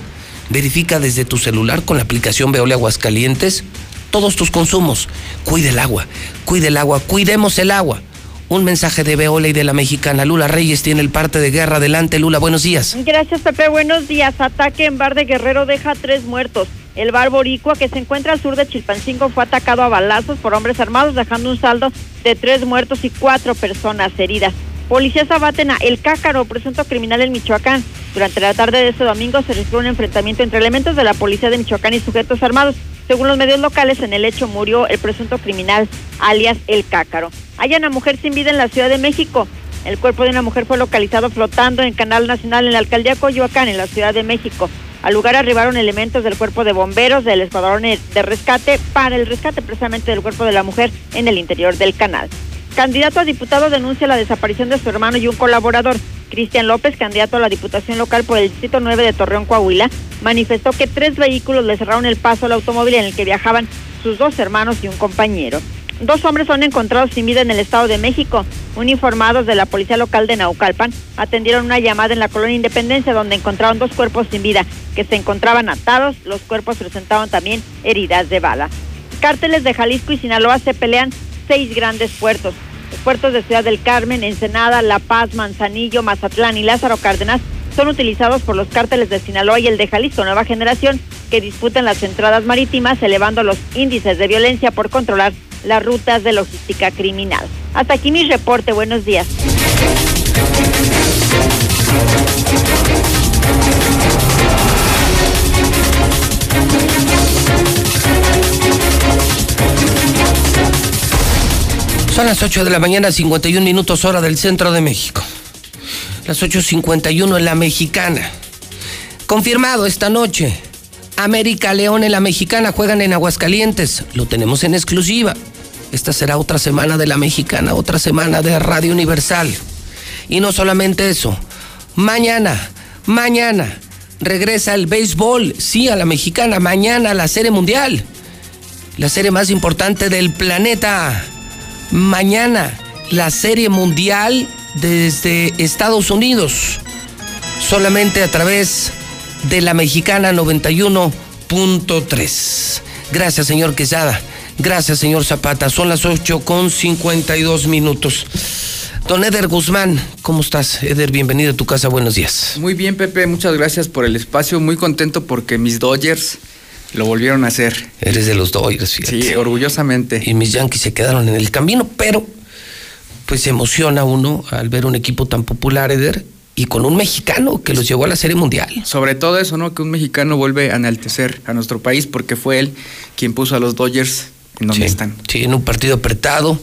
Verifica desde tu celular con la aplicación Veolia Aguascalientes todos tus consumos. Cuide el agua, cuide el agua, cuidemos el agua. Un mensaje de Veolia y de la mexicana. Lula Reyes tiene el parte de guerra. Adelante, Lula, buenos días. Gracias, Pepe. Buenos días. Ataque en bar de Guerrero deja tres muertos. El bar Boricua, que se encuentra al sur de Chilpancingo, fue atacado a balazos por hombres armados, dejando un saldo de tres muertos y cuatro personas heridas. Policías abaten a El Cácaro, presunto criminal en Michoacán. Durante la tarde de este domingo se registró un enfrentamiento entre elementos de la policía de Michoacán y sujetos armados. Según los medios locales, en el hecho murió el presunto criminal, alias El Cácaro. Hay una mujer sin vida en la Ciudad de México. El cuerpo de una mujer fue localizado flotando en Canal Nacional en la alcaldía Coyoacán, en la Ciudad de México. Al lugar arribaron elementos del cuerpo de bomberos del escuadrón de rescate para el rescate precisamente del cuerpo de la mujer en el interior del canal. Candidato a diputado denuncia la desaparición de su hermano y un colaborador. Cristian López, candidato a la Diputación Local por el Distrito 9 de Torreón, Coahuila, manifestó que tres vehículos le cerraron el paso al automóvil en el que viajaban sus dos hermanos y un compañero. Dos hombres son encontrados sin vida en el Estado de México. Uniformados de la Policía Local de Naucalpan atendieron una llamada en la colonia Independencia donde encontraron dos cuerpos sin vida que se encontraban atados. Los cuerpos presentaban también heridas de bala. Cárteles de Jalisco y Sinaloa se pelean seis grandes puertos. Puertos de Ciudad del Carmen, Ensenada, La Paz, Manzanillo, Mazatlán y Lázaro Cárdenas son utilizados por los cárteles de Sinaloa y el de Jalisco Nueva Generación que disputan las entradas marítimas elevando los índices de violencia por controlar las rutas de logística criminal. Hasta aquí mi reporte. Buenos días. Son las 8 de la mañana, 51 minutos hora del centro de México. Las 8.51 en la mexicana. Confirmado esta noche. América León en la mexicana juegan en Aguascalientes. Lo tenemos en exclusiva. Esta será otra semana de la mexicana, otra semana de Radio Universal. Y no solamente eso. Mañana, mañana regresa el béisbol, sí, a la mexicana. Mañana la serie mundial. La serie más importante del planeta. Mañana la serie mundial desde Estados Unidos. Solamente a través de la mexicana 91.3. Gracias, señor Quesada. Gracias, señor Zapata. Son las 8 con 52 minutos. Don Eder Guzmán, ¿cómo estás? Eder, bienvenido a tu casa, buenos días. Muy bien, Pepe, muchas gracias por el espacio. Muy contento porque mis Dodgers lo volvieron a hacer. Eres de los Dodgers, fíjate. Sí, orgullosamente. Y mis Yankees se quedaron en el camino, pero pues se emociona uno al ver un equipo tan popular, Eder, y con un mexicano que los llevó a la Serie Mundial. Sobre todo eso, ¿no? Que un mexicano vuelve a enaltecer a nuestro país porque fue él quien puso a los Dodgers en donde sí, están. Sí, en un partido apretado.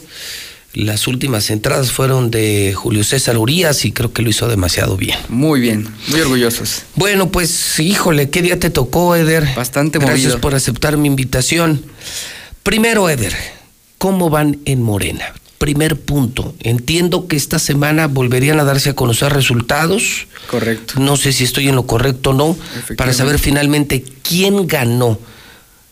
Las últimas entradas fueron de Julio César Urias y creo que lo hizo demasiado bien. Muy bien, muy orgullosos. Bueno, pues híjole, qué día te tocó, Eder. Bastante Gracias movido. por aceptar mi invitación. Primero, Eder, ¿cómo van en Morena? Primer punto. Entiendo que esta semana volverían a darse a conocer resultados. Correcto. No sé si estoy en lo correcto o no, para saber finalmente quién ganó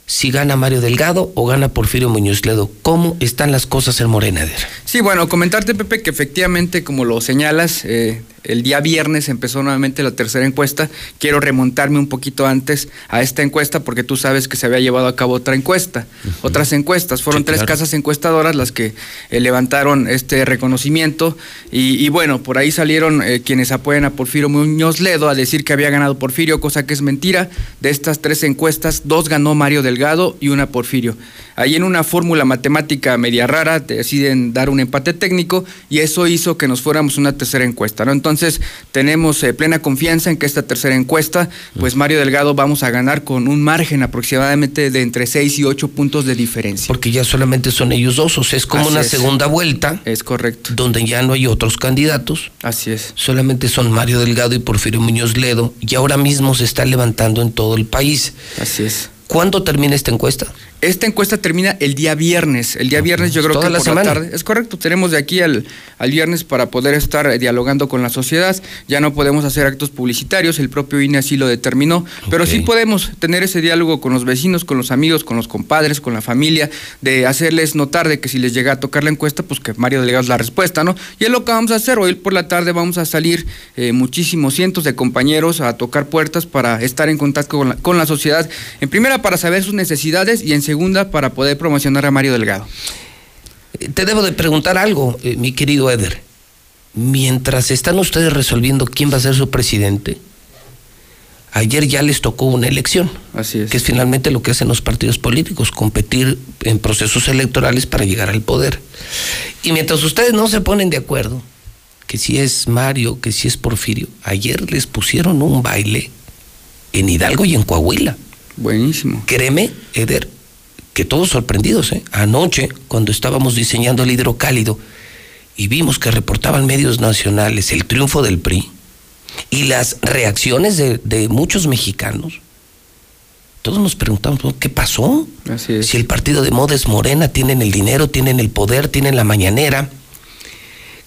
si gana Mario Delgado o gana Porfirio Muñoz Ledo. ¿Cómo están las cosas en Morena, Eder? Sí, bueno, comentarte, Pepe, que efectivamente, como lo señalas, eh, el día viernes empezó nuevamente la tercera encuesta. Quiero remontarme un poquito antes a esta encuesta porque tú sabes que se había llevado a cabo otra encuesta, otras encuestas. Fueron Sí, tres claro. casas encuestadoras las que eh, levantaron este reconocimiento y, y bueno, por ahí salieron eh, quienes apoyan a Porfirio Muñoz Ledo a decir que había ganado Porfirio, cosa que es mentira. De estas tres encuestas, dos ganó Mario Delgado y una Porfirio. Ahí en una fórmula matemática media rara deciden dar un empate técnico y eso hizo que nos fuéramos una tercera encuesta, ¿no? Entonces tenemos eh, plena confianza en que esta tercera encuesta, pues Mario Delgado vamos a ganar con un margen aproximadamente de entre 6 y 8 puntos de diferencia. Porque ya solamente son ellos dos, o sea, es como Así una es. segunda vuelta. Es correcto. Donde ya no hay otros candidatos. Así es. Solamente son Mario Delgado y Porfirio Muñoz Ledo, y ahora mismo se está levantando en todo el país. Así es. ¿Cuándo termina esta encuesta? Esta encuesta termina el día viernes. El día viernes yo creo Toda que la por semana. la tarde. Es correcto, tenemos de aquí al, al viernes para poder estar eh, dialogando con la sociedad. Ya no podemos hacer actos publicitarios, el propio INE así lo determinó, pero sí podemos tener ese diálogo con los vecinos, con los amigos, con los compadres, con la familia, de hacerles notar de que si les llega a tocar la encuesta, pues que Mario Delgado es la respuesta, ¿no? Y es lo que vamos a hacer. Hoy por la tarde vamos a salir eh, muchísimos cientos de compañeros a tocar puertas para estar en contacto con la, con la sociedad. En primera, para saber sus necesidades y en segunda, para poder promocionar a Mario Delgado. Eh, Te debo de preguntar algo, eh, mi querido Eder. Mientras están ustedes resolviendo quién va a ser su presidente, ayer ya les tocó una elección. Así es. Que es finalmente lo que hacen los partidos políticos, competir en procesos electorales para llegar al poder. Y mientras ustedes no se ponen de acuerdo, que si es Mario, que si es Porfirio, ayer les pusieron un baile en Hidalgo y en Coahuila. Buenísimo. Créeme, Eder, que todos sorprendidos, ¿eh? Anoche, cuando estábamos diseñando el hidrocálido y vimos que reportaban medios nacionales el triunfo del PRI y las reacciones de, de muchos mexicanos, todos nos preguntamos. ¿qué pasó? Si el partido de moda es Morena, tienen el dinero, tienen el poder, tienen la mañanera.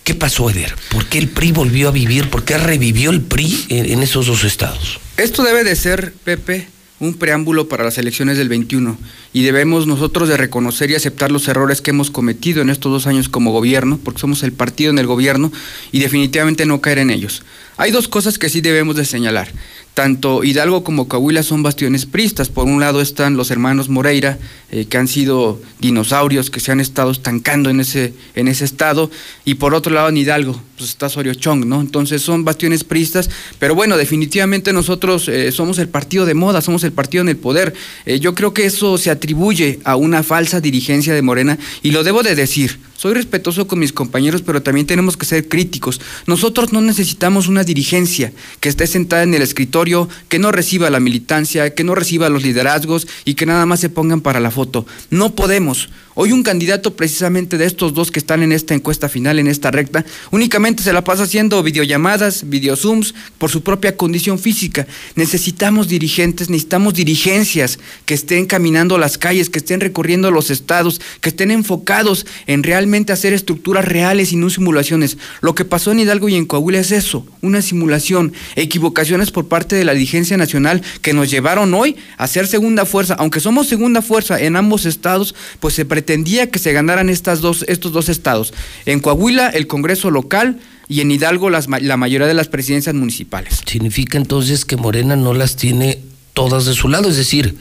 ¿Qué pasó, Eder? ¿Por qué el PRI volvió a vivir? ¿Por qué revivió el PRI en, en esos dos estados? Esto debe de ser, Pepe, un preámbulo para las elecciones del 21 y debemos nosotros de reconocer y aceptar los errores que hemos cometido en estos dos años como gobierno, porque somos el partido en el gobierno y definitivamente no caer en ellos. Hay dos cosas que sí debemos de señalar. Tanto Hidalgo como Coahuila son bastiones pristas. Por un lado están los hermanos Moreira, eh, que han sido dinosaurios que se han estado estancando en ese, en ese estado, y por otro lado en Hidalgo, pues está Osorio Chong, ¿no? Entonces son bastiones pristas, pero bueno, definitivamente nosotros eh, somos el partido de moda, somos el partido en el poder. Eh, yo creo que eso se atribuye a una falsa dirigencia de Morena, y lo debo de decir. Soy respetuoso con mis compañeros, pero también tenemos que ser críticos. Nosotros no necesitamos una dirigencia que esté sentada en el escritorio, que no reciba la militancia, que no reciba los liderazgos y que nada más se pongan para la foto. No podemos. Hoy un candidato precisamente de estos dos que están en esta encuesta final, en esta recta, únicamente se la pasa haciendo videollamadas, videozooms por su propia condición física. Necesitamos dirigentes, necesitamos dirigencias que estén caminando las calles, que estén recorriendo los estados, que estén enfocados en realmente hacer estructuras reales y no simulaciones. Lo que pasó en Hidalgo y en Coahuila es eso, una simulación, equivocaciones por parte de la dirigencia nacional que nos llevaron hoy a ser segunda fuerza. Aunque somos segunda fuerza en ambos estados, pues se pretendía que se ganaran estas dos, estos dos estados. En Coahuila, el Congreso local y en Hidalgo las la mayoría de las presidencias municipales. Significa entonces que Morena no las tiene todas de su lado, es decir,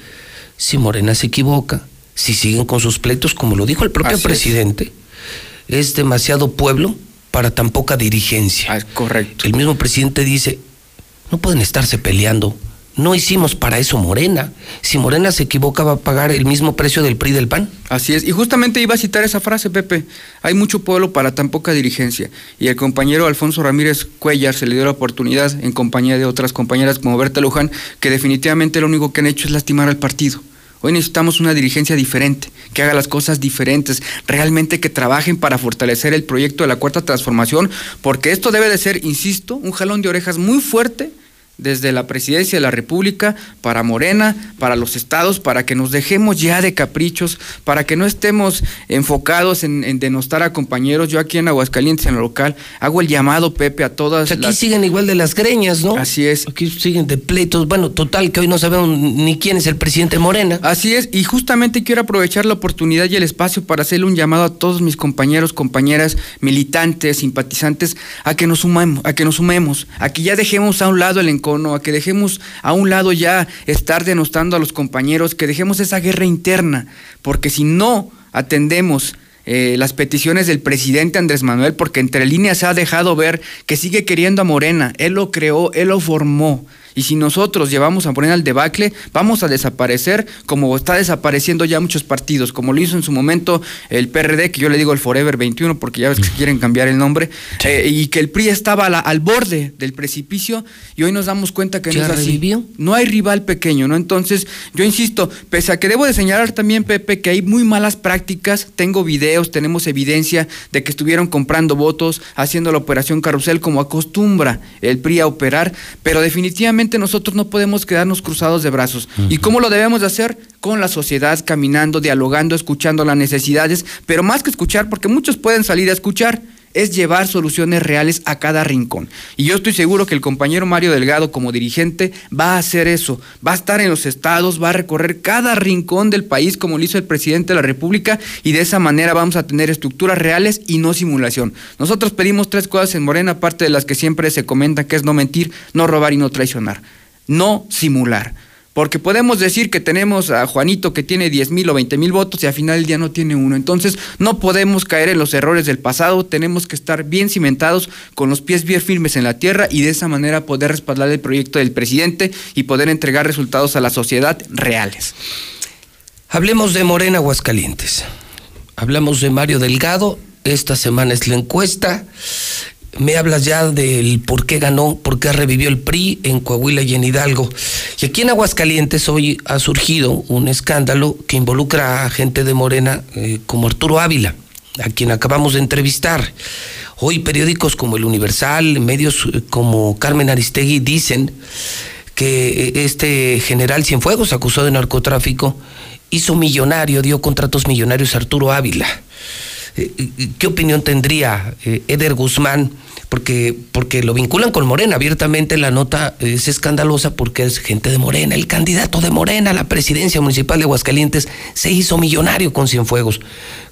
si Morena se equivoca, si siguen con sus pleitos, como lo dijo el propio Así presidente, es. demasiado pueblo para tan poca dirigencia. correcto. El mismo presidente dice, no pueden estarse peleando. No hicimos para eso Morena. Si Morena se equivoca, va a pagar el mismo precio del PRI del PAN. Así es, y justamente iba a citar esa frase, Pepe. Hay mucho pueblo para tan poca dirigencia. Y el compañero Alfonso Ramírez Cuellar se le dio la oportunidad, en compañía de otras compañeras como Berta Luján, que definitivamente lo único que han hecho es lastimar al partido. Hoy necesitamos una dirigencia diferente, que haga las cosas diferentes, realmente que trabajen para fortalecer el proyecto de la cuarta transformación, porque esto debe de ser, insisto, un jalón de orejas muy fuerte desde la presidencia de la República, para Morena, para los estados, para que nos dejemos ya de caprichos, para que no estemos enfocados en, denostar a compañeros. Yo aquí en Aguascalientes, en el local, hago el llamado, Pepe, a todas. Aquí siguen igual de las greñas, ¿no? Así es. Aquí siguen de pleitos. Bueno, total, que hoy no sabemos ni quién es el presidente Morena. Así es, y justamente quiero aprovechar la oportunidad y el espacio para hacerle un llamado a todos mis compañeros, compañeras, militantes, simpatizantes, a que nos sumemos, a que nos sumemos, a que ya dejemos a un lado el encuentro a que dejemos a un lado ya estar denostando a los compañeros, que dejemos esa guerra interna, porque si no atendemos eh, las peticiones del presidente Andrés Manuel, porque entre líneas ha dejado ver que sigue queriendo a Morena, él lo creó, él lo formó, y si nosotros llevamos a poner al debacle, vamos a desaparecer como está desapareciendo ya muchos partidos, como lo hizo en su momento el PRD, que yo le digo el Forever 21, porque ya ves que quieren cambiar el nombre, eh, y que el PRI estaba al borde del precipicio, y hoy nos damos cuenta que no es así. No hay rival pequeño, ¿no? Entonces, yo insisto, pese a que debo de señalar también, Pepe, que hay muy malas prácticas, tengo videos, tenemos evidencia de que estuvieron comprando votos, haciendo la operación carrusel como acostumbra el PRI a operar, pero definitivamente nosotros no podemos quedarnos cruzados de brazos. ¿Y cómo lo debemos de hacer? Con la sociedad, caminando, dialogando, escuchando las necesidades, pero más que escuchar, porque muchos pueden salir a escuchar, es llevar soluciones reales a cada rincón. Y yo estoy seguro que el compañero Mario Delgado como dirigente va a hacer eso, va a estar en los estados, va a recorrer cada rincón del país como lo hizo el presidente de la República y de esa manera vamos a tener estructuras reales y no simulación. Nosotros pedimos tres cosas en Morena, aparte de las que siempre se comentan, que es no mentir, no robar y no traicionar. No simular. Porque podemos decir que tenemos a Juanito que tiene 10 mil o 20 mil votos y al final del día no tiene uno. Entonces no podemos caer en los errores del pasado, tenemos que estar bien cimentados, con los pies bien firmes en la tierra y de esa manera poder respaldar el proyecto del presidente y poder entregar resultados a la sociedad reales. Hablemos de Morena Aguascalientes. Hablamos de Mario Delgado. Esta semana es la encuesta me hablas ya del por qué ganó, por qué revivió el PRI en Coahuila y en Hidalgo. Y aquí en Aguascalientes hoy ha surgido un escándalo que involucra a gente de Morena eh, como Arturo Ávila, a quien acabamos de entrevistar. Hoy periódicos como El Universal, medios eh, como Carmen Aristegui dicen que eh, este general Cienfuegos, acusado de narcotráfico, hizo millonario, dio contratos millonarios a Arturo Ávila. ¿Qué opinión tendría Eder Guzmán porque, porque lo vinculan con Morena. Abiertamente la nota es escandalosa porque es gente de Morena. El candidato de Morena a la presidencia municipal de Aguascalientes se hizo millonario con Cienfuegos.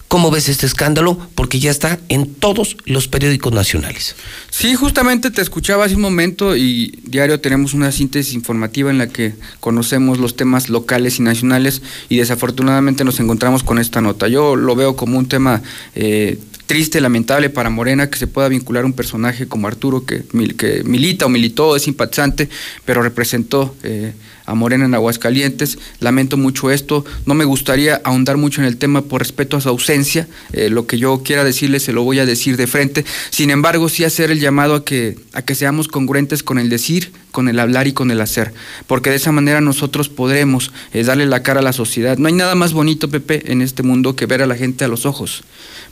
¿Cómo ves este escándalo? Porque ya está en todos los periódicos nacionales. Sí, justamente te escuchaba hace un momento y diario tenemos una síntesis informativa en la que conocemos los temas locales y nacionales y desafortunadamente nos encontramos con esta nota. Yo lo veo como un tema eh, triste, lamentable para Morena que se pueda vincular un personaje como Arturo que, que milita o militó, es simpatizante, pero representó eh, a Morena en Aguascalientes. Lamento mucho esto. No me gustaría ahondar mucho en el tema por respeto a su ausencia. Eh, lo que yo quiera decirle se lo voy a decir de frente. Sin embargo, sí hacer el llamado a que, a que seamos congruentes con el decir, con el hablar y con el hacer. Porque de esa manera nosotros podremos eh, darle la cara a la sociedad. No hay nada más bonito, Pepe, en este mundo que ver a la gente a los ojos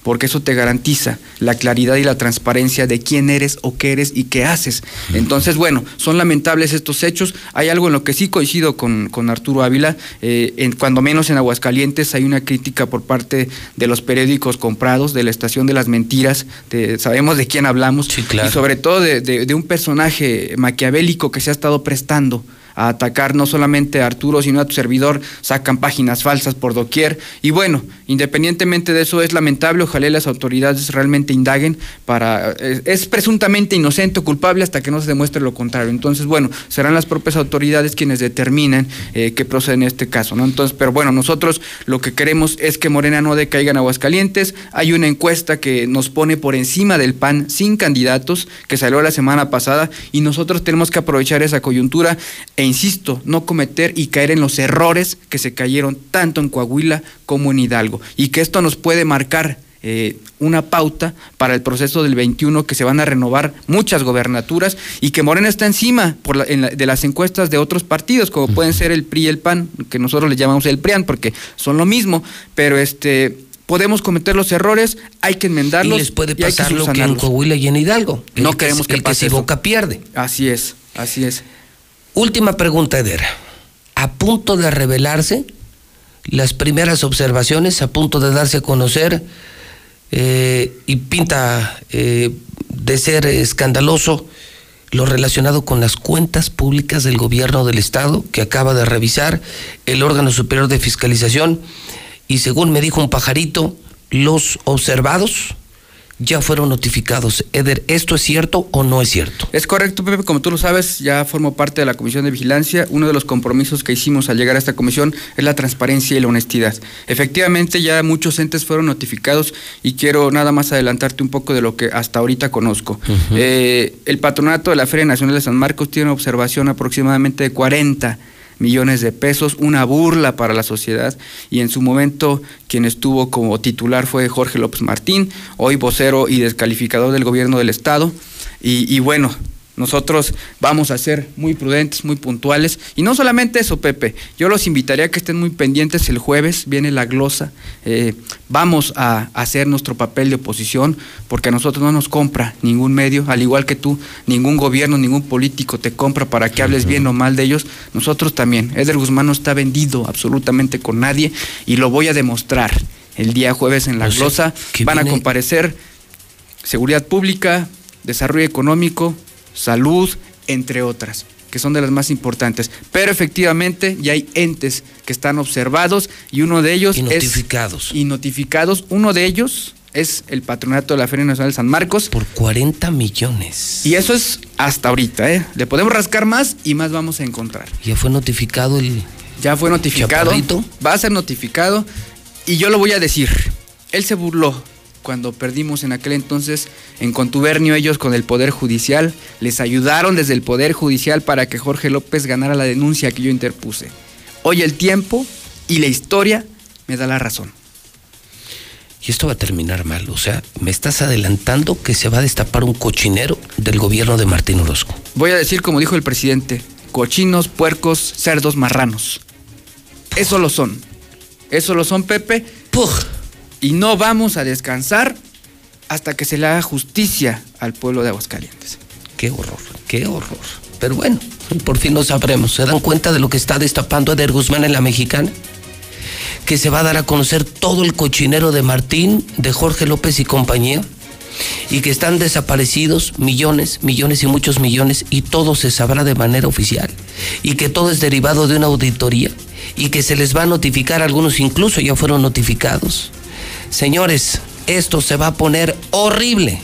porque eso te garantiza la claridad y la transparencia de quién eres o qué eres y qué haces. Entonces, bueno, son lamentables estos hechos. Hay algo en lo que sí coincido con, con Arturo Ávila, eh, en, cuando menos en Aguascalientes hay una crítica por parte de los periódicos comprados, de la estación de las mentiras, sabemos de quién hablamos, y sobre todo de un personaje maquiavélico que se ha estado prestando a atacar no solamente a Arturo, sino a tu servidor, sacan páginas falsas por doquier. Y bueno, independientemente de eso, es lamentable, ojalá las autoridades realmente indaguen para... Eh, es presuntamente inocente o culpable hasta que no se demuestre lo contrario. Entonces, bueno, serán las propias autoridades quienes determinen eh, qué procede en este caso, ¿no? Entonces, pero bueno, nosotros lo que queremos es que Morena no decaiga en Aguascalientes. Hay una encuesta que nos pone por encima del PAN sin candidatos, que salió la semana pasada, y nosotros tenemos que aprovechar esa coyuntura e insisto, no cometer y caer en los errores que se cayeron tanto en Coahuila como en Hidalgo. Y que esto nos puede marcar eh, una pauta para el proceso del 21 que se van a renovar muchas gobernaturas y que Morena está encima por de las encuestas de otros partidos, como pueden ser el PRI y el PAN, que nosotros le llamamos el PRIAN porque son lo mismo, pero este podemos cometer los errores, hay que enmendarlos. Y les puede pasar lo que en Coahuila y en Hidalgo. no queremos que, el que se evoca pierde. Así es, así es. Última pregunta, Eder. A punto de revelarse las primeras observaciones, a punto de darse a conocer eh, y pinta eh, de ser escandaloso lo relacionado con las cuentas públicas del gobierno del estado que acaba de revisar el órgano superior de fiscalización y según me dijo un pajarito, los observados ya fueron notificados. Eder, ¿esto es cierto o no es cierto? Es correcto, Pepe, como tú lo sabes, ya formo parte de la Comisión de Vigilancia. Uno de los compromisos que hicimos al llegar a esta comisión es la transparencia y la honestidad. Efectivamente, ya muchos entes fueron notificados y quiero nada más adelantarte un poco de lo que hasta ahorita conozco. Eh, el patronato de la Feria Nacional de San Marcos tiene una observación aproximadamente de 40 millones de pesos, una burla para la sociedad. Y en su momento quien estuvo como titular fue Jorge López Martín, hoy vocero y descalificador del gobierno del estado. Y, y bueno, nosotros vamos a ser muy prudentes, muy puntuales. Y no solamente eso, Pepe. Yo los invitaría a que estén muy pendientes el jueves. Viene la glosa. Eh, vamos a hacer nuestro papel de oposición porque a nosotros no nos compra ningún medio, al igual que tú, ningún gobierno, ningún político te compra para que hables bien o mal de ellos. Nosotros también. Eder Guzmán no está vendido absolutamente con nadie y lo voy a demostrar el día jueves en la O sea, glosa. Van a comparecer seguridad pública, desarrollo económico, salud, entre otras, que son de las más importantes. Pero efectivamente ya hay entes que están observados y uno de ellos Y es- notificados. y notificados. Uno de ellos es el patronato de la Feria Nacional de San Marcos. Por 40 millones. Y eso es hasta ahorita, ¿eh? Le podemos rascar más y más vamos a encontrar. Ya fue notificado el. Ya fue notificado. Chaparrito. Va a ser notificado. Y yo lo voy a decir. Él se burló cuando perdimos en aquel entonces en contubernio ellos con el Poder Judicial. Les ayudaron desde el Poder Judicial para que Jorge López ganara la denuncia que yo interpuse. Hoy el tiempo y la historia me da la razón. Y esto va a terminar mal. O sea, me estás adelantando que se va a destapar un cochinero del gobierno de Martín Orozco. Voy a decir como dijo el presidente, cochinos, puercos, cerdos, marranos. Eso lo son. Eso lo son, Pepe. Y no vamos a descansar hasta que se le haga justicia al pueblo de Aguascalientes. Qué horror, qué horror. Pero bueno, por fin lo sabremos. ¿Se dan cuenta de lo que está destapando Eder Guzmán en la mexicana? Que se va a dar a conocer todo el cochinero de Martín, de Jorge López y compañía. Y que están desaparecidos millones, millones y muchos millones. Y todo se sabrá de manera oficial. Y que todo es derivado de una auditoría. Y que se les va a notificar, algunos incluso ya fueron notificados. Señores, esto se va a poner horrible.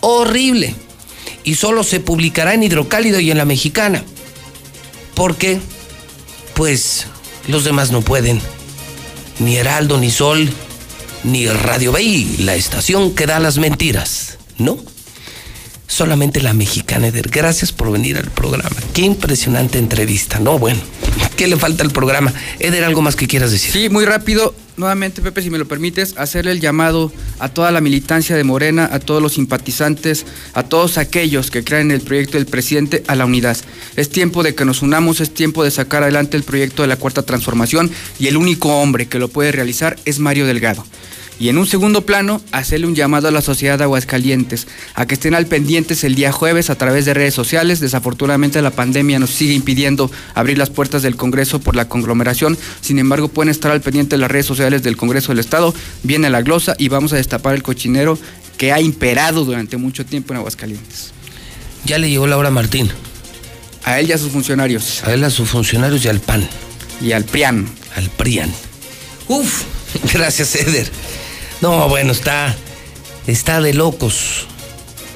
Horrible y solo se publicará en Hidrocálido y en la Mexicana. ¿Por qué? Pues los demás no pueden. Ni Heraldo, ni Sol, ni Radio Bay, la estación que da las mentiras. No. Solamente la mexicana, Eder. Gracias por venir al programa. Qué impresionante entrevista. No, bueno. ¿Qué le falta al programa? Eder, ¿algo más que quieras decir? Sí, muy rápido. Nuevamente, Pepe, si me lo permites, hacerle el llamado a toda la militancia de Morena, a todos los simpatizantes, a todos aquellos que creen en el proyecto del presidente, a la unidad. Es tiempo de que nos unamos, es tiempo de sacar adelante el proyecto de la Cuarta Transformación y el único hombre que lo puede realizar es Mario Delgado. Y en un segundo plano, hacerle un llamado a la sociedad de Aguascalientes, a que estén al pendientes el día jueves a través de redes sociales. Desafortunadamente la pandemia nos sigue impidiendo abrir las puertas del Congreso por la conglomeración. Sin embargo, pueden estar al pendiente de las redes sociales del Congreso del Estado. Viene la glosa y vamos a destapar el cochinero que ha imperado durante mucho tiempo en Aguascalientes. Ya le llegó la hora a Martín. A él y a sus funcionarios. A él, a sus funcionarios y al PAN. Y al PRIAN. Al PRIAN. Uf, gracias, Eder. No, bueno, está, está de locos.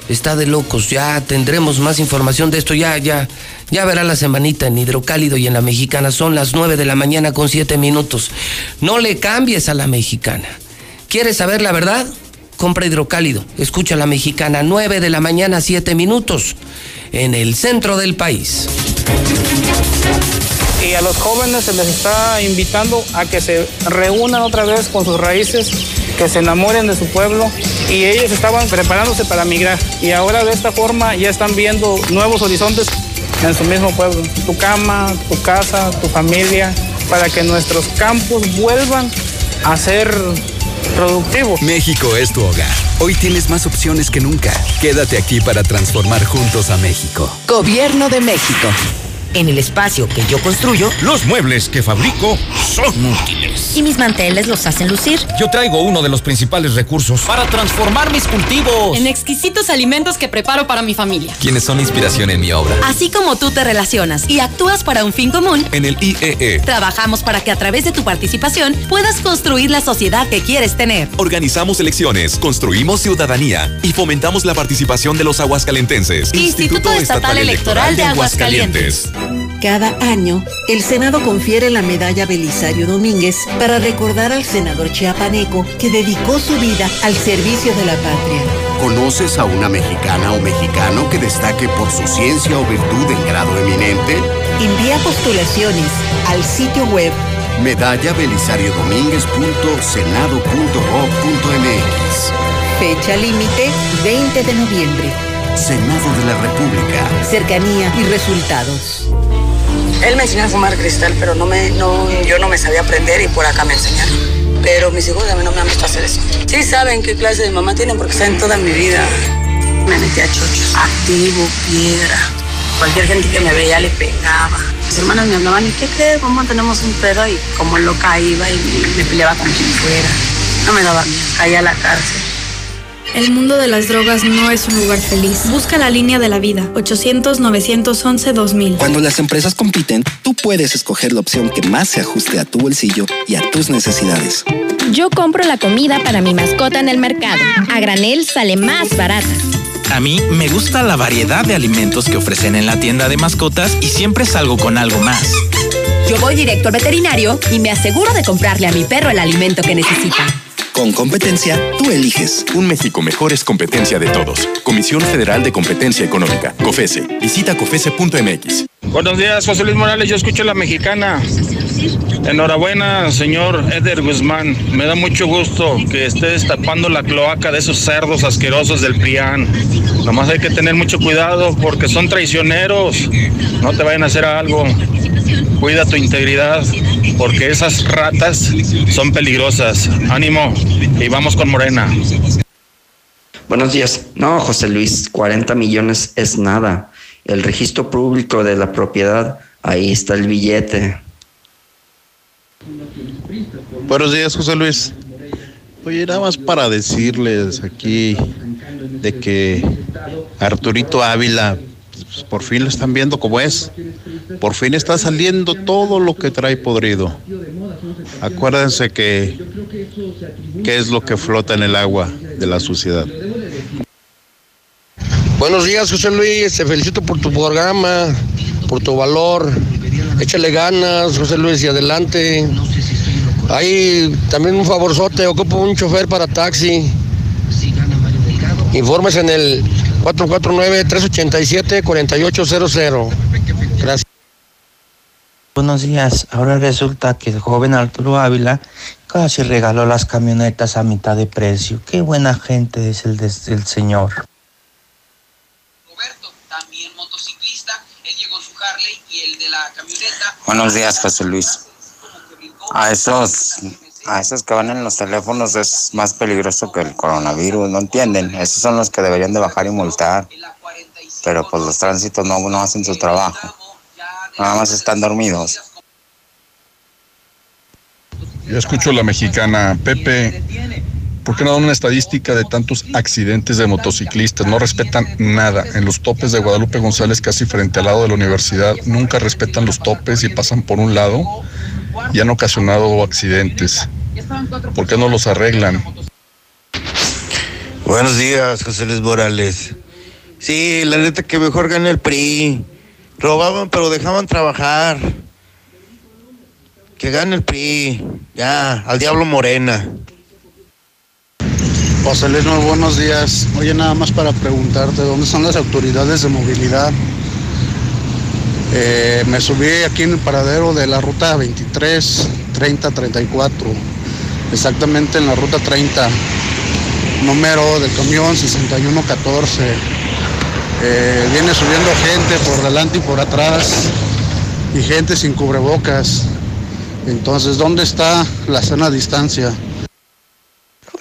Está de locos. Ya tendremos más información de esto. Ya, ya, ya verá la semanita en Hidrocálido y en la Mexicana. Son las 9 de la mañana con 7 minutos. No le cambies a la Mexicana. ¿Quieres saber la verdad? Compra Hidrocálido. Escucha la Mexicana, 9 de la mañana, 7 minutos. En el centro del país. Y a los jóvenes se les está invitando a que se reúnan otra vez con sus raíces, que se enamoren de su pueblo. Y ellos estaban preparándose para migrar. Y ahora de esta forma ya están viendo nuevos horizontes en su mismo pueblo. Tu cama, tu casa, tu familia, para que nuestros campos vuelvan a ser productivos. México es tu hogar. Hoy tienes más opciones que nunca. Quédate aquí para transformar juntos a México. Gobierno de México. En el espacio que yo construyo, Los muebles que fabrico son útiles. y mis manteles los hacen lucir. Yo traigo uno de los principales recursos para transformar mis cultivos. En exquisitos alimentos que preparo para mi familia. quienes son inspiración en mi obra. Así como tú te relacionas y actúas para un fin común, En el IEE trabajamos para que a través de tu participación puedas construir la sociedad que quieres tener. organizamos elecciones, construimos ciudadanía y fomentamos la participación de los aguascalentenses. Instituto Estatal Electoral de Aguascalientes. Cada año, el Senado confiere la medalla Belisario Domínguez para recordar al senador chiapaneco que dedicó su vida al servicio de la patria. ¿Conoces a una mexicana o mexicano que destaque por su ciencia o virtud en grado eminente? Envía postulaciones al sitio web Medalla Belisario Domínguez.senado.gov.mx. fecha límite 20 de noviembre. Senado de la República. Cercanía y resultados. Él me enseñó a fumar cristal, pero no me, no, yo no me sabía aprender y por acá me enseñaron. Pero mis hijos a mí no me han visto hacer eso. Sí saben qué clase de mamá tienen porque saben toda mi vida. Me metí a chochos, activo, piedra. Cualquier gente que me veía le pegaba. Mis hermanas me hablaban, ¿y qué crees? ¿Cómo tenemos un pedo? Y como loca iba y me, me peleaba con quien fuera. No me daba miedo, caía a la cárcel. El mundo de las drogas no es un lugar feliz. Busca la línea de la vida. 800-911-2000. Cuando las empresas compiten, tú puedes escoger la opción que más se ajuste a tu bolsillo y a tus necesidades. Yo compro la comida para mi mascota en el mercado. A granel sale más barata. A mí me gusta la variedad de alimentos que ofrecen en la tienda de mascotas y siempre salgo con algo más. Yo voy directo al veterinario y me aseguro de comprarle a mi perro el alimento que necesita. Con competencia, tú eliges. Un México mejor es competencia de todos. Comisión Federal de Competencia Económica, COFESE. Visita COFESE.mx. Buenos días, José Luis Morales. Yo escucho la mexicana. Enhorabuena, señor Eder Guzmán. Me da mucho gusto que esté destapando la cloaca de esos cerdos asquerosos del PRIAN. Nomás hay que tener mucho cuidado porque son traicioneros. No te vayan a hacer algo. Cuida tu integridad porque esas ratas son peligrosas. Ánimo y vamos con Morena. Buenos días. No, José Luis, 40 millones es nada. El registro público de la propiedad, ahí está el billete. Buenos días, José Luis. Oye, nada más para decirles aquí de que Arturito Ávila, pues, por fin lo están viendo como es. Por fin está saliendo todo lo que trae podrido. Acuérdense que, que es lo que flota en el agua de la suciedad. Buenos días, José Luis. Te felicito por tu programa, por tu valor. Échale ganas, José Luis, y adelante. Ahí también un favorzote, ocupo un chofer para taxi. Informes en el 449-387-4800. Gracias. Buenos días. Ahora resulta que el joven Arturo Ávila casi regaló las camionetas a mitad de precio. Qué buena gente es el, el señor. Buenos días, José Luis. A esos, a esos que van en los teléfonos es más peligroso que el coronavirus, ¿no entienden? Esos son los que deberían de bajar y multar. Pero pues los tránsitos no, no hacen su trabajo. Nada más están dormidos. Yo escucho la mexicana. Pepe, ¿por qué no dan una estadística de tantos accidentes de motociclistas? No respetan nada. En los topes de Guadalupe González, casi frente al lado de la universidad, nunca respetan los topes y pasan por un lado y han ocasionado accidentes. ¿Por qué no los arreglan? Buenos días, José Luis Morales. Sí, la neta que mejor gana el PRI. Robaban, pero dejaban trabajar. Que gane el PRI. Ya, al diablo Morena. José Luis, muy buenos días. Oye, nada más para preguntarte, ¿dónde están las autoridades de movilidad? Eh, me subí aquí en el paradero de la ruta 23, 30, 34, exactamente en la ruta 30, número del camión 6114. Eh, viene subiendo gente por delante y por atrás y gente sin cubrebocas. Entonces, ¿dónde está la sana distancia?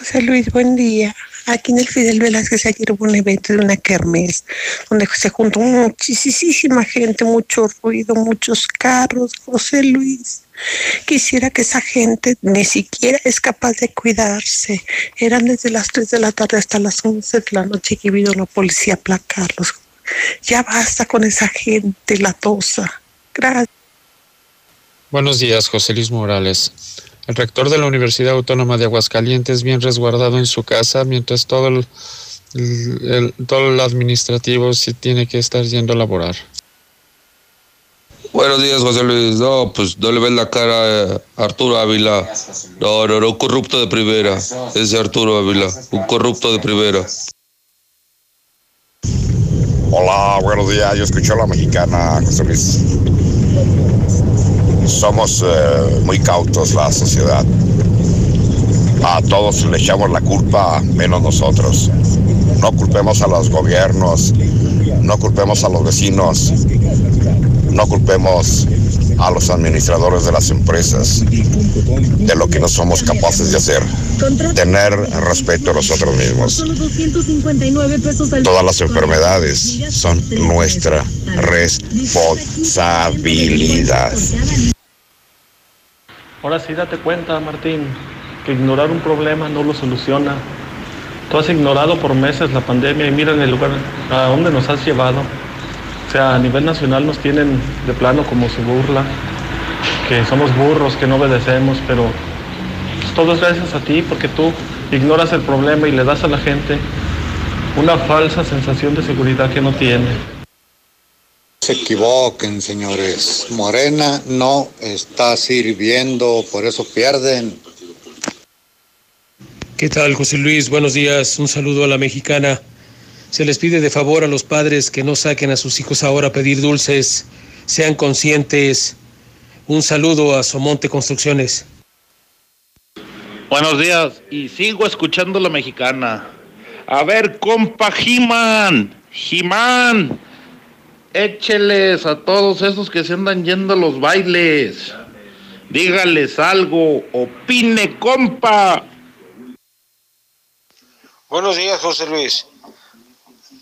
José Luis, buen día. Aquí en el Fidel Velázquez ayer hubo un evento de una kermés donde se juntó muchísima gente, mucho ruido, muchos carros, José Luis. Quisiera que esa gente ni siquiera es capaz de cuidarse. Eran desde las 3 de la tarde hasta las 11 de la noche que vino la policía a aplacarlos. Ya basta con esa gente latosa. Gracias. Buenos días, José Luis Morales. El rector de la Universidad Autónoma de Aguascalientes bien resguardado en su casa mientras todo el, el, todo el administrativo sí tiene que estar yendo a laborar. Buenos días, José Luis. No, pues no le ves la cara a Arturo Ávila. No, no, no, un corrupto de primera. Ese Arturo Ávila, un corrupto de primera. Hola, buenos días. Yo escucho a la mexicana, José Luis. Somos eh, muy cautos la sociedad. A todos le echamos la culpa, menos nosotros. No culpemos a los gobiernos, no culpemos a los vecinos, no culpemos a los administradores de las empresas de lo que no somos capaces de hacer. Tener respeto a nosotros mismos. Todas las enfermedades son nuestra responsabilidad. Ahora sí date cuenta, Martín, que ignorar un problema no lo soluciona. Tú has ignorado por meses la pandemia y mira en el lugar a dónde nos has llevado. O sea, a nivel nacional nos tienen de plano como su burla, que somos burros, que no obedecemos, pero pues, todo es gracias a ti porque tú ignoras el problema y le das a la gente una falsa sensación de seguridad que no tiene. Se equivoquen, señores. Morena no está sirviendo, por eso pierden. ¿Qué tal, José Luis? Buenos días. Un saludo a la mexicana. Se les pide de favor a los padres que no saquen a sus hijos ahora a pedir dulces. Sean conscientes. Un saludo a Somonte Construcciones. Buenos días. Y sigo escuchando la mexicana. A ver, compa Jimán. Jimán. Écheles a todos esos que se andan yendo a los bailes. Dígales algo. Opine, compa. Buenos días, José Luis.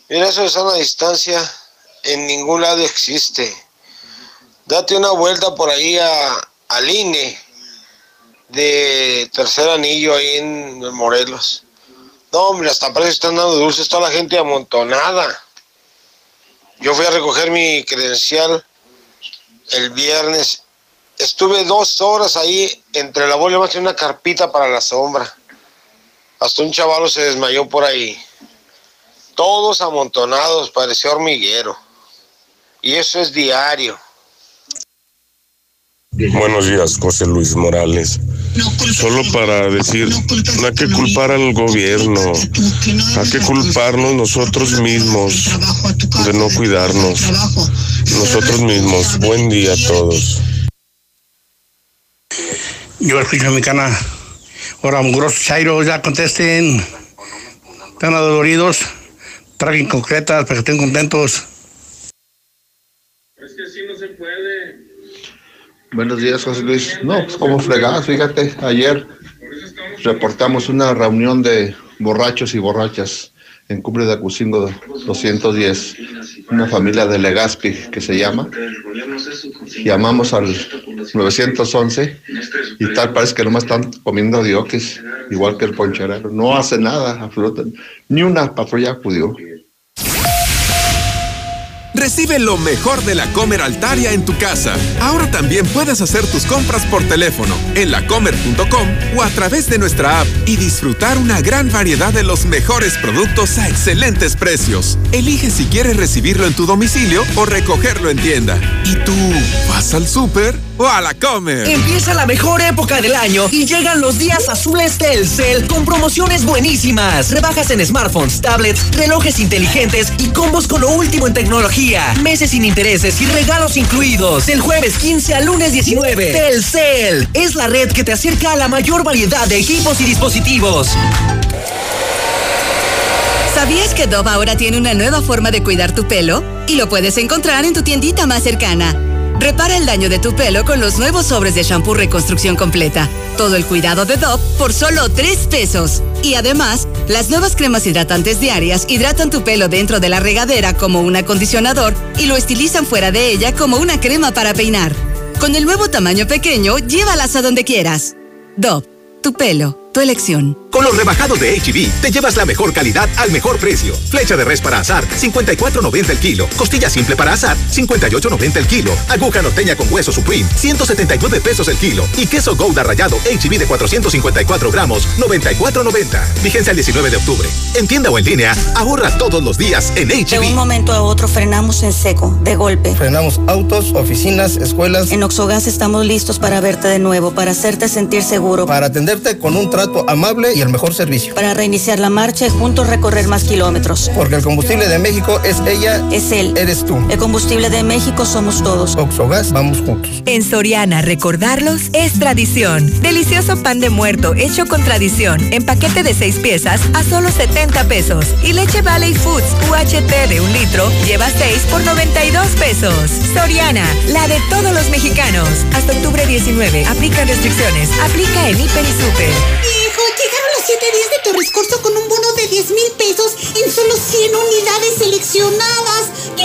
Mira, eso de sana distancia en ningún lado existe. Date una vuelta por ahí a, al INE de tercer anillo ahí en Morelos. No, hombre, hasta parece que están dando dulces toda la gente amontonada. Yo fui a recoger mi credencial el viernes. Estuve dos horas ahí entre la bola y una carpita para la sombra. Hasta un chavalo se desmayó por ahí. Todos amontonados, parecía hormiguero. Y eso es diario. Buenos días, José Luis Morales. Solo para decir, no hay que culpar al gobierno, hay que culparnos nosotros mismos de no cuidarnos. Nosotros mismos. Buen día a todos. Yo escucho mi cana. Ahora, mugrosos Chairo, ya contesten. Están adoloridos. Traguen concretas para que estén contentos. Es que así no se puede. Buenos días, José Luis. No, pues como fregadas, fíjate, ayer reportamos una reunión de borrachos y borrachas en Cumbre de Acucingo 210, una familia de Legazpi que se llama. Llamamos al 911 y tal parece que nomás están comiendo diokis, igual que el poncherero. No hace nada, absolutamente. Ni una patrulla acudió. Recibe lo mejor de la Comer Altaria en tu casa. Ahora también puedes hacer tus compras por teléfono, en lacomer.com o a través de nuestra app y disfrutar una gran variedad de los mejores productos a excelentes precios. Elige si quieres recibirlo en tu domicilio o recogerlo en tienda. ¿Y tú vas al súper o a la Comer? Empieza la mejor época del año y llegan los días azules Telcel con promociones buenísimas. Rebajas en smartphones, tablets, relojes inteligentes y combos con lo último en tecnología. Meses sin intereses y regalos incluidos. Del jueves 15 al lunes 19. Telcel es la red que te acerca a la mayor variedad de equipos y dispositivos. ¿Sabías que Dove ahora tiene una nueva forma de cuidar tu pelo? Y lo puedes encontrar en tu tiendita más cercana. Repara el daño de tu pelo con los nuevos sobres de shampoo Reconstrucción Completa. Todo el cuidado de Dove por solo 3 pesos. Y además, las nuevas cremas hidratantes diarias hidratan tu pelo dentro de la regadera como un acondicionador y lo estilizan fuera de ella como una crema para peinar. Con el nuevo tamaño pequeño, llévalas a donde quieras. Dove, tu pelo tu elección. Con los rebajados de HB, te llevas la mejor calidad al mejor precio. Flecha de res para azar, 54.90 el kilo. Costilla simple para azar, 58.90 el kilo. Aguja norteña con hueso Supreme, 179 pesos el kilo. Y queso Gouda rallado HB de 454 gramos, 94.90. Vigencia el 19 de octubre. En tienda o en línea, ahorra todos los días en HB. De un momento a otro frenamos en seco, de golpe. Frenamos autos, oficinas, escuelas. En Oxogas estamos listos para verte de nuevo, para hacerte sentir seguro. Para atenderte con un trato amable y el mejor servicio. Para reiniciar la marcha y juntos recorrer más kilómetros. Porque el combustible de México es ella. Es él. Eres tú. El combustible de México somos todos. Oxogas, vamos juntos. En Soriana, recordarlos es tradición. Delicioso pan de muerto hecho con tradición en paquete de seis piezas a solo 70 pesos. Y leche Valley Foods UHT de un litro lleva 6 por 92 pesos. Soriana, la de todos los mexicanos. Hasta octubre 19. Aplica restricciones. Aplica en Hiper y Super. 7 días de Torres Corso con un bono de 10 mil pesos en solo 100 unidades seleccionadas. ¡Qué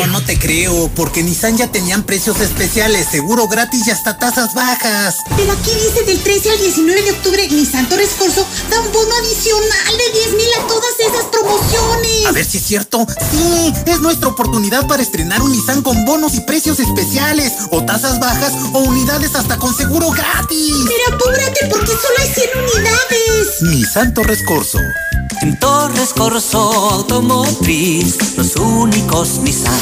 No, no te creo, porque Nissan ya tenían precios especiales, seguro gratis y hasta tasas bajas. Pero aquí dice del 13 al 19 de octubre Nissan Torres Corso da un bono adicional de 10 mil a todas esas promociones. A ver si es cierto. Sí, es nuestra oportunidad para estrenar un Nissan con bonos y precios especiales, o tasas bajas, o unidades hasta con seguro gratis. Pero apúrate porque solo hay 100 unidades. Nissan Torres Corso. En Torres Corso Automotriz, los únicos Nissan.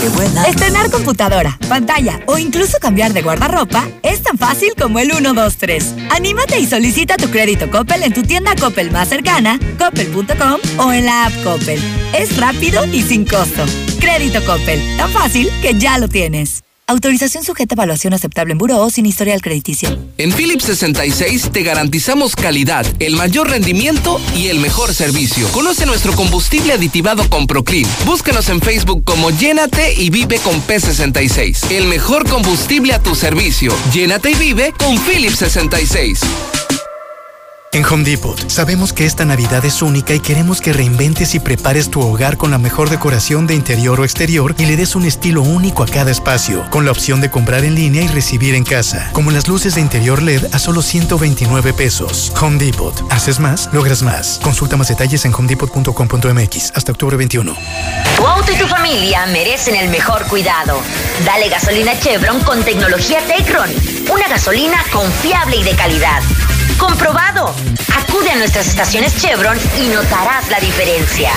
Qué buena. Estrenar computadora, pantalla o incluso cambiar de guardarropa es tan fácil como el 1, 2, 3. Anímate y solicita tu crédito Coppel en tu tienda Coppel más cercana, coppel.com o en la app Coppel. Es rápido y sin costo. Crédito Coppel, tan fácil que ya lo tienes. Autorización sujeta a evaluación aceptable en buró o sin historial crediticio. En Philips 66 te garantizamos calidad, el mayor rendimiento y el mejor servicio. Conoce nuestro combustible aditivado con Proclean. Búscanos en Facebook como Llénate y Vive con P66. El mejor combustible a tu servicio. Llénate y vive con Philips 66. En Home Depot sabemos que esta Navidad es única y queremos que reinventes y prepares tu hogar con la mejor decoración de interior o exterior y le des un estilo único a cada espacio, con la opción de comprar en línea y recibir en casa, como las luces de interior LED a solo 129 pesos. Home Depot. Haces más, logras más. Consulta más detalles en homedepot.com.mx hasta octubre 21. Tu auto y tu familia merecen el mejor cuidado. Dale gasolina Chevron con tecnología Tecron. Una gasolina confiable y de calidad. ¡Comprobado! Acude a nuestras estaciones Chevron y notarás la diferencia.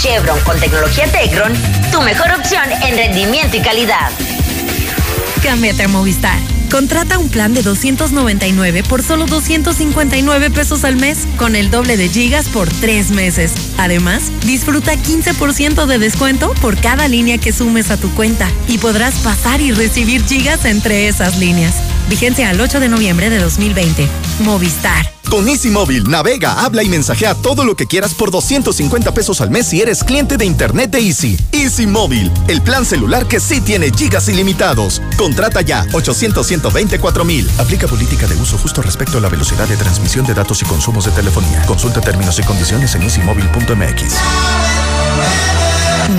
Chevron con tecnología Tecron, tu mejor opción en rendimiento y calidad. Cámbiate a Movistar. Contrata un plan de 299 por solo 259 pesos al mes, con el doble de gigas por tres meses. Además, disfruta 15% de descuento por cada línea que sumes a tu cuenta y podrás pasar y recibir gigas entre esas líneas. Vigencia al 8 de noviembre de 2020. Movistar. Con Easy Móvil, navega, habla y mensajea todo lo que quieras por 250 pesos al mes si eres cliente de Internet de Easy. Easy Móvil, el plan celular que sí tiene gigas ilimitados. Contrata ya 800 124 mil. Aplica política de uso justo respecto a la velocidad de transmisión de datos y consumos de telefonía. Consulta términos y condiciones en easymóvil.mx.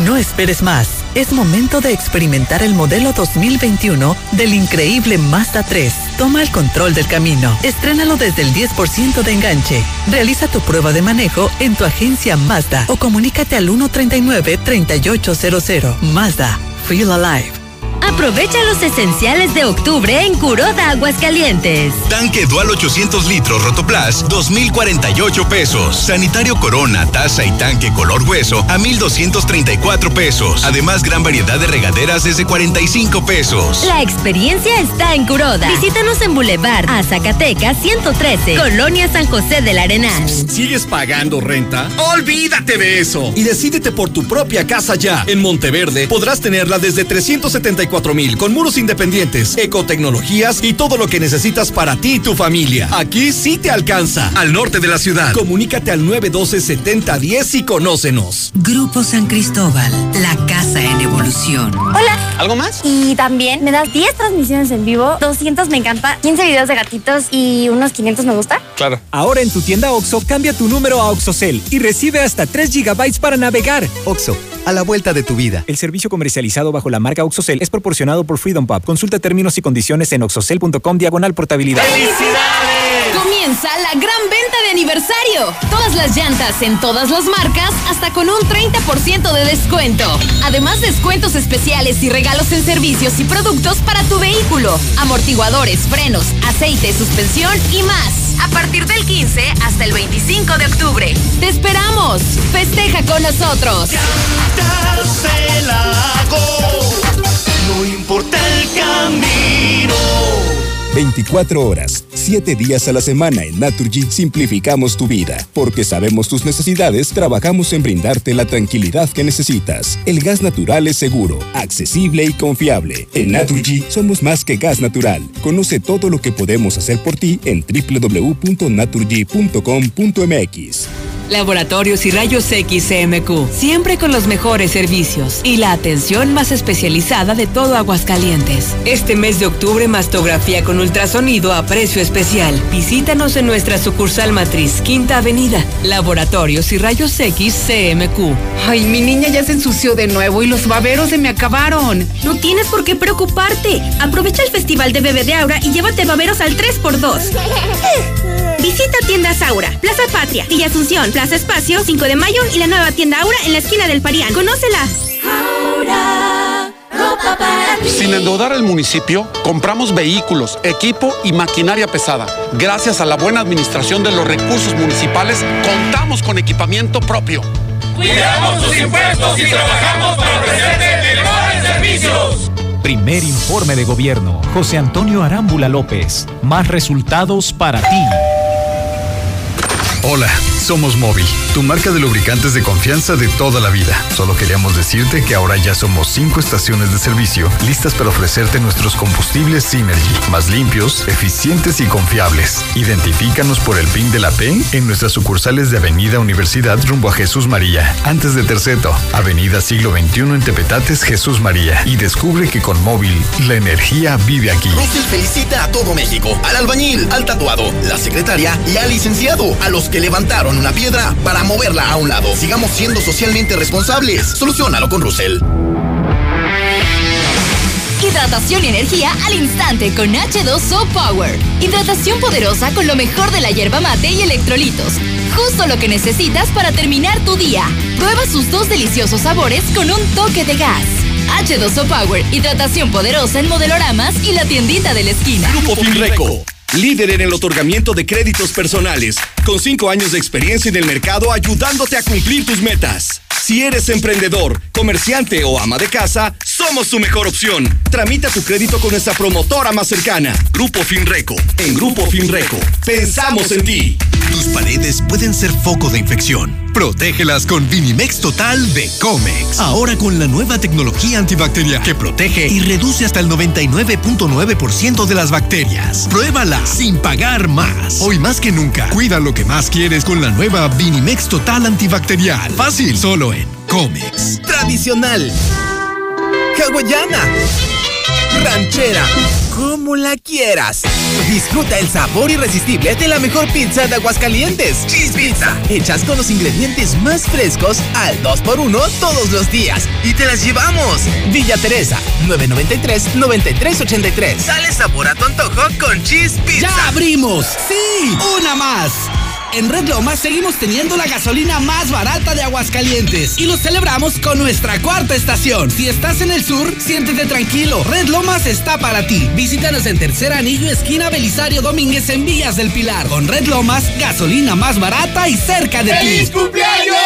No esperes más. Es momento de experimentar el modelo 2021 del increíble Mazda 3. Toma el control del camino. Estrénalo desde el 10% de enganche. Realiza tu prueba de manejo en tu agencia Mazda o comunícate al 139-3800. Mazda. Feel Alive. Aprovecha los esenciales de octubre en Curoda Aguascalientes. Tanque Dual 800 litros Rotoplas, 2,048 pesos. Sanitario Corona, taza y tanque color hueso a 1,234 pesos. Además, gran variedad de regaderas desde 45 pesos. La experiencia está en Curoda. Visítanos en Boulevard a Zacatecas 113, Colonia San José del Arenal. ¿Sigues pagando renta? Olvídate de eso y decídete por tu propia casa ya. En Monteverde podrás tenerla desde 374 4000 con muros independientes, ecotecnologías y todo lo que necesitas para ti y tu familia. Aquí sí te alcanza. Al norte de la ciudad. Comunícate al 912-7010 y conócenos. Grupo San Cristóbal, la casa en evolución. Hola. ¿Algo más? Y también me das 10 transmisiones en vivo, 200 me encanta, 15 videos de gatitos y unos 500 me gusta. Claro. Ahora en tu tienda OXO, cambia tu número a OXOCEL y recibe hasta 3 GB para navegar. OXO, a la vuelta de tu vida. El servicio comercializado bajo la marca OXOCEL es proporcionado por Freedom Pub. Consulta términos y condiciones en oxocel.com diagonal portabilidad. Comienza la gran venta de aniversario. Todas las llantas en todas las marcas hasta con un 30% de descuento. Además descuentos especiales y regalos en servicios y productos para tu vehículo. Amortiguadores, frenos, aceite, suspensión y más. A partir del 15 hasta el 25 de octubre. ¡Te esperamos! Festeja con nosotros. No importa el camino. 24 horas, 7 días a la semana en Naturgy simplificamos tu vida. Porque sabemos tus necesidades, trabajamos en brindarte la tranquilidad que necesitas. El gas natural es seguro, accesible y confiable. En Naturgy somos más que gas natural. Conoce todo lo que podemos hacer por ti en www.naturgy.com.mx. Laboratorios y Rayos X CMQ, siempre con los mejores servicios y la atención más especializada de todo Aguascalientes. Este mes de octubre, mastografía con ultrasonido a precio especial. Visítanos en nuestra sucursal matriz, Quinta Avenida. Laboratorios y Rayos X CMQ. Ay, mi niña ya se ensució de nuevo y los baberos se me acabaron. No tienes por qué preocuparte. Aprovecha el Festival de Bebé de Aura y llévate baberos al 3x2. Visita tiendas Aura, Plaza Patria, Villa Asunción, Plaza Espacio, 5 de mayo y la nueva tienda Aura en la esquina del Parián. ¡Conócela! Aura, ropa para ti. Sin endeudar al municipio, compramos vehículos, equipo y maquinaria pesada. Gracias a la buena administración de los recursos municipales, contamos con equipamiento propio. Cuidamos tus impuestos y trabajamos para ofrecerte mejores servicios. Primer informe de gobierno. José Antonio Arámbula López. Más resultados para ti. Hola, somos Móvil, tu marca de lubricantes de confianza de toda la vida. Solo queríamos decirte que ahora ya somos cinco estaciones de servicio listas para ofrecerte nuestros combustibles Synergy, más limpios, eficientes y confiables. Identifícanos por el PIN de la P en nuestras sucursales de Avenida Universidad rumbo a Jesús María, antes de Terceto, Avenida Siglo XXI en Tepetates Jesús María. Y descubre que con Móvil la energía vive aquí. Russell felicita a todo México, al albañil, al tatuado, la secretaria y al licenciado, a los que levantaron una piedra para moverla a un lado. Sigamos siendo socialmente responsables. Solucionalo con Russell. Hidratación y energía al instante con H2O Power. Hidratación poderosa con lo mejor de la hierba mate y electrolitos. Justo lo que necesitas para terminar tu día. Prueba sus dos deliciosos sabores con un toque de gas. H2O Power, hidratación poderosa en modeloramas y la tiendita de la esquina. Grupo Finreco. Líder en el otorgamiento de créditos personales, con cinco años de experiencia en el mercado ayudándote a cumplir tus metas. Si eres emprendedor, comerciante o ama de casa, somos tu mejor opción. Tramita tu crédito con nuestra promotora más cercana, Grupo Finreco. En Grupo Finreco, pensamos en ti. Tus paredes pueden ser foco de infección. Protégelas con Vinimex Total de Comex. Ahora con la nueva tecnología antibacterial que protege y reduce hasta el 99.9% de las bacterias. Pruébala sin pagar más. Hoy más que nunca, cuida lo que más quieres con la nueva Vinimex Total antibacterial. Fácil, solo en Comex. Tradicional. Hawaiana. Ranchera. Como la quieras. Disfruta el sabor irresistible de la mejor pizza de Aguascalientes. Cheese Pizza. Hechas con los ingredientes más frescos al 2x1 todos los días. Y te las llevamos. Villa Teresa, 993-9383. Dale sabor a tu antojo con Cheese Pizza. ¡Ya abrimos! ¡Sí! ¡Una más! En Red Lomas seguimos teniendo la gasolina más barata de Aguascalientes y lo celebramos con nuestra cuarta estación. Si estás en el sur, siéntete tranquilo. Red Lomas está para ti. Visítanos en Tercer Anillo, esquina Belisario Domínguez en Villas del Pilar. Con Red Lomas, gasolina más barata y cerca de ti. ¡Feliz cumpleaños!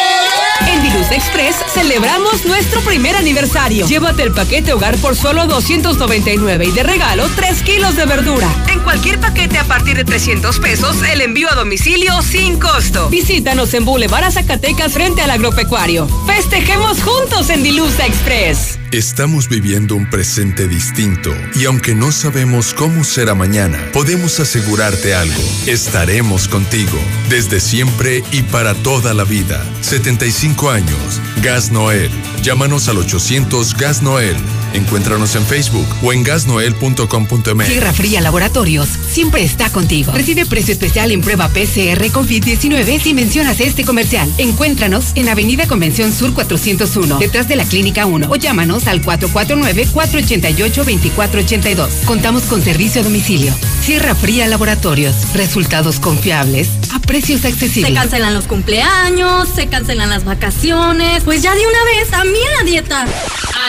En Diluz Express celebramos nuestro primer aniversario. Llévate el paquete hogar por solo 299 y de regalo 3 kilos de verdura. En cualquier paquete a partir de 300 pesos, el envío a domicilio sin costo. Visítanos en Boulevard Zacatecas frente al agropecuario. Festejemos juntos en Diluz Express. Estamos viviendo un presente distinto y aunque no sabemos cómo será mañana, podemos asegurarte algo. Estaremos contigo desde siempre y para toda la vida. 75 años. Gas Noel. Llámanos al 800 Gas Noel. Encuéntranos en Facebook o en gasnoel.com.mx. Tierra Fría Laboratorios siempre está contigo. Recibe precio especial en prueba PCR COVID-19 si mencionas este comercial. Encuéntranos en Avenida Convención Sur 401, detrás de la Clínica 1 o llámanos al 449-488-2482. Contamos con servicio a domicilio. Sierra Fría Laboratorios. Resultados confiables a precios accesibles. Se cancelan los cumpleaños, se cancelan las vacaciones. Pues ya de una vez, también la dieta.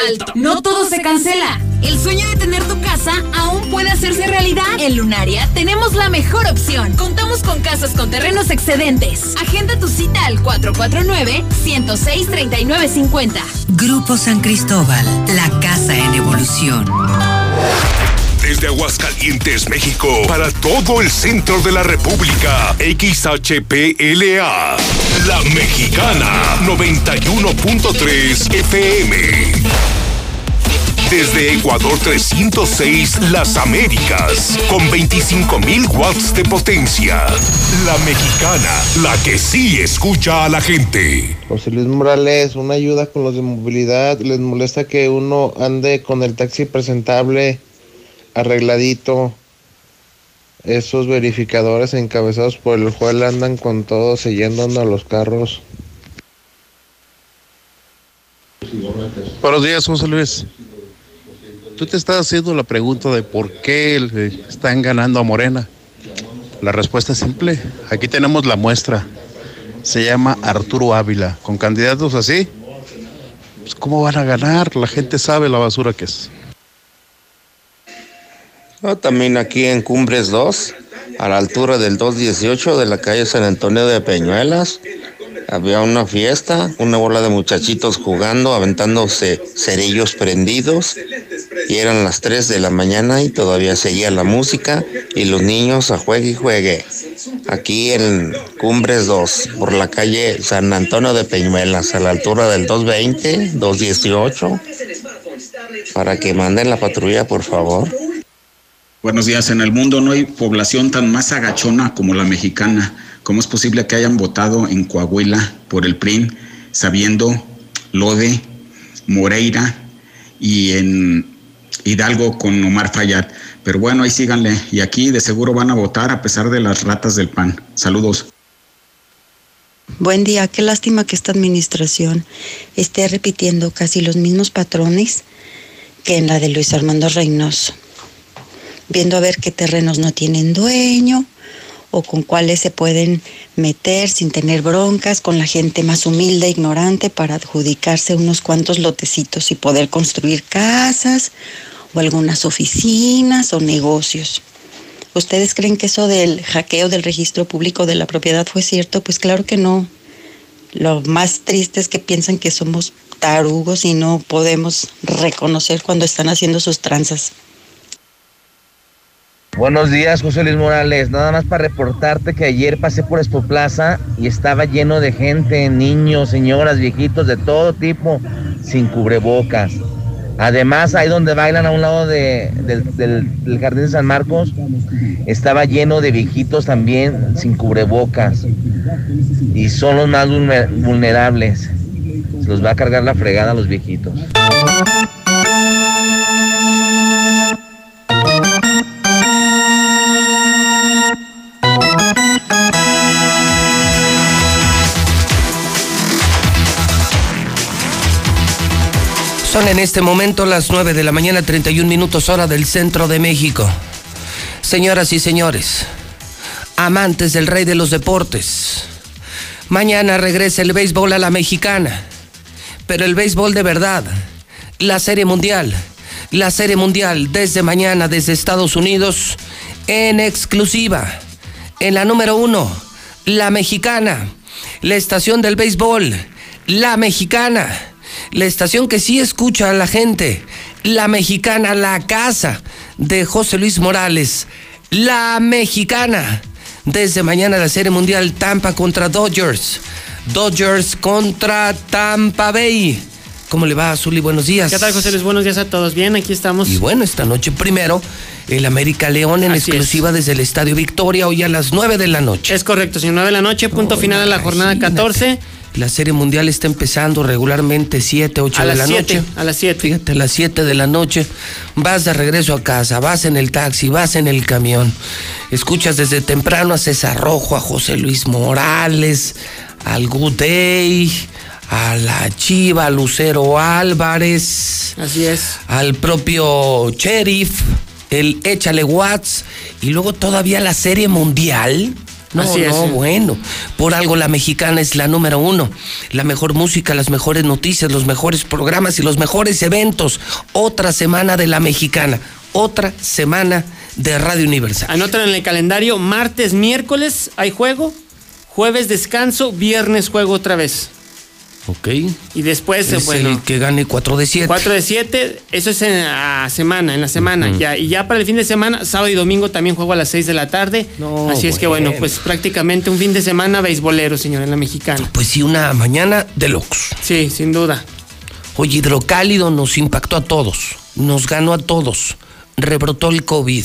Alto. No todo se cancela. El sueño de tener tu casa aún puede hacerse realidad. En Lunaria tenemos la mejor opción. Contamos con casas con terrenos excedentes. Agenda tu cita al 449-106-3950. Grupo San Cristóbal, la casa en evolución. Desde Aguascalientes, México, para todo el centro de la República, XHPLA, La Mexicana, 91.3 FM. Desde Ecuador 306, Las Américas, con 25.000 watts de potencia. La Mexicana, la que sí escucha a la gente. José Luis Morales, una ayuda con los de movilidad. Les molesta que uno ande con el taxi presentable, arregladito. Esos verificadores encabezados por el juez andan con todo, sellando a los carros. Buenos días, José Luis. Tú te estás haciendo la pregunta de por qué están ganando a Morena. La respuesta es simple. Aquí tenemos la muestra. Se llama Arturo Ávila. Con candidatos así, pues ¿cómo van a ganar? La gente sabe la basura que es. también aquí en Cumbres 2, a la altura del 218 de la calle San Antonio de Peñuelas, había una fiesta, una bola de muchachitos jugando, aventándose cerillos prendidos. Y eran las 3 de la mañana y todavía seguía la música y los niños a juegue y juegue. Aquí en Cumbres 2, por la calle San Antonio de Peñuelas, a la altura del 220, 218. Para que manden la patrulla, por favor. Buenos días. En el mundo no hay población tan más agachona como la mexicana. ¿Cómo es posible que hayan votado en Coahuila por el PRI sabiendo lo de Moreira y en Hidalgo con Omar Fayad? Pero bueno, ahí síganle. Y aquí de seguro van a votar a pesar de las ratas del PAN. Saludos. Buen día, qué lástima que esta administración esté repitiendo casi los mismos patrones que en la de Luis Armando Reynoso viendo a ver qué terrenos no tienen dueño o con cuáles se pueden meter sin tener broncas con la gente más humilde e ignorante para adjudicarse unos cuantos lotecitos y poder construir casas o algunas oficinas o negocios. ¿Ustedes creen que eso del hackeo del registro público de la propiedad fue cierto? Pues claro que no. Lo más triste es que piensan que somos tarugos y no podemos reconocer cuando están haciendo sus tranzas. Buenos días, José Luis Morales. Nada más para reportarte que ayer pasé por Expo Plaza y estaba lleno de gente, niños, señoras, viejitos, de todo tipo, sin cubrebocas. Además, ahí donde bailan a un lado del, del, Jardín de San Marcos, estaba lleno de viejitos también sin cubrebocas. Y son los más vulnerables. Se los va a cargar la fregada a los viejitos. En este momento las 9 de la mañana, 31 minutos hora del centro de México. Señoras y señores, amantes del rey de los deportes, mañana regresa el béisbol a la mexicana, pero el béisbol de verdad, la serie mundial, la serie mundial desde mañana desde Estados Unidos en exclusiva, en la número uno, la mexicana, la estación del béisbol, la mexicana la estación que sí escucha a la gente, la mexicana, la casa de José Luis Morales, la mexicana. Desde mañana la Serie Mundial Tampa contra Dodgers, Dodgers contra Tampa Bay. ¿Cómo le va, Zuli? Buenos días. ¿Qué tal, José Luis? Buenos días a todos. Bien, aquí estamos. Y bueno, esta noche primero, el América León en Así exclusiva desde el Estadio Victoria, hoy a las 9 de la noche. Es correcto, señor. 9 de la noche, punto final a la jornada 14. La Serie Mundial está empezando regularmente 7, 8 A de las la 7, noche. a las 7. Fíjate, a las 7 de la noche vas de regreso a casa, vas en el taxi, vas en el camión. Escuchas desde temprano a César Rojo, a José Luis Morales, al Good Day, a la Chiva, a Lucero Álvarez. Así es. Al propio Sheriff, el Échale Watts, y luego todavía la Serie Mundial. No, Así es, no, bueno. Por algo la mexicana es la número uno. La mejor música, las mejores noticias, los mejores programas y los mejores eventos. Otra semana de la mexicana. Otra semana de Radio Universal. Anotan en el calendario, martes, miércoles hay juego, jueves descanso, viernes juego otra vez. Ok. Y después, Es bueno, el que gane 4 de 7. 4 de 7, eso es en la semana, en la semana. ya, y ya para el fin de semana, sábado y domingo también juego a las 6 de la tarde. Así es que bueno, pues prácticamente un fin de semana beisbolero, señor, en la mexicana. Pues sí, una mañana deluxe. Sí, sin duda. Oye, hidrocálido nos impactó a todos, nos ganó a todos, rebrotó el COVID,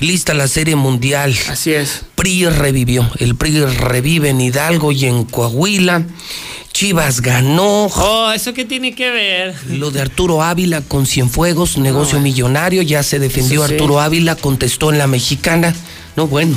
lista la serie mundial. Así es. PRI revivió, el PRI revive en Hidalgo y en Coahuila, Chivas ganó. Oh, ¿eso qué tiene que ver? Lo de Arturo Ávila con Cienfuegos, negocio millonario, ya se defendió sí. Arturo Ávila, contestó en la mexicana. No, bueno.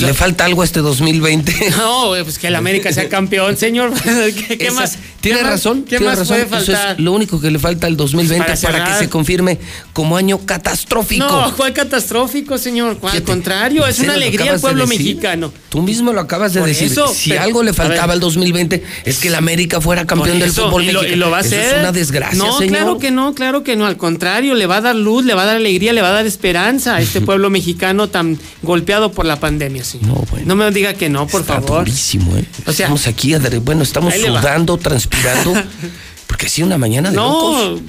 Le falta algo a este 2020. No, pues que el América sea campeón, señor. ¿Qué, qué Esa- más? Tiene razón, ¿Qué tiene más razón. puede Eso es lo único que le falta al 2020 Para que se confirme como año catastrófico. No, ¿cuál catastrófico, señor? Al contrario, es ¿En una alegría al de pueblo mexicano. Tú mismo lo acabas de Por decir. eso, si pero- algo le faltaba al 2020 es que el América fuera campeón del fútbol y lo, mexicano. y lo va a Eso hacer. es una desgracia, No, señor. claro que no, claro que no. Al contrario, le va a dar luz, le va a dar alegría, le va a dar esperanza a este pueblo mexicano tan golpeado por la pandemia, señor. No, bueno. No me diga que no, por Está favor. durísimo, ¿eh? O sea- estamos aquí, bueno, estamos sudando, transpirando. porque sí, una mañana de No, locos.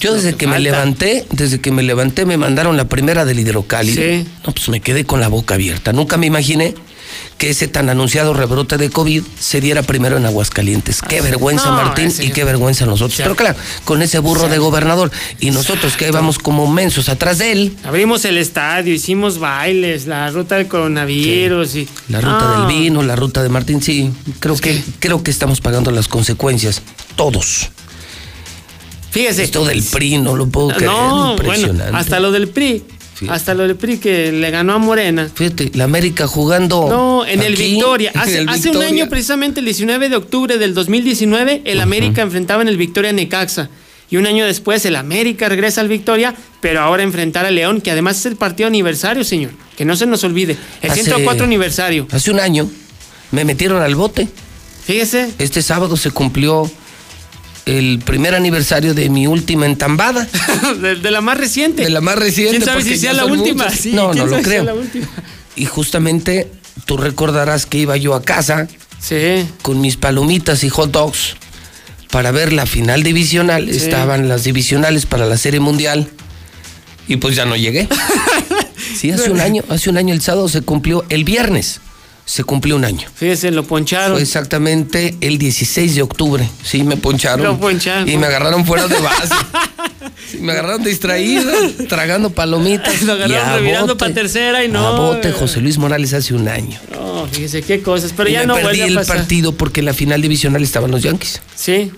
Yo desde que me levanté, desde que me levanté me mandaron la primera del hidrocálido. Sí. No, pues me quedé con la boca abierta. Nunca me imaginé que ese tan anunciado rebrote de COVID se diera primero en Aguascalientes. Qué vergüenza, No, Martín, y qué vergüenza nosotros. Pero claro, con ese burro de gobernador. Y nosotros que íbamos como mensos atrás de él. Abrimos el estadio, hicimos bailes, la ruta del coronavirus y. La ruta No. del vino, la ruta de Martín, sí, creo que, creo que estamos pagando las consecuencias. Todos. Fíjese. Esto del PRI no lo puedo creer. No, bueno, hasta lo del PRI. Hasta lo del PRI que le ganó a Morena. Fíjate, la América jugando. No, en el Victoria. Hace, el hace un año, precisamente el 19 de octubre del 2019, el América enfrentaba en el Victoria a Necaxa. Y un año después, el América regresa al Victoria, pero ahora enfrentar a León, que además es el partido aniversario, señor. Que no se nos olvide. El Hace- 104 aniversario. Hace un año me metieron al bote. Fíjese. Este sábado se cumplió el primer aniversario de mi última entambada. de, de la más reciente. De la más reciente. ¿Quién sabe si sea la última? Sí, no, ¿quién no lo si creo. Y justamente tú recordarás que iba yo a casa Sí. con mis palomitas y hot dogs para ver la final divisional. Sí. Estaban las divisionales para la Serie Mundial. Y pues ya no llegué. Sí, hace un año, hace un año el sábado se cumplió, el viernes se cumplió un año. Fíjese, lo poncharon. Fue exactamente el 16 de octubre. Sí, me poncharon. Lo poncharon. Y me agarraron fuera de base. Sí, me agarraron distraído, tragando palomitas. Lo agarraron revirando para tercera y no. A bote José Luis Morales hace un año. No, fíjese qué cosas. Pero y ya me no perdí a el pasar. partido porque en la final divisional estaban los Yankees. Sí.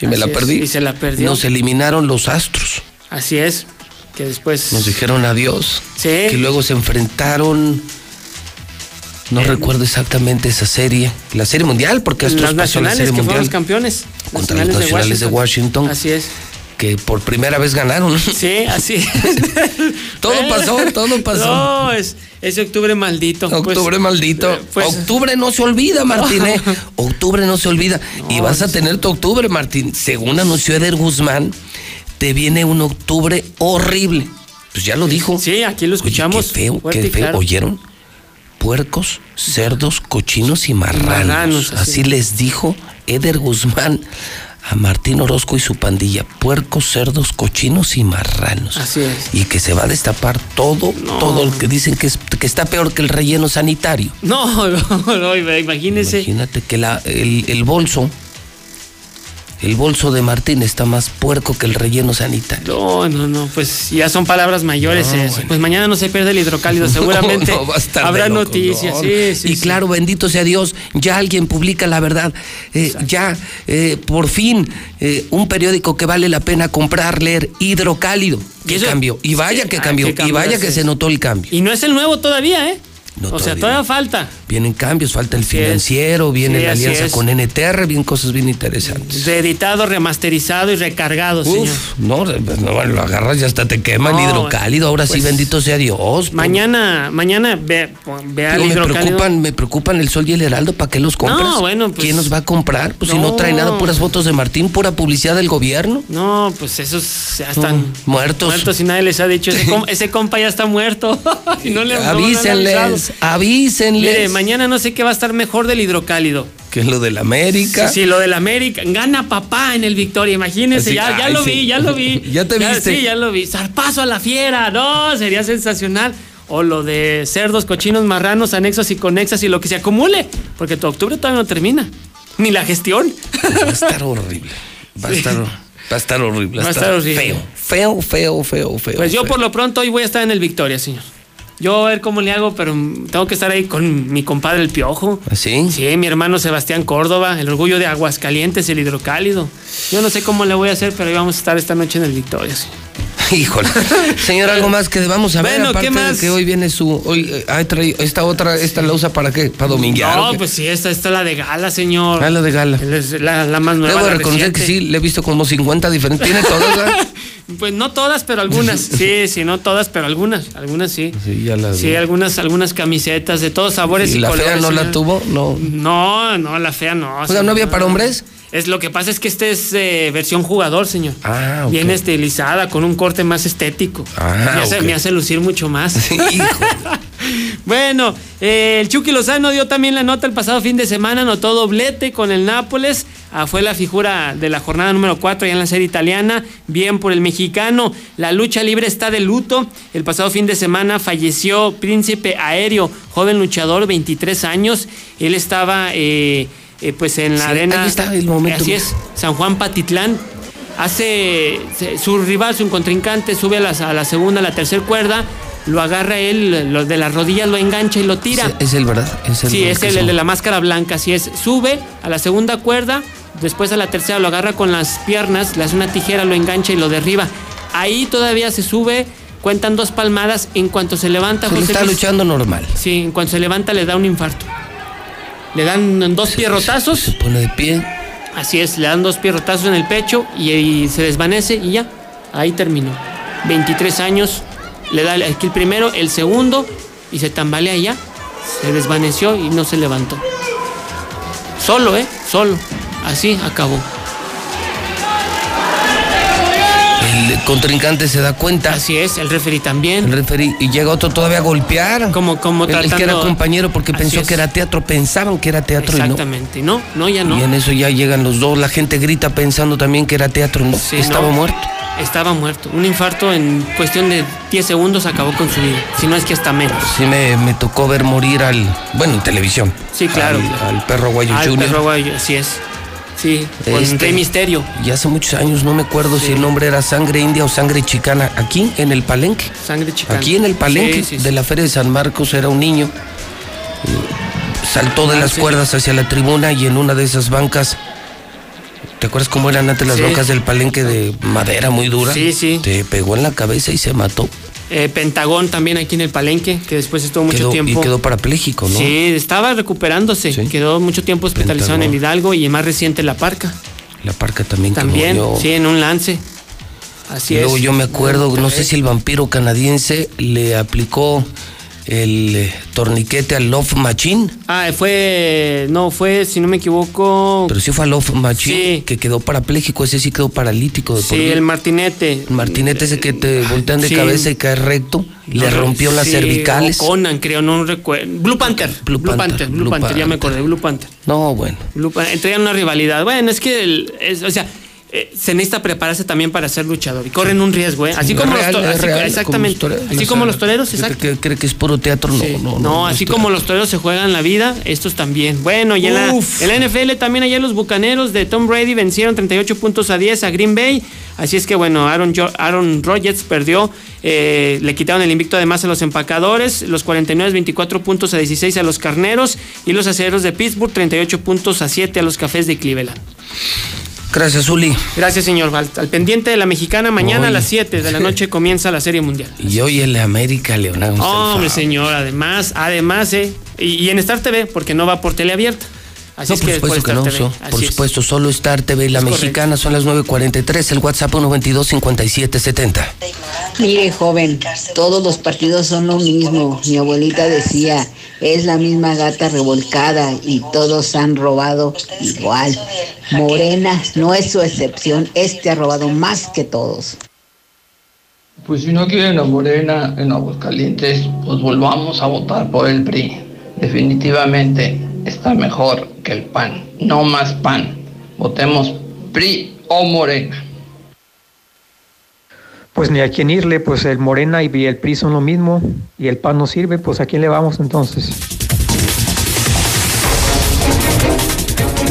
Y me Así la es, perdí. y se la perdió. Nos eliminaron los Astros. Así es. Que después. Nos dijeron adiós. Sí. Que luego se enfrentaron. No recuerdo exactamente esa serie. La serie mundial, porque Astros Las pasó la nacionales serie que fueron mundial. los campeones. Contra los nacionales de Washington. Así es. Que por primera vez ganaron. Sí, así es. Todo pasó, todo pasó. No, es octubre maldito. Pues, Octubre maldito. eh, pues- octubre no se olvida, Martín. ¿eh? Octubre no se olvida. y vas a tener tu octubre, Martín. Según anunció Eder Guzmán, te viene un octubre horrible. Pues ya lo dijo. Sí, aquí lo escuchamos. qué feo, fuerte qué feo. claro. ¿Oyeron? Puercos, cerdos, cochinos y marranos. Marranos, así. así les dijo Eder Guzmán a Martín Orozco y su pandilla. Puercos, cerdos, cochinos y marranos. Así es. Y que se va a destapar todo, todo el que dicen que, es, que está peor que el relleno sanitario. No, no, no, imagínese. Imagínate que la, el, el bolso El bolso de Martín está más puerco que el relleno sanitario. No, no, no, pues ya son palabras mayores No, eso. bueno. Pues mañana no se pierde el hidrocálido, seguramente No, no, habrá noticias. no. Sí, sí, y sí. claro, bendito sea Dios, ya alguien publica la verdad. Eh, ya, eh, por fin, eh, un periódico que vale la pena comprar, leer, hidrocálido. Y ¿Qué eso- cambió? Y vaya que ah, cambió. qué y vaya que se notó el cambio. Y no es el nuevo todavía, ¿eh? No, o sea, todavía falta. Vienen cambios, falta el Así es. financiero, viene Sí, la alianza con NTR, vienen cosas bien interesantes. Reeditado, remasterizado y recargado, señor. Uf, no, no, bueno, lo agarras y hasta te quema No, el hidrocálido. Ahora sí, pues, bendito sea Dios. Mañana, mañana ve, Digo, el me hidrocálido. preocupan, me preocupan el Sol y el Heraldo, ¿para qué los compras? No, bueno, pues- ¿Quién nos va a comprar? Pues si no No. trae nada, puras fotos de Martín, pura publicidad del gobierno. No, pues esos ya están muertos. muertos y nadie les ha dicho. Ese, com- ese compa ya está muerto. y no le no, no le han avísenles. Mire, mañana no sé qué va a estar mejor del hidrocálido. que es lo del América. Sí, sí, lo del América. Gana papá en el Victoria, imagínense. Así, ya, lo sí. vi, ya lo vi. ¿Ya te viste? Sí, ya lo vi. Zarpazo a la fiera. No, sería sensacional. O lo de cerdos, cochinos, marranos, anexos y conexas y lo que se acumule. Porque tu octubre todavía no termina. Ni la gestión. Va a estar horrible. Va a Sí. estar, va a estar horrible. Va a estar horrible. Feo, feo, feo, feo, feo. Pues yo por lo pronto hoy voy a estar en el Victoria, señor. Yo a ver cómo le hago, pero tengo que estar ahí con mi compadre el Piojo. ¿Así? Sí, mi hermano Sebastián Córdoba, el orgullo de Aguascalientes, el hidrocálido. Yo no sé cómo le voy a hacer, pero ahí vamos a estar esta noche en el Victoria. Híjole. Señor, algo más que debamos saber. Bueno, aparte ¿qué más? de que hoy viene su. Hoy, eh, ha traído esta otra, esta la usa para qué? ¿Para dominguear? o No, pues sí, esta, esta es la de gala, señor. Ah, la de gala. La, la más nueva. Debo reconocer que sí, le he visto como 50 diferentes. ¿Tiene todas? Pues no todas, pero algunas. Sí, sí, no todas, pero algunas. Algunas sí. Sí, ya la Sí, algunas, algunas camisetas de todos sabores y, ¿Y la fea colores. no la tuvo? No. No, no, la fea no. sea, ¿no había para hombres? Es lo que pasa es que este es eh, versión jugador, señor. Ah, ok. Bien estilizada, con un corte más estético. Ah, me, hace, me hace lucir mucho más. bueno, eh, el Chucky Lozano dio también la nota el pasado fin de semana, anotó doblete con el Nápoles. Ah, fue la figura de la jornada número 4 ya en la serie italiana. Bien por el mexicano. La lucha libre está de luto. El pasado fin de semana falleció Príncipe Aéreo, joven luchador, 23 años. Él estaba eh, eh, pues en la Sí, arena. ahí está el momento. Así es, San Juan Patitlán. Hace su rival, su contrincante, sube a la, a la segunda, a la tercera cuerda, lo agarra él, lo de las rodillas lo engancha y lo tira. Es, es el, ¿verdad? Es el Sí, es el, de la máscara blanca, así es. Sube a la segunda cuerda, después a la tercera lo agarra con las piernas, le hace una tijera, lo engancha y lo derriba. Ahí todavía se sube, cuentan dos palmadas, en cuanto se levanta, Se José está Luis- luchando normal. Sí, en cuanto se levanta le da un infarto. Le dan dos pierrotazos. Se pone de pie. Así es, le dan dos pierrotazos en el pecho y, y se desvanece y ya. Ahí terminó. 23 años, le da aquí el primero, el segundo y se tambalea y ya. Se desvaneció y no se levantó. Solo, ¿eh? Solo. Así acabó. Contrincante se da cuenta. Así es, el referee también. El referee, y llega otro todavía a golpear. Como, como el, el que era compañero porque pensó es. que era teatro, pensaban que era teatro y no. Exactamente. No, no, ya no. Y en eso ya llegan los dos, la gente grita pensando también que era teatro, no, Sí, estaba no. muerto. Estaba muerto. Un infarto en cuestión de 10 segundos acabó con su vida. Si no es que hasta menos. Sí me, me tocó ver morir al, bueno, en televisión. Sí, claro. Al, al perro Guayo Al Junior. perro guayo, así es. Sí, con Este, Rey Misterio. Y hace muchos años, no me acuerdo si el nombre era sangre india o sangre chicana, aquí en el palenque. Sangre chicana. Aquí en el palenque Sí, sí, sí. de la Feria de San Marcos era un niño. Saltó de Ah, las cuerdas hacia la tribuna y en una de esas bancas. ¿Te acuerdas cómo eran antes las bancas del palenque de madera muy dura? Sí, sí. Te pegó en la cabeza y se mató. Eh, Pentagón también aquí en el Palenque, que después estuvo mucho Quedó- tiempo. Y quedó parapléjico, ¿no? Sí, estaba recuperándose. Quedó mucho tiempo hospitalizado en el. Hidalgo y más reciente la Parca. La parca también, También, murió. sí, en un lance. Así luego es. yo me acuerdo, no sé si el vampiro canadiense le aplicó el eh, torniquete al Love Machine. Ah, fue. No, fue, si no me equivoco. Pero sí fue al Love Machine, Sí. que quedó parapléjico, ese sí quedó paralítico de por Sí, vida. el Martinete. El Martinete ese que te voltean de Sí. cabeza y cae recto, le rompió las cervicales. Conan, creo, no recuerdo. Blue Panther. Blue, Blue Panther, Panther, Blue, Panther, ya me acordé, Blue Panther. No, bueno. Blue una rivalidad. Bueno, es que, el- es- o sea, eh, se necesita prepararse también para ser luchador y corren un riesgo, ¿eh? Así Sí, como real, los toreros, real, exactamente, como así como los toreros, ¿cree exacto. que- ¿Cree que es puro teatro? No, Sí. no, no. No, así como los toreros se juegan la vida, estos también. Bueno, y en la, en la NFL también ayer los bucaneros de Tom Brady vencieron 38 puntos a 10 a Green Bay. Así es que bueno, Aaron, Aaron Rodgers perdió, eh, le quitaron el invicto además a los empacadores, los 49 24 puntos a 16 a los carneros y los acereros de Pittsburgh 38 puntos a 7 a los cafés de Cleveland. Gracias, Uli. Gracias, señor. Al, al pendiente de la mexicana, mañana a las 7 de la noche comienza la Serie Mundial. Y hoy América León. hágame usted el Hombre, señor, además, además, ¿eh? Y, y en Star TV, porque no va por teleabierta. Así No, es por que supuesto por que no, so- por es. supuesto, solo Star TV y la Es mexicana son las 9.43, el WhatsApp 122-5770. Mire, joven, todos los partidos son lo mismo. Mi abuelita decía, es la misma gata revolcada y todos han robado igual. Morena no es su excepción, este ha robado más que todos. Pues si no quieren a Morena en Aguascalientes, pues volvamos a votar por el PRI. Definitivamente está mejor que el PAN. No más PAN. Votemos PRI o Morena. Pues ni a quién irle, pues el Morena y el PRI son lo mismo y el PAN no sirve, pues a quién le vamos entonces.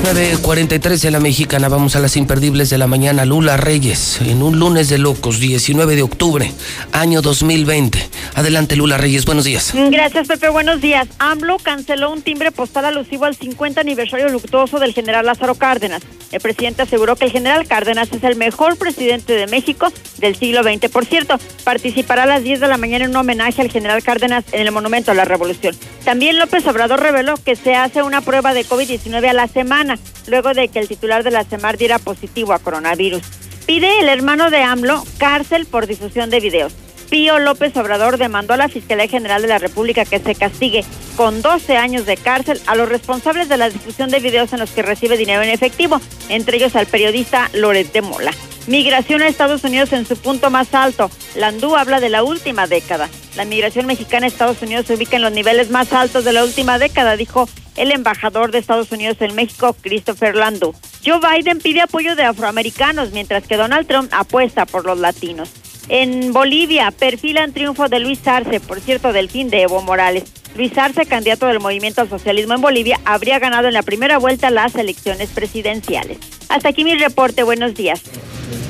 9.43 en la mexicana, vamos a las imperdibles de la mañana. Lula Reyes, en un lunes de locos, 19 de octubre, año 2020. Adelante, Lula Reyes, buenos días. Gracias, Pepe. Buenos días. AMLO canceló un timbre postal alusivo al 50 aniversario luctuoso del general Lázaro Cárdenas. El presidente aseguró que el general Cárdenas es el mejor presidente de México del siglo XX. Por cierto, participará a las 10 de la mañana en un homenaje al general Cárdenas en el Monumento a la Revolución. También López Obrador reveló que se hace una prueba de COVID-19 a la semana, luego de que el titular de la CEMAR diera positivo a coronavirus. Pide el hermano de AMLO cárcel por difusión de videos. Pío López Obrador demandó a la Fiscalía General de la República que se castigue con 12 años de cárcel a los responsables de la difusión de videos en los que recibe dinero en efectivo, entre ellos al periodista Loret Mola. Migración a Estados Unidos en su punto más alto. Landú habla de la última década. La migración mexicana a Estados Unidos se ubica en los niveles más altos de la última década, dijo el embajador de Estados Unidos en México, Christopher Landú. Joe Biden pide apoyo de afroamericanos, mientras que Donald Trump apuesta por los latinos. En Bolivia perfilan triunfo de Luis Arce, por cierto, del fin de Evo Morales. Luis Arce, candidato del movimiento al socialismo en Bolivia, habría ganado en la primera vuelta las elecciones presidenciales. Hasta aquí mi reporte. Buenos días.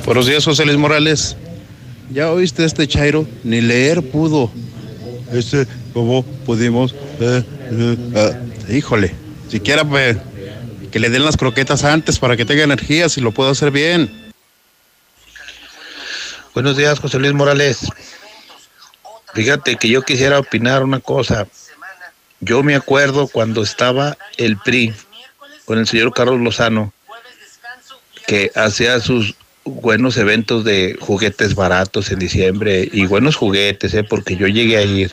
Buenos días, José Luis Morales. ¿Ya oíste este Chairo? Ni leer pudo. Este, ¿cómo pudimos? Eh, eh, ah, híjole, siquiera pues, que le den las croquetas antes para que tenga energía, si lo puedo hacer bien. Buenos días, José Luis Morales. Fíjate que yo quisiera opinar una cosa. Yo me acuerdo cuando estaba el PRI con el señor Carlos Lozano, que hacía sus buenos eventos de juguetes baratos en diciembre y buenos juguetes, ¿eh? porque yo llegué a ir.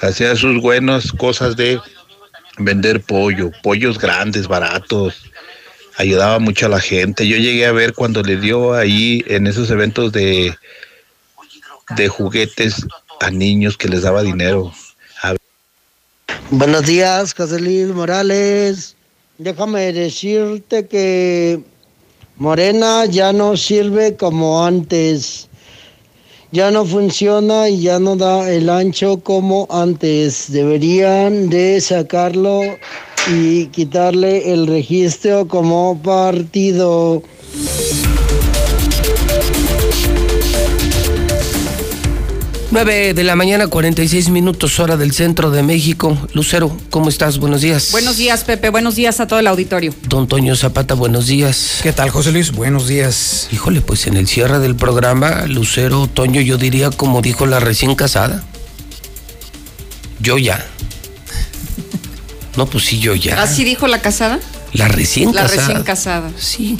Hacía sus buenas cosas de vender pollo, pollos grandes, baratos. Ayudaba mucho a la gente. Yo llegué a ver cuando le dio ahí en esos eventos de, de juguetes a niños que les daba dinero. Buenos días, José Morales. Déjame decirte que Morena ya no sirve como antes. Ya no funciona y ya no da el ancho como antes. Deberían de sacarlo y quitarle el registro como partido. 9 de la mañana, 46 minutos, hora del centro de México. Lucero, ¿cómo estás? Buenos días. Buenos días, Pepe. Buenos días a todo el auditorio. Don Toño Zapata, buenos días. ¿Qué tal, José Luis? Buenos días. Híjole, pues en el cierre del programa, Lucero, Toño, yo diría como dijo la recién casada. Yo ya. No, pues sí, yo ya. ¿Así dijo la casada? La recién La casada. recién casada. Sí.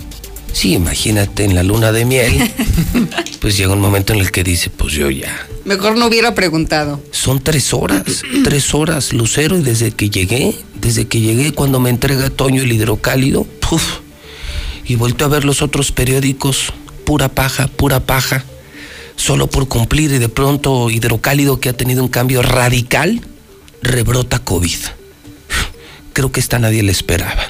Sí, imagínate en la luna de miel. pues llega un momento en el que dice, pues yo ya. Mejor no hubiera preguntado. Son tres horas, tres horas, Lucero, y desde que llegué, desde que llegué cuando me entrega Toño el hidrocálido, puf, y vuelto a ver los otros periódicos, pura paja, pura paja, solo por cumplir y de pronto hidrocálido que ha tenido un cambio radical, rebrota COVID. Creo que esta nadie le esperaba.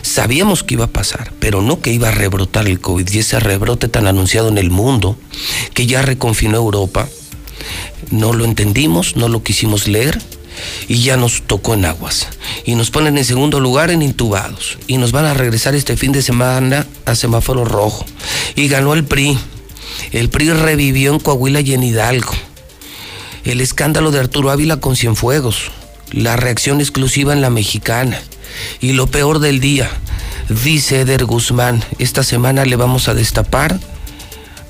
Sabíamos que iba a pasar, pero no que iba a rebrotar el COVID y ese rebrote tan anunciado en el mundo que ya reconfinó Europa. No lo entendimos, no lo quisimos leer y ya nos tocó en aguas. Y nos ponen en segundo lugar en intubados. Y nos van a regresar este fin de semana a semáforo rojo. Y ganó el PRI. El PRI revivió en Coahuila y en Hidalgo. El escándalo de Arturo Ávila con Cienfuegos. La reacción exclusiva en la mexicana. Y lo peor del día, dice Eder Guzmán, esta semana le vamos a destapar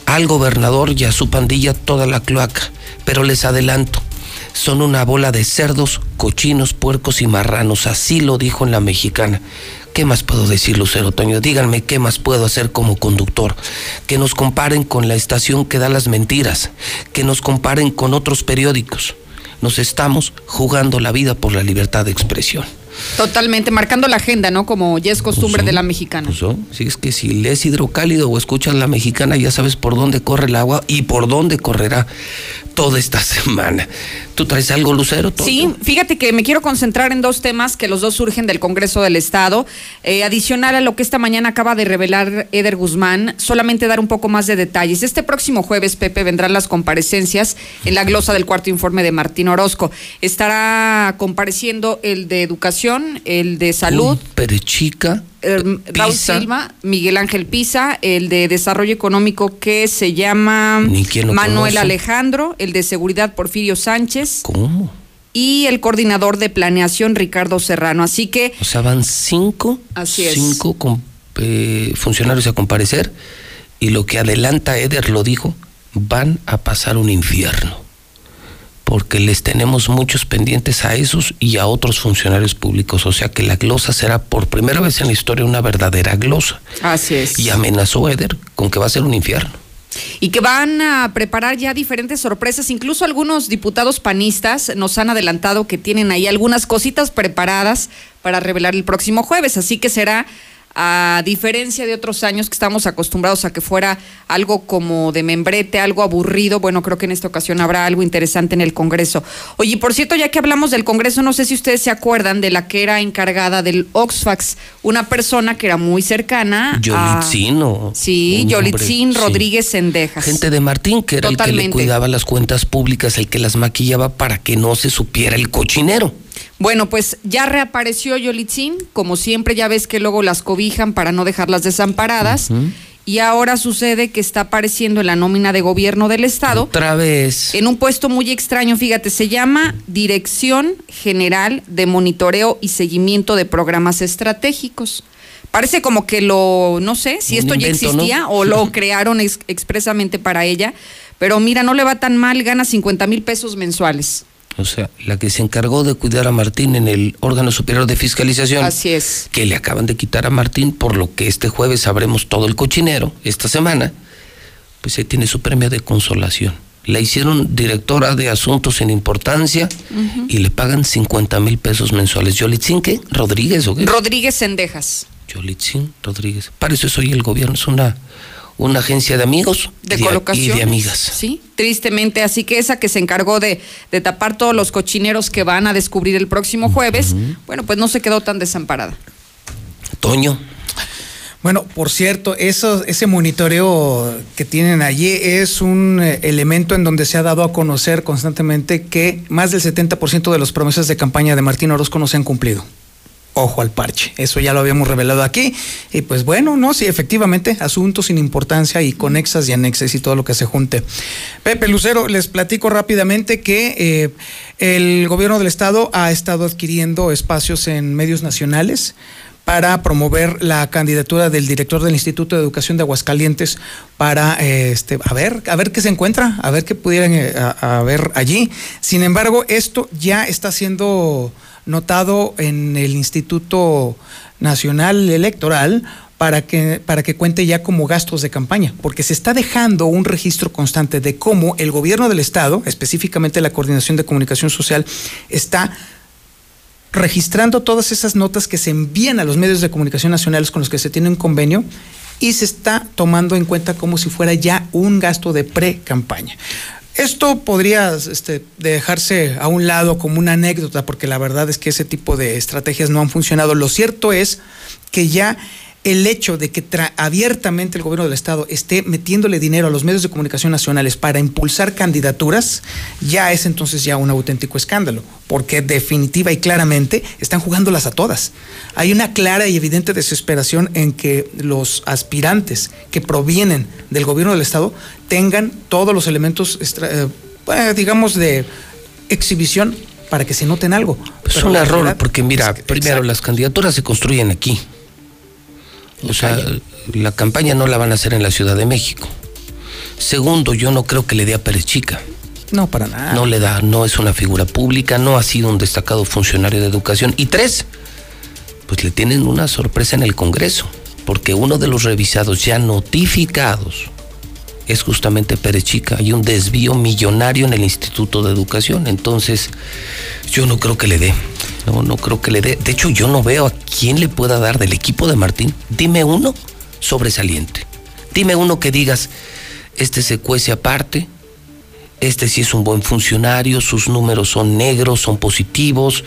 al gobernador y a su pandilla toda la cloaca. Pero les adelanto, son una bola de cerdos, cochinos, puercos y marranos. Así lo dijo en la mexicana. ¿Qué más puedo decir, Lucero Toño? Díganme qué más puedo hacer como conductor. Que nos comparen con la estación que da las mentiras. Que nos comparen con otros periódicos. Nos estamos jugando la vida por la libertad de expresión. Totalmente, marcando la agenda, ¿no? Como ya es costumbre de la mexicana. Pues, sí, es que si lees hidrocálido o escuchas la mexicana, ya sabes por dónde corre el agua y por dónde correrá toda esta semana. ¿Tú traes algo, Lucero? Sí, fíjate que me quiero concentrar en dos temas que los dos surgen del Congreso del Estado. Eh, adicional a lo que esta mañana acaba de revelar Eder Guzmán, solamente dar un poco más de detalles. Este próximo jueves, Pepe, vendrán las comparecencias en la glosa del cuarto informe de Martín Orozco. Estará compareciendo el de educación, el de salud. Perechica. Eh, Raúl Silva, Miguel Ángel Pisa, el de Desarrollo Económico que se llama Manuel Alejandro, el de Seguridad Porfirio Sánchez. ¿Cómo? Y el coordinador de planeación Ricardo Serrano. Así que. O sea, van cinco. Así es. Cinco eh, funcionarios a comparecer. Y lo que adelanta Eder lo dijo, van a pasar un infierno porque les tenemos muchos pendientes a esos y a otros funcionarios públicos. O sea que la glosa será por primera vez en la historia una verdadera glosa. Así es. Y amenazó Eder con que va a ser un infierno. Y que van a preparar ya diferentes sorpresas. Incluso algunos diputados panistas nos han adelantado que tienen ahí algunas cositas preparadas para revelar el próximo jueves. Así que será a diferencia de otros años que estamos acostumbrados a que fuera algo como de membrete, algo aburrido, bueno, creo que en esta ocasión habrá algo interesante en el Congreso. Oye, por cierto, ya que hablamos del Congreso, no sé si ustedes se acuerdan de la que era encargada del Oxfax, una persona que era muy cercana. Yolitzin, o Sí, Yolitzin Rodríguez Sendejas. Gente de Martín, que era el que le cuidaba las cuentas públicas, el que las maquillaba para que no se supiera el cochinero. Bueno, pues ya reapareció Yolitzin, como siempre ya ves que luego las cobijan para no dejarlas desamparadas. Y ahora sucede que está apareciendo en la nómina de gobierno del Estado. Otra vez. En un puesto muy extraño, fíjate, se llama Dirección General de Monitoreo y Seguimiento de Programas Estratégicos. Parece como que lo, no sé si esto ya existía o lo crearon expresamente para ella, pero mira, no le va tan mal, gana 50 mil pesos mensuales o sea, la que se encargó de cuidar a Martín en el órgano superior de fiscalización. Así es. Que le acaban de quitar a Martín, por lo que este jueves sabremos todo el cochinero, esta semana, pues ahí tiene su premio de consolación. La hicieron directora de asuntos sin importancia y le pagan 50 mil pesos mensuales. ¿Yolitzin qué? ¿Rodríguez o qué? Rodríguez Sendejas. Yolitzin Rodríguez. Para eso soy el gobierno, es una una agencia de amigos de colocación y de amigas. Sí, tristemente. Así que esa que se encargó de, tapar todos los cochineros que van a descubrir el próximo jueves, bueno, pues no se quedó tan desamparada. Toño. Bueno, por cierto, eso, ese monitoreo que tienen allí es un eh, elemento en donde se ha dado a conocer constantemente que más del 70% de las promesas de campaña de Martín Orozco no se han cumplido ojo al parche. Eso ya lo habíamos revelado aquí. Y pues bueno, no, sí, efectivamente, asuntos sin importancia y conexas y anexes y todo lo que se junte. Pepe Lucero, les platico rápidamente que eh, el gobierno del estado ha estado adquiriendo espacios en medios nacionales para promover la candidatura del director del Instituto de Educación de Aguascalientes para eh, este a ver a ver qué se encuentra a ver qué pudieran eh, a ver allí sin embargo esto ya está siendo notado en el Instituto Nacional Electoral para que, para que cuente ya como gastos de campaña, porque se está dejando un registro constante de cómo el gobierno del Estado, específicamente la Coordinación de Comunicación Social, está registrando todas esas notas que se envían a los medios de comunicación nacionales con los que se tiene un convenio y se está tomando en cuenta como si fuera ya un gasto de pre-campaña. Esto podría este, dejarse a un lado como una anécdota, porque la verdad es que ese tipo de estrategias no han funcionado. Lo cierto es que ya el hecho de que abiertamente el gobierno del Estado esté metiéndole dinero a los medios de comunicación nacionales para impulsar candidaturas, ya es entonces ya un auténtico escándalo, porque definitiva y claramente están jugándolas a todas. Hay una clara y evidente desesperación en que los aspirantes que provienen del gobierno del Estado tengan todos los elementos, eh, eh, digamos, de exhibición para que se noten algo. Es un error, porque mira, primero las candidaturas se construyen aquí. O sea, la campaña no la van a hacer en la Ciudad de México. Segundo, yo no creo que le dé a Pérez Chica. No, para nada. No le da, no es una figura pública, no ha sido un destacado funcionario de educación. Y tres, pues le tienen una sorpresa en el Congreso, porque uno de los revisados ya notificados es justamente Pérez Chica. Hay un desvío millonario en el Instituto de Educación. Entonces, yo no creo que le dé. No, no creo que le dé. De hecho, yo no veo a quién le pueda dar del equipo de Martín. Dime uno sobresaliente. Dime uno que digas, este se cuece aparte, este sí es un buen funcionario, sus números son negros, son positivos,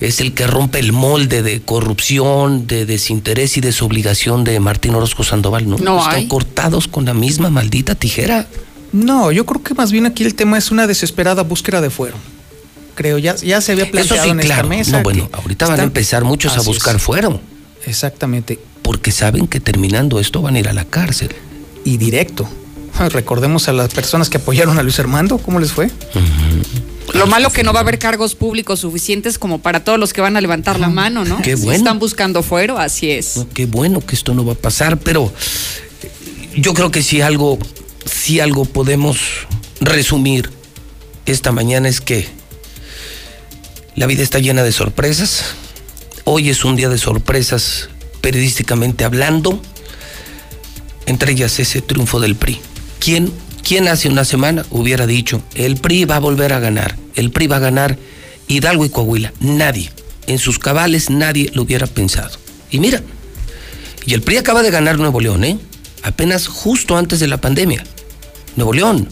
es el que rompe el molde de corrupción, de desinterés y desobligación de Martín Orozco Sandoval. No, no están cortados con la misma maldita tijera. No, yo creo que más bien aquí el tema es una desesperada búsqueda de fuero creo. Ya, ya se había planteado en esta mesa. No, bueno, ahorita van a empezar muchos a buscar fuero. Exactamente. Porque saben que terminando esto van a ir a la cárcel. Y directo. Recordemos a las personas que apoyaron a Luis Armando, ¿cómo les fue? Lo malo que no va a haber cargos públicos suficientes como para todos los que van a levantar la mano, ¿no? Qué bueno. están buscando fuero, así es. qué bueno que esto no va a pasar, pero yo creo que si algo, si algo podemos resumir esta mañana es que la vida está llena de sorpresas. Hoy es un día de sorpresas periodísticamente hablando. Entre ellas ese triunfo del PRI. ¿Quién, ¿Quién hace una semana hubiera dicho, el PRI va a volver a ganar, el PRI va a ganar Hidalgo y Coahuila? Nadie. En sus cabales nadie lo hubiera pensado. Y mira, y el PRI acaba de ganar Nuevo León, ¿eh? Apenas justo antes de la pandemia. Nuevo León.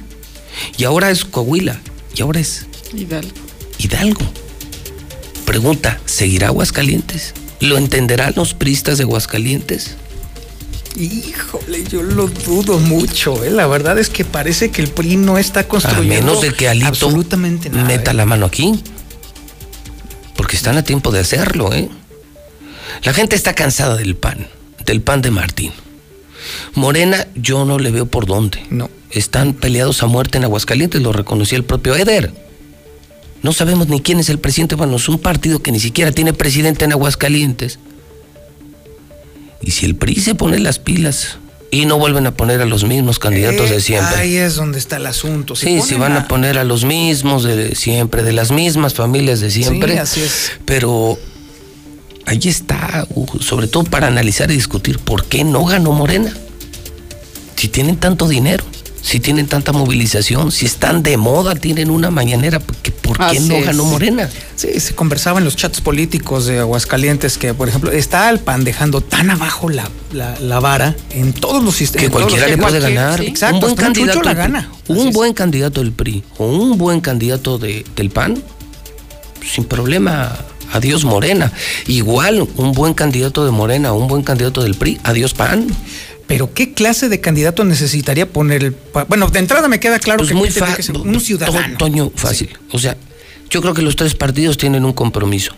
Y ahora es Coahuila. Y ahora es Hidalgo. Hidalgo. Pregunta, ¿seguirá Aguascalientes? ¿Lo entenderán los pristas de Aguascalientes? Híjole, yo lo dudo mucho. ¿eh? La verdad es que parece que el PRI no está construyendo. A menos de que Alito absolutamente meta ¿eh? la mano aquí. Porque están a tiempo de hacerlo, ¿eh? La gente está cansada del pan, del pan de Martín. Morena, yo no le veo por dónde. No. Están peleados a muerte en Aguascalientes, lo reconocía el propio Eder. No sabemos ni quién es el presidente. Bueno, es un partido que ni siquiera tiene presidente en Aguascalientes. Y si el PRI se pone las pilas y no vuelven a poner a los mismos candidatos de eh, siempre. Ahí es donde está el asunto. sí, si van a... poner a los mismos de siempre, de las mismas familias de siempre. Sí, así es. Pero ahí está, sobre todo para analizar y discutir por qué no ganó Morena. Si tienen tanto dinero si tienen tanta movilización, si están de moda, tienen una mañanera, ¿por qué no ganó Morena? Sí, se conversaba en los chats políticos de Aguascalientes que, por ejemplo, está el PAN dejando tan abajo la, vara en todos los sistemas. Que cualquiera le puede ganar. Exacto, un buen candidato la gana. Un buen candidato del PRI o un buen candidato de, del PAN, sin problema adiós Morena. Igual un buen candidato de Morena o un buen candidato del PRI, adiós PAN. Pero ¿qué clase de candidato necesitaría poner el... Bueno, de entrada me queda claro pues que, muy que un ciudadano. Toño, fácil. O sea, yo creo que los tres partidos tienen un compromiso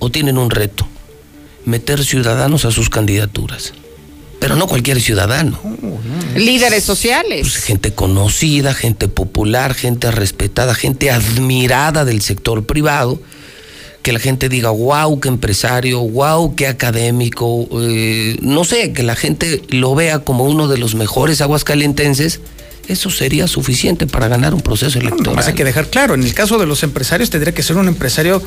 o tienen un reto. Meter ciudadanos a sus candidaturas. Pero no cualquier ciudadano. Líderes sociales. Pues gente conocida, gente popular, gente respetada, gente admirada del sector privado que la gente diga, wow, qué empresario, wow, qué académico, eh, no sé, que la gente lo vea como uno de los mejores aguascalientenses, eso sería suficiente para ganar un proceso electoral. No, hay que dejar claro, en el caso de los empresarios tendría que ser un empresario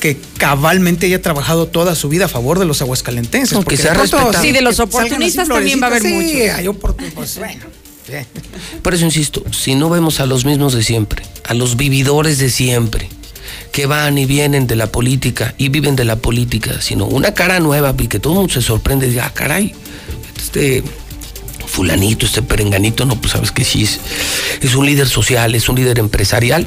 que cabalmente haya trabajado toda su vida a favor de los aguascalentenses. Porque sea respetado. Sí, de los oportunistas también va a haber sí, hay oportunistas. bueno. Por eso insisto, si no vemos a los mismos de siempre, a los vividores de siempre, que van y vienen de la política y viven de la política, sino una cara nueva y que todo el mundo se sorprende y diga, ah, caray, este fulanito, este perenganito, no, pues sabes que sí es, es un líder social, es un líder empresarial.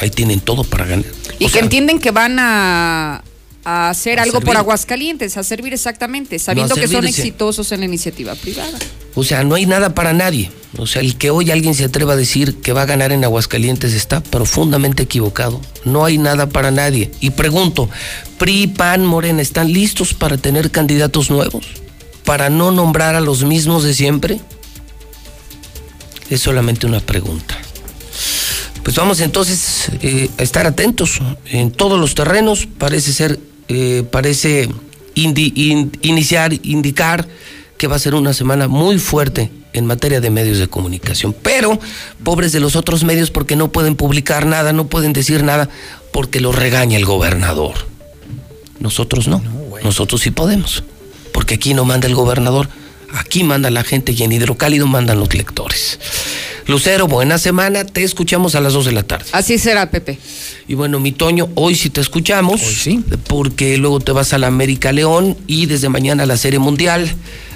Ahí tienen todo para ganar. Y O que sea, entienden que van a, a hacer A algo por servir. Aguascalientes, a servir exactamente, sabiendo que son exitosos en la iniciativa privada. O sea, no hay nada para nadie. O sea, el que hoy alguien se atreva a decir que va a ganar en Aguascalientes está profundamente equivocado. No hay nada para nadie. Y pregunto, PRI, PAN, Morena, ¿están listos para tener candidatos nuevos? ¿Para no nombrar a los mismos de siempre? Es solamente una pregunta. Pues vamos entonces eh, a estar atentos en todos los terrenos. Parece ser, eh, parece iniciar, indicar que va a ser una semana muy fuerte en materia de medios de comunicación. Pero pobres de los otros medios porque no pueden publicar nada, no pueden decir nada, porque los regaña el gobernador. Nosotros no, nosotros sí podemos, porque aquí no manda el gobernador, aquí manda la gente y en Hidrocálido mandan los lectores. Lucero, buena semana, te escuchamos a las 2 de la tarde. Así será, Pepe. Y bueno, mi Toño, hoy sí te escuchamos, porque luego te vas a la América León y desde mañana a la Serie Mundial,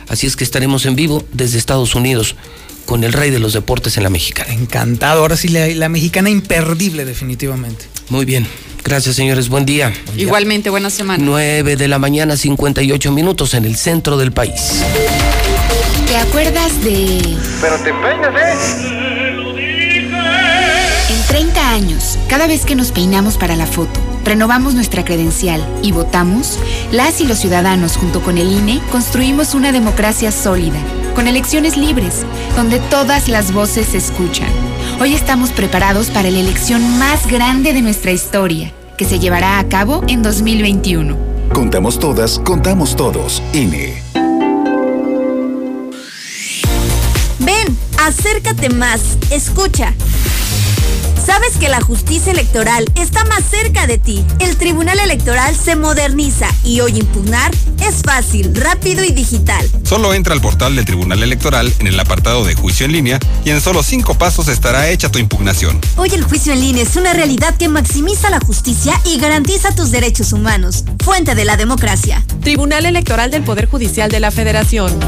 así es que estaremos en vivo desde Estados Unidos con el rey de los deportes en la mexicana. Encantado. Ahora sí, la, la mexicana imperdible, definitivamente. Muy bien, gracias señores, buen día. Igualmente, buena semana. 9 de la mañana, 58 minutos en el centro del país. ¿Te acuerdas de... Pero te empeñas, ¿eh? En 30 años, cada vez que nos peinamos para la foto, renovamos nuestra credencial y votamos, las y los ciudadanos junto con el INE construimos una democracia sólida, con elecciones libres, donde todas las voces se escuchan. Hoy estamos preparados para la elección más grande de nuestra historia, que se llevará a cabo en 2021. Contamos todas, contamos todos. INE. Ven, acércate más, escucha. ¿Sabes que la justicia electoral está más cerca de ti? El Tribunal Electoral se moderniza y hoy impugnar es fácil, rápido y digital. Solo entra al portal del Tribunal Electoral en el apartado de juicio en línea y en solo cinco pasos estará hecha tu impugnación. Hoy el juicio en línea es una realidad que maximiza la justicia y garantiza tus derechos humanos. Fuente de la democracia. Tribunal Electoral del Poder Judicial de la Federación.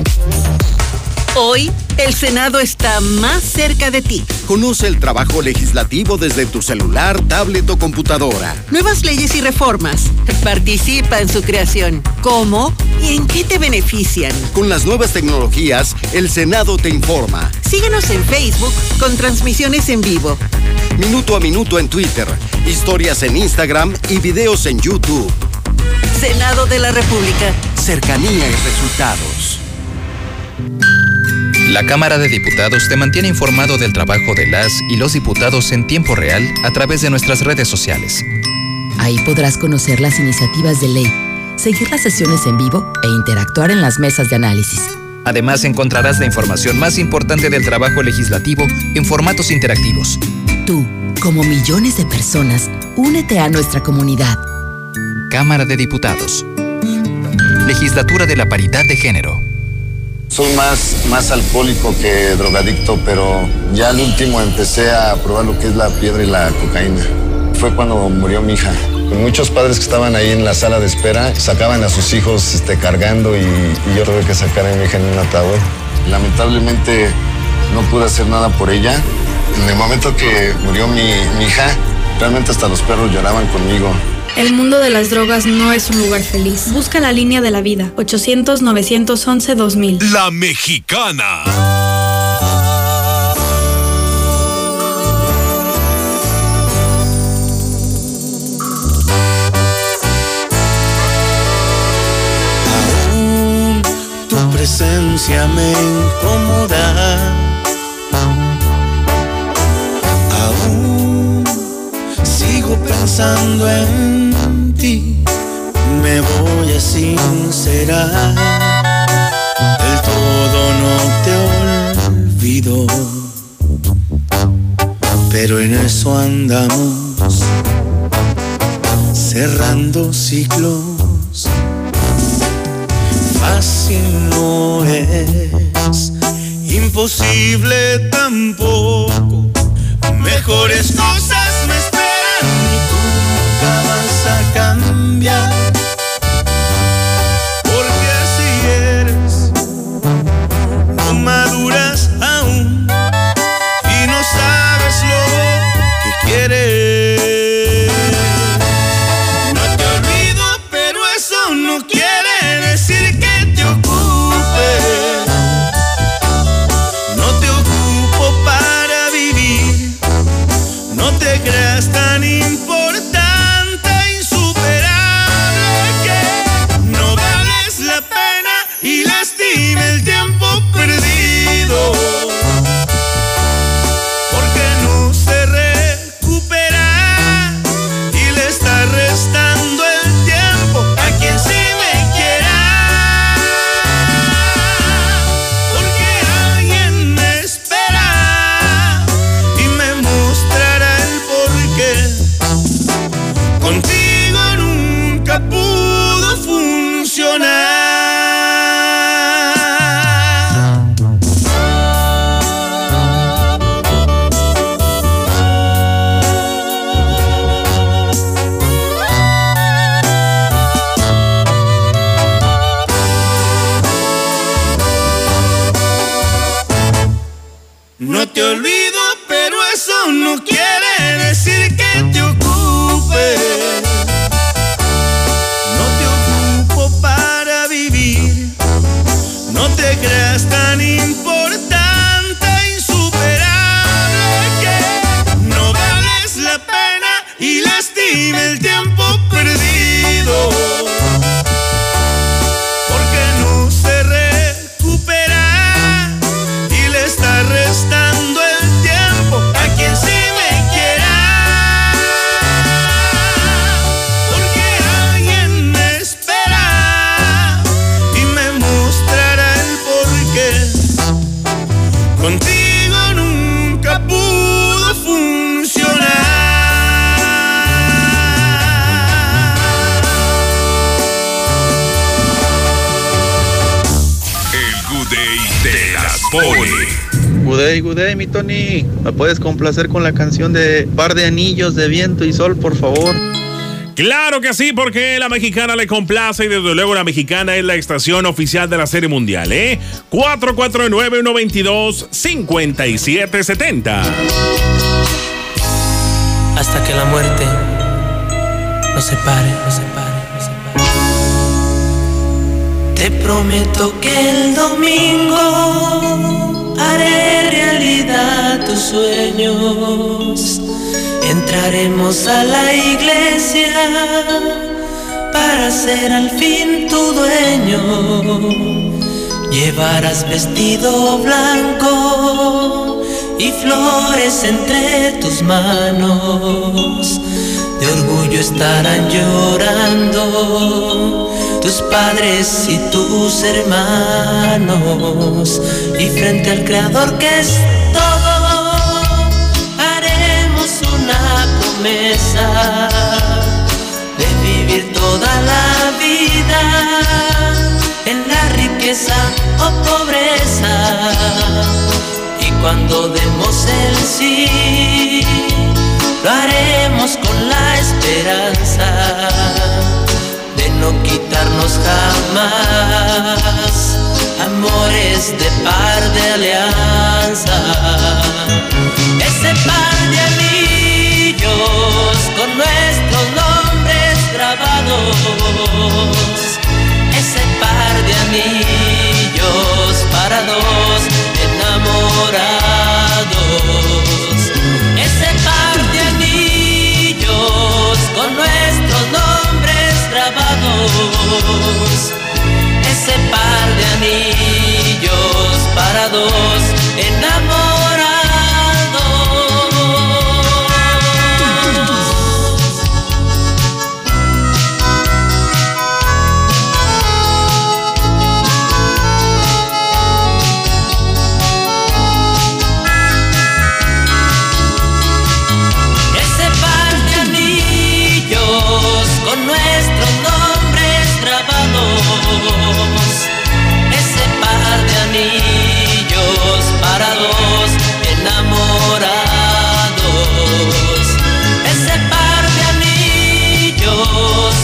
Hoy, el Senado está más cerca de ti. Conoce el trabajo legislativo desde tu celular, tablet o computadora. Nuevas leyes y reformas. Participa en su creación. ¿Cómo y en qué te benefician? Con las nuevas tecnologías, el Senado te informa. Síguenos en Facebook con transmisiones en vivo. Minuto a minuto en Twitter, historias en Instagram y videos en YouTube. Senado de la República. Cercanía y resultados. La Cámara de Diputados te mantiene informado del trabajo de las y los diputados en tiempo real a través de nuestras redes sociales. Ahí podrás conocer las iniciativas de ley, seguir las sesiones en vivo e interactuar en las mesas de análisis. Además encontrarás la información más importante del trabajo legislativo en formatos interactivos. Tú, como millones de personas, únete a nuestra comunidad. Cámara de Diputados. Legislatura de la Paridad de Género. Soy más, más alcohólico que drogadicto, pero ya al último empecé a probar lo que es la piedra y la cocaína. Fue cuando murió mi hija. Muchos padres que estaban ahí en la sala de espera sacaban a sus hijos este, cargando y, yo tuve que sacar a mi hija en un ataúd. Lamentablemente no pude hacer nada por ella. En el momento que murió mi hija, realmente hasta los perros lloraban conmigo. El mundo de las drogas no es un lugar feliz. Busca la línea de la vida. 800-911-2000. La Mexicana. Tu presencia me incomoda. Aún sigo pensando en ti. Me voy a sincerar. Del todo no te olvido. Pero en eso andamos. Cerrando ciclos fácil no es, imposible tampoco. Mejores cosas a cambiar. Mi Tony. ¿Me puedes complacer con la canción de Par de Anillos de Viento y Sol, por favor? Claro que sí, porque la mexicana le complace y desde luego la mexicana es la estación oficial de la Serie Mundial, ¿eh? 449-122-5770. hasta que la muerte nos separe, nos separe, nos separe. Te prometo que el domingo haré realidad tus sueños. Entraremos a la iglesia para ser al fin tu dueño. Llevarás vestido blanco y flores entre tus manos. De orgullo estarán llorando tus padres y tus hermanos. Y frente al Creador que es todo, haremos una promesa de vivir toda la vida en la riqueza o pobreza. Y cuando demos el sí, lo haremos con la esperanza jamás amores de par de alianza. Ese par de anillos con nuestros nombres grabados. Ese par de anillos para dos enamorados. Ese par de anillos con nuestros nombres grabados. Ese par de anillos para dos enamorados.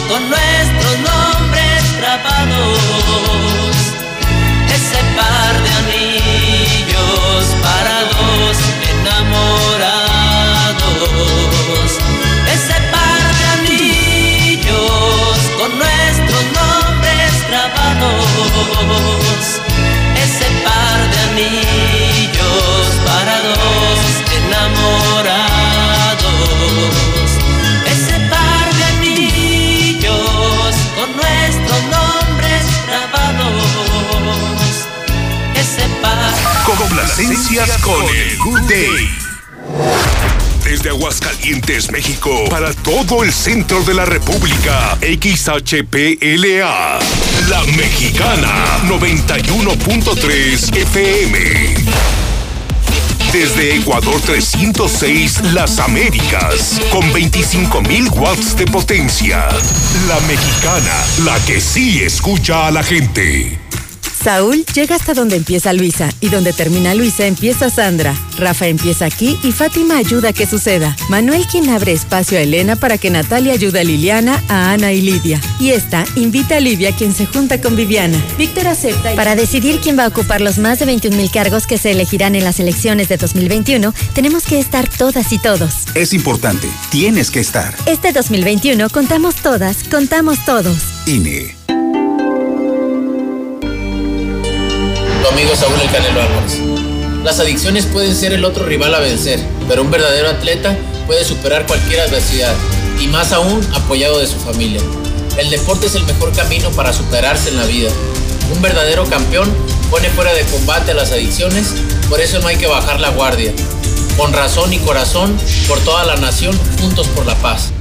con nuestros nombres grabados. Ese par de anillos para dos enamorados. Ese par de anillos con nuestros nombres grabados. Con el Good Day. Desde Aguascalientes, México, para todo el centro de la República, XHPLA, La Mexicana, 91.3 FM. Desde Ecuador 306, Las Américas, con 25.000 watts de potencia. La Mexicana, la que sí escucha a la gente. Saúl llega hasta donde empieza Luisa y donde termina Luisa empieza Sandra. Rafa empieza aquí y Fátima ayuda a que suceda. Manuel quien abre espacio a Elena para que Natalia ayude a Liliana, a Ana y Lidia. Y esta invita a Livia quien se junta con Viviana. Víctor acepta. y- Para decidir quién va a ocupar los más de 21.000 cargos que se elegirán en las elecciones de 2021, tenemos que estar todas y todos. Es importante, tienes que estar. Este 2021 contamos todas, contamos todos. INE. Amigo Saúl El Canelo Álvarez. Las adicciones pueden ser el otro rival a vencer, pero un verdadero atleta puede superar cualquier adversidad, y más aún apoyado de su familia. El deporte es el mejor camino para superarse en la vida. Un verdadero campeón pone fuera de combate a las adicciones, por eso no hay que bajar la guardia. Con razón y corazón, por toda la nación, juntos por la paz.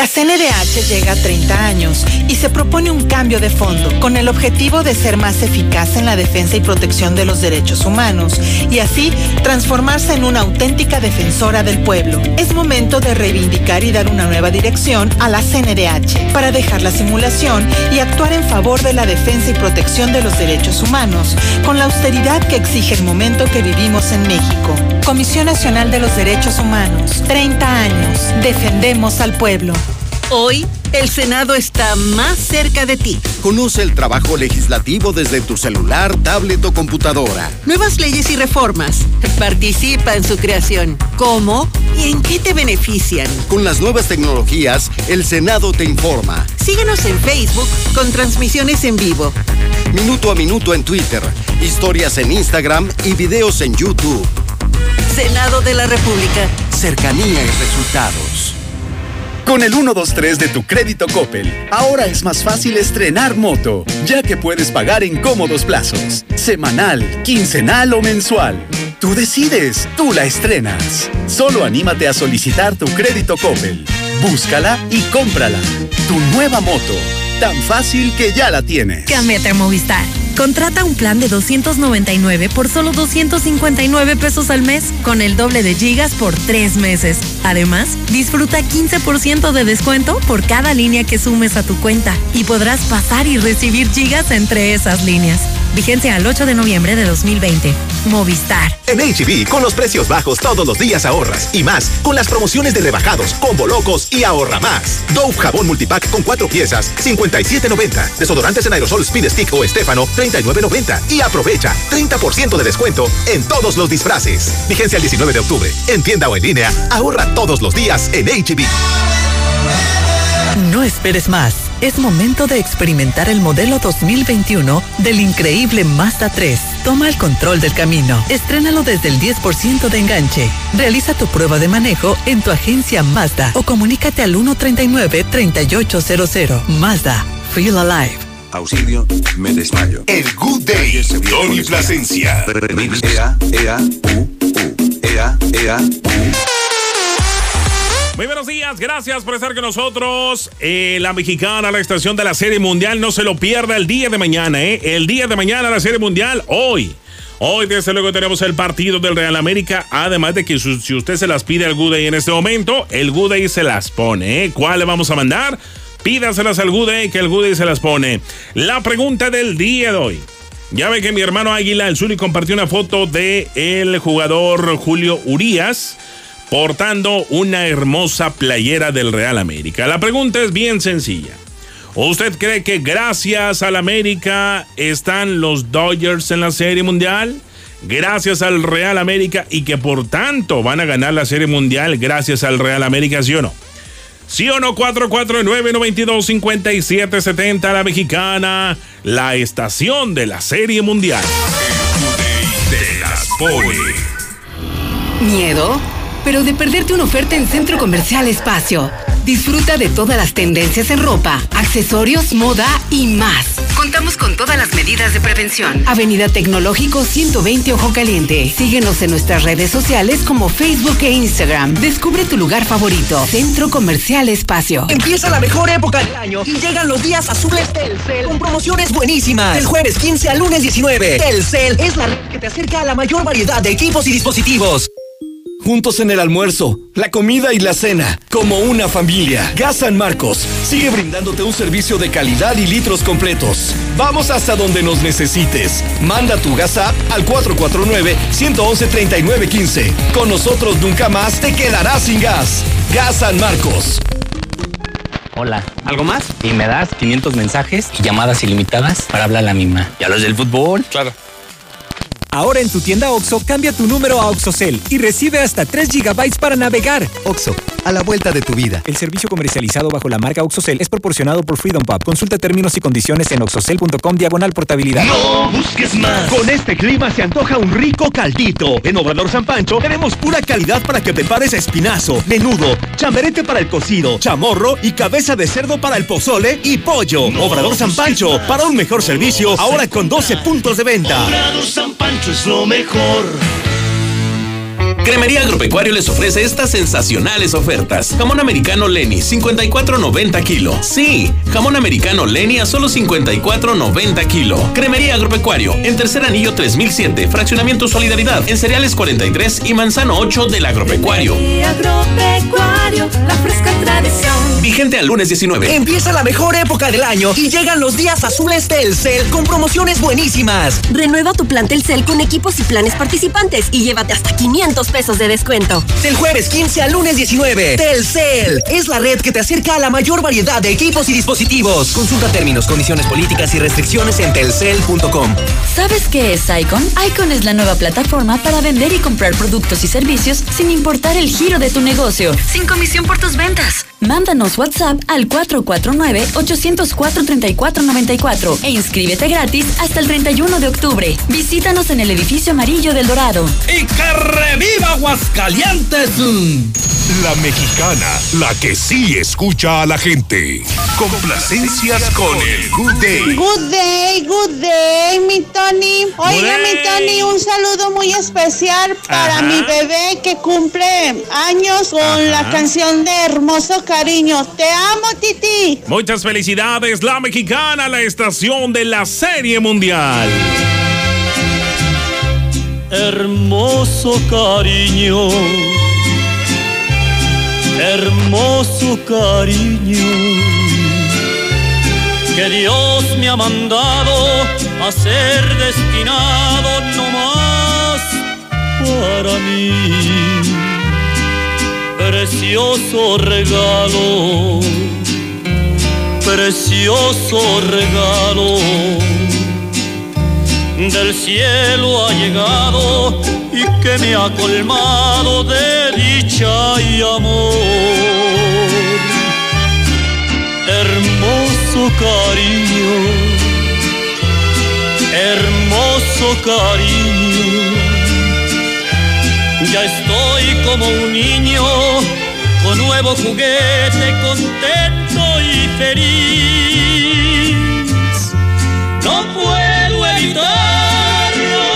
La CNDH llega a 30 años y se propone un cambio de fondo con el objetivo de ser más eficaz en la defensa y protección de los derechos humanos y así transformarse en una auténtica defensora del pueblo. Es momento de reivindicar y dar una nueva dirección a la CNDH para dejar la simulación y actuar en favor de la defensa y protección de los derechos humanos con la austeridad que exige el momento que vivimos en México. Comisión Nacional de los Derechos Humanos, 30 años, defendemos al pueblo. Hoy, el Senado está más cerca de ti. Conoce el trabajo legislativo desde tu celular, tablet o computadora. Nuevas leyes y reformas. Participa en su creación. ¿Cómo y en qué te benefician? Con las nuevas tecnologías, el Senado te informa. Síguenos en Facebook con transmisiones en vivo. Minuto a minuto en Twitter, historias en Instagram y videos en YouTube. Senado de la República. Cercanía y resultados. Con el 123 de tu crédito Coppel, ahora es más fácil estrenar moto, ya que puedes pagar en cómodos plazos, semanal, quincenal o mensual. Tú decides, tú la estrenas. Solo anímate a solicitar tu crédito Coppel. Búscala y cómprala. Tu nueva moto, tan fácil que ya la tienes. Cámbiate a Movistar. Contrata un plan de 299 por solo 259 pesos al mes, con el doble de gigas por tres meses. Además, disfruta 15% de descuento por cada línea que sumes a tu cuenta y podrás pasar y recibir gigas entre esas líneas. Vigencia al 8 de noviembre de 2020. Movistar. En HB, con los precios bajos todos los días ahorras. Y más, con las promociones de rebajados, combo locos y ahorra más. Dove jabón multipack con cuatro piezas, 57.90. Desodorantes en aerosol Speed Stick o Estefano, 39.90. Y aprovecha 30% de descuento en todos los disfraces. Vigencia el 19 de octubre. En tienda o en línea, ahorra todos los días en HB. No esperes más. Es momento de experimentar el modelo 2021 del increíble Mazda 3. Toma el control del camino. Estrénalo desde el 10% de enganche. Realiza tu prueba de manejo en tu agencia Mazda o comunícate al 139-3800. Mazda. Feel alive. Auxilio, me desmayo. El Good Day, Tony Plasencia. Ea, ea, u, u. Ea, ea, u. Muy buenos días, gracias por estar con nosotros. Eh, la mexicana, la estación de la Serie Mundial, no se lo pierda el día de mañana, ¿eh? El día de mañana, la Serie Mundial, hoy. Hoy, desde luego, tenemos el partido del Real América. Además de que si usted se las pide al Good Day en este momento, el Good Day se las pone, ¿eh? ¿Cuál le vamos a mandar? Pídaselas al Good Day, que el Good Day se las pone. La pregunta del día de hoy. Ya ve que mi hermano Águila, el Zuli, compartió una foto de el jugador Julio Urías portando una hermosa playera del Real América. La pregunta es bien sencilla. ¿Usted cree que gracias al América están los Dodgers en la Serie Mundial? Gracias al Real América y que por tanto van a ganar la Serie Mundial gracias al Real América, ¿sí o no? ¿Sí o no? 449-92-5770, la mexicana, la estación de la Serie Mundial. De las pone. ¿Miedo? Pero de perderte una oferta en Centro Comercial Espacio. Disfruta de todas las tendencias en ropa, accesorios, moda y más. Con Contamos con todas las medidas de prevención. Avenida Tecnológico 120 Ojo Caliente. Síguenos en nuestras redes sociales como Facebook e Instagram. Descubre tu lugar favorito. Centro Comercial Espacio. Empieza la mejor época del año y llegan los días azules Telcel con promociones buenísimas. Del jueves 15 al lunes 19. Telcel es la red que te acerca a la mayor variedad de equipos y dispositivos. Juntos en el almuerzo, la comida y la cena, como una familia. Gas San Marcos sigue brindándote un servicio de calidad y litros completos. Vamos hasta donde nos necesites. Manda tu gas app al 449-111-3915. Con nosotros nunca más te quedarás sin gas. Gas San Marcos. Hola. ¿Algo más? Y me das 500 mensajes y llamadas ilimitadas para hablar a la misma. ¿Y a los del fútbol? Claro. Ahora en tu tienda OXO, cambia tu número a OXOCEL y recibe hasta 3 GB para navegar. OXO, a la vuelta de tu vida. El servicio comercializado bajo la marca OXOCEL es proporcionado por Freedom Pub. Consulta términos y condiciones en oxocel.com diagonal portabilidad. No busques más. Con este clima se antoja un rico caldito. En Obrador San Pancho tenemos pura calidad para que prepares espinazo, menudo, chamberete para el cocido, chamorro y cabeza de cerdo para el pozole y pollo. Obrador San Pancho, para un mejor servicio, ahora con 12 puntos de venta. Obrador San Pancho es lo mejor. Cremería Agropecuario les ofrece estas sensacionales ofertas. Jamón americano Lenny, 54.90 kilo. Sí, jamón americano Lenny a solo 54.90 kilo. Cremería Agropecuario, en tercer anillo 3007, fraccionamiento Solidaridad, en cereales 43 y manzano 8 del Agropecuario. Agropecuario, la fresca tradición. Vigente al lunes 19. Empieza la mejor época del año y llegan los días azules Telcel con promociones buenísimas. Renueva tu plan Telcel con equipos y planes participantes y llévate hasta 500 pesos de descuento. Del jueves 15 al lunes 19. Telcel es la red que te acerca a la mayor variedad de equipos y dispositivos. Consulta términos, condiciones políticas y restricciones en telcel.com. ¿Sabes qué es Icon? Icon es la nueva plataforma para vender y comprar productos y servicios sin importar el giro de tu negocio. Sin comisión por tus ventas. Mándanos WhatsApp al 449-804-3494 e inscríbete gratis hasta el 31 de octubre. Visítanos en el edificio amarillo del Dorado. ¡Y que reviva Aguascalientes! La mexicana, la que sí escucha a la gente. Complacencias con el Good Day. Good day, good day, mi Tony. Oiga, mi Tony, un saludo muy especial para Ajá. mi bebé que cumple años con la canción de Hermoso Cariño. Te amo, Titi. Muchas felicidades, la mexicana, la estación de la Serie Mundial. Hermoso cariño, hermoso cariño, que Dios me ha mandado a ser destinado no más para mí. Precioso regalo, precioso regalo. Del cielo ha llegado y que me ha colmado de dicha y amor. Hermoso cariño, hermoso cariño, ya estoy como un niño con nuevo juguete, contento y feliz. No puedo evitarlo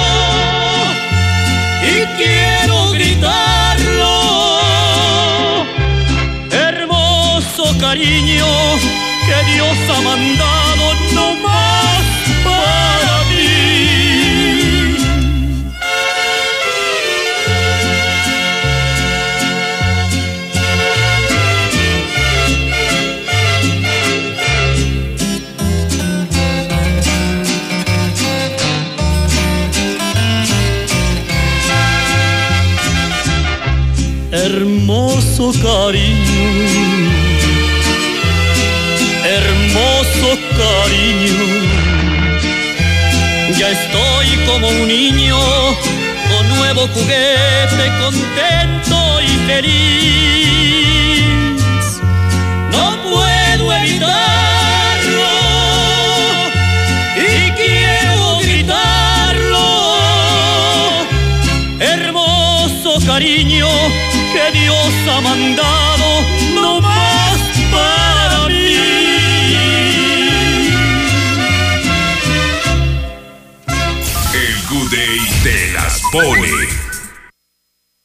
y quiero gritarlo. Hermoso cariño que Dios ha mandado cariño, hermoso cariño. Ya estoy como un niño con nuevo juguete, contento y feliz. No puedo evitarlo y quiero gritarlo. Hermoso cariño Dios ha mandado, no más para mí. El Good Day te las pone.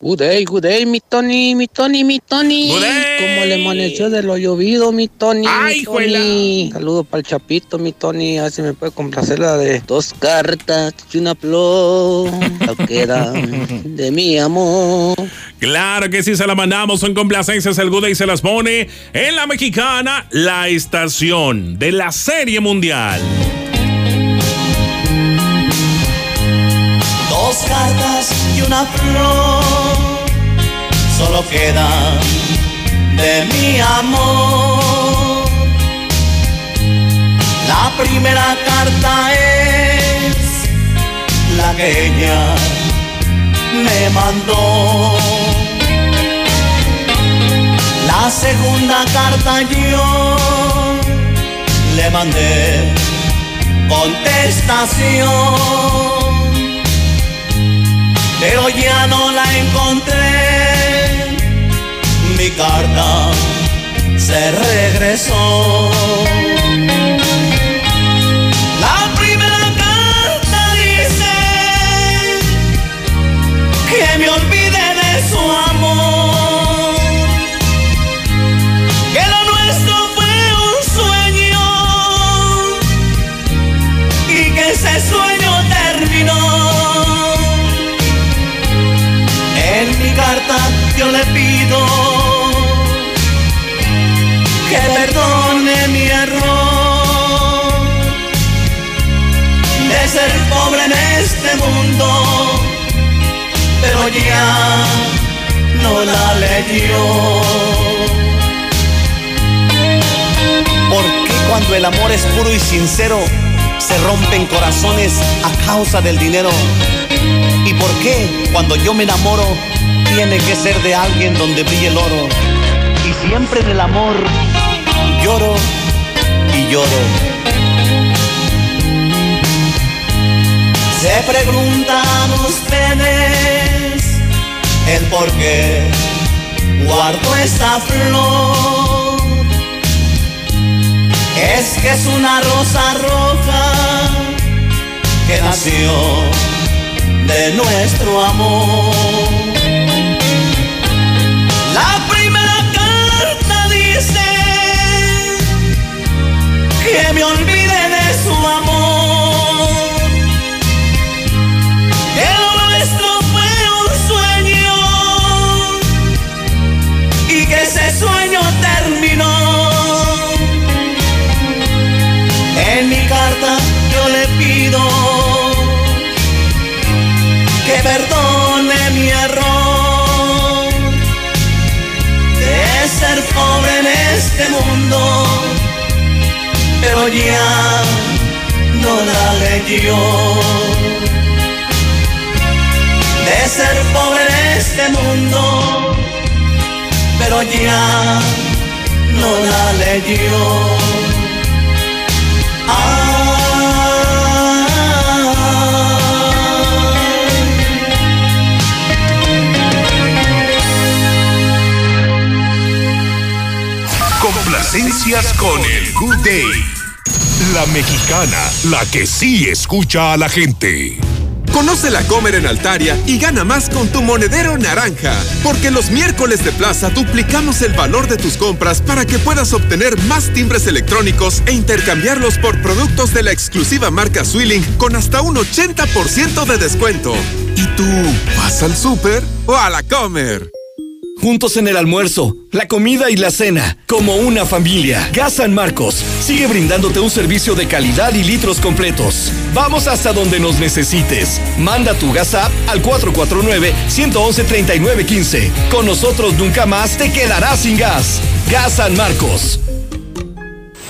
Good day, good day, mi Tony, mi Tony, mi Tony. Good day. Como le amaneció de lo llovido, mi Tony. Ay, mi Tony. Saludos para el Chapito, mi Tony. A ver si me puede complacer la de dos cartas y una flor. Lo queda de mi amor. Claro que sí, se la mandamos. Son complacencias el Good Day se las pone en la mexicana, la estación de la Serie Mundial. Dos cartas y una flor solo quedan de mi amor. La primera carta es la que ella me mandó. La segunda carta yo le mandé contestación pero ya no la encontré. Mi carta se regresó. Ya no la leyó. ¿Por qué cuando el amor es puro y sincero se rompen corazones a causa del dinero? ¿Y por qué cuando yo me enamoro tiene que ser de alguien donde brille el oro? Y siempre en el amor lloro y lloro. Se preguntan ustedes el por qué guardo esta flor. Es que es una rosa roja que nació de nuestro amor. La que sí escucha a la gente. Conoce la Comer en Altaria y gana más con tu monedero naranja. Porque los miércoles de plaza duplicamos el valor de tus compras para que puedas obtener más timbres electrónicos e intercambiarlos por productos de la exclusiva marca Swilling con hasta un 80% de descuento. ¿Y tú vas al súper o a la Comer? Juntos en el almuerzo, la comida y la cena, como una familia. Gas San Marcos sigue brindándote un servicio de calidad y litros completos. Vamos hasta donde nos necesites. Manda tu gas app al 449-111-3915. Con nosotros nunca más te quedarás sin gas. Gas San Marcos.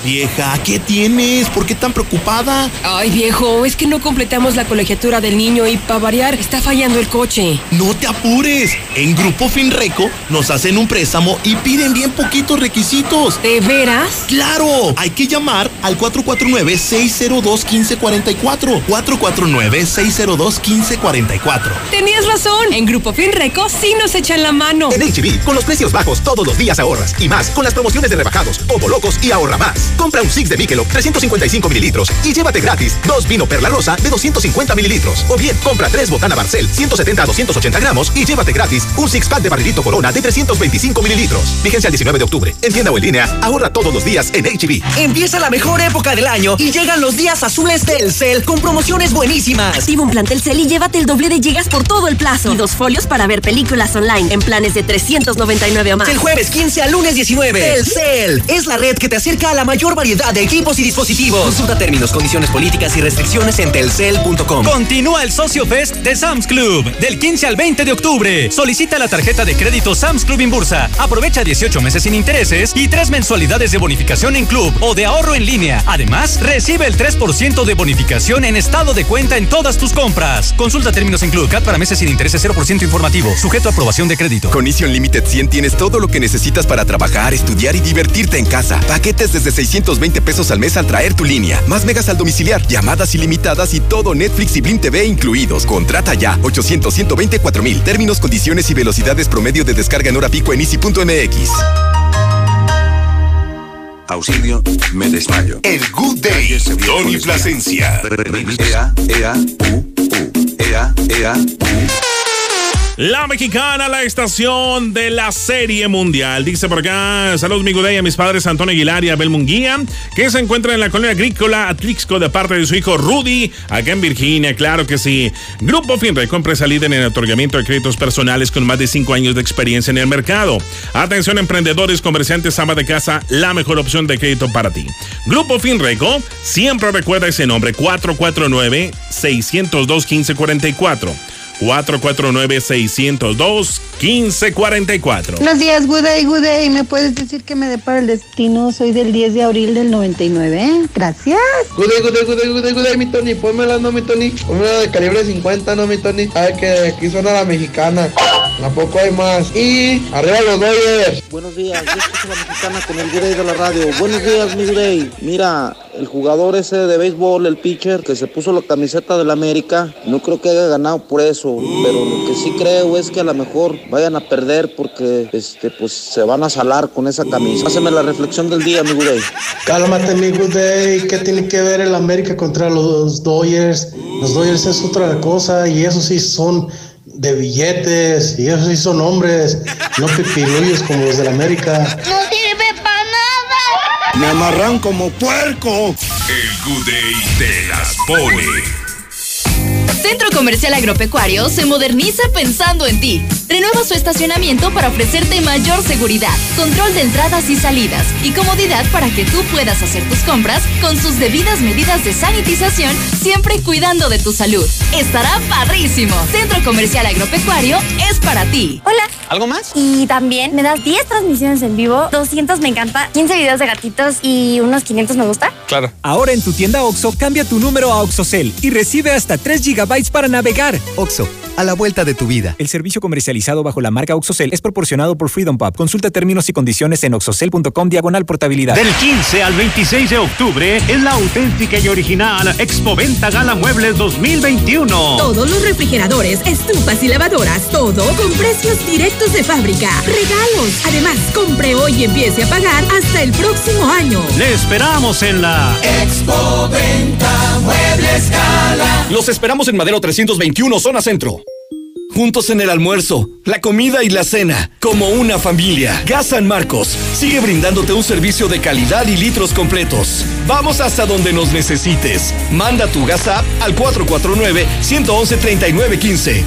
Vieja, ¿qué tienes? ¿Por qué tan preocupada? Ay, viejo, es que no completamos la colegiatura del niño y para variar está fallando el coche. No te apures. En Grupo Finreco nos hacen un préstamo y piden bien poquitos requisitos. ¿De veras? ¡Claro! Hay que llamar al 449-602-1544. 449-602-1544. Tenías razón. En Grupo Finreco sí nos echan la mano. En HB, con los precios bajos todos los días ahorras. Y más, con las promociones de rebajados, como locos y ahorra más. Compra un Six de Michelob 355 mililitros y llévate gratis dos vino Perla Rosa de 250 mililitros. O bien, compra tres Botana Barcel 170 a 280 gramos y llévate gratis un Six Pack de barrilito Corona de 325 mililitros. Vigencia el 19 de octubre. En tienda o en línea, ahorra todos los días en HB. Empieza la mejor época del año y llegan los días azules Telcel con promociones buenísimas. Activa un plan Telcel y llévate el doble de gigas por todo el plazo. Y dos folios para ver películas online en planes de 399 o más. El jueves 15 al lunes 19. Telcel es la red que te acerca a la mayor variedad de equipos y dispositivos. Consulta términos, condiciones políticas y restricciones en telcel.com. Continúa el Socio Fest de Sam's Club del 15 al 20 de octubre. Solicita la tarjeta de crédito Sam's Club Inbursa. Aprovecha 18 meses sin intereses y 3 mensualidades de bonificación en club o de ahorro en línea. Además, recibe el 3% de bonificación en estado de cuenta en todas tus compras. Consulta términos en Club Cat para meses sin intereses 0% informativo, sujeto a aprobación de crédito. Con Easy Unlimited 100 tienes todo lo que necesitas para trabajar, estudiar y divertirte en casa. Paquetes desde 620 pesos al mes al traer tu línea. Más megas al domiciliar, llamadas ilimitadas y todo Netflix y Blim TV incluidos. Contrata ya 800 124 mil. Términos, condiciones y velocidades promedio de descarga en hora pico en easy.mx. Auxilio, me desmayo. El Good Day, Tony Plasencia. Ea, ea, u, u. Ea, ea, u. La mexicana, la estación de la Serie Mundial. Dice por acá, saludos mi Day a mis padres Antonio Aguilar y Abel Munguía, que se encuentran en la colonia agrícola Atlixco de parte de su hijo Rudy, acá en Virginia, claro que sí. Grupo Finre, empresa líder en el otorgamiento de créditos personales con más de 5 años de experiencia en el mercado. Atención emprendedores, comerciantes, ama de casa, la mejor opción de crédito para ti. Grupo Finreco, siempre recuerda ese nombre, 449 602 1544. 449-602-1544. Buenos días, Good Day, Good Day. ¿Me puedes decir que me depara el destino? Soy del 10 de abril del 99. ¿eh? Gracias. Good Day, Good Day, Good Day, Good Day, good day mi Tony. Pónmela, no, mi Tony. Pónmela de calibre 50, no, mi Tony. Ay, que aquí suena la mexicana. ¿A poco hay más? Y arriba los Dodgers. Buenos días, yo escucho la mexicana con el Good Day de la radio. Buenos días, mi Good Day. Mira, el jugador ese de béisbol, el pitcher, que se puso la camiseta del América, no creo que haya ganado por eso, pero lo que sí creo es que a lo mejor vayan a perder porque este pues se van a salar con esa camisa. Haceme la reflexión del día, mi Day. Cálmate, mi Day. ¿Qué tiene que ver el América contra los Dodgers? Los Dodgers es otra cosa y eso sí son de billetes y eso sí son hombres, no pipiluyos como los del América. No nada. Me amarran como puerco. El Good Day te las pone. Centro Comercial Agropecuario se moderniza pensando en ti. Renueva su estacionamiento para ofrecerte mayor seguridad, control de entradas y salidas y comodidad para que tú puedas hacer tus compras con sus debidas medidas de sanitización, siempre cuidando de tu salud. Estará padrísimo. Centro Comercial Agropecuario es para ti. Hola. ¿Algo más? Y también me das 10 transmisiones en vivo, 200 me encanta, 15 videos de gatitos y unos 500 me gusta. Claro. Ahora en tu tienda OXO, cambia tu número a OXOCEL y recibe hasta 3 GB para navegar. OXO, a la vuelta de tu vida. El servicio comercializado bajo la marca OXOCEL es proporcionado por Freedom Pub. Consulta términos y condiciones en oxocel.com diagonal portabilidad. Del 15 al 26 de octubre es la auténtica y original Expo Venta Gala Muebles 2021. Todos los refrigeradores, estufas y lavadoras, todo con precios directos de fábrica. Regalos. Además, compre hoy y empiece a pagar hasta el próximo año. Le esperamos en la Expo Venta Muebles Gala. Los esperamos en Madero 321, zona centro. Juntos en el almuerzo, la comida y la cena, como una familia. Gas San Marcos sigue brindándote un servicio de calidad y litros completos. Vamos hasta donde nos necesites. Manda tu gas app al 449 111 3915.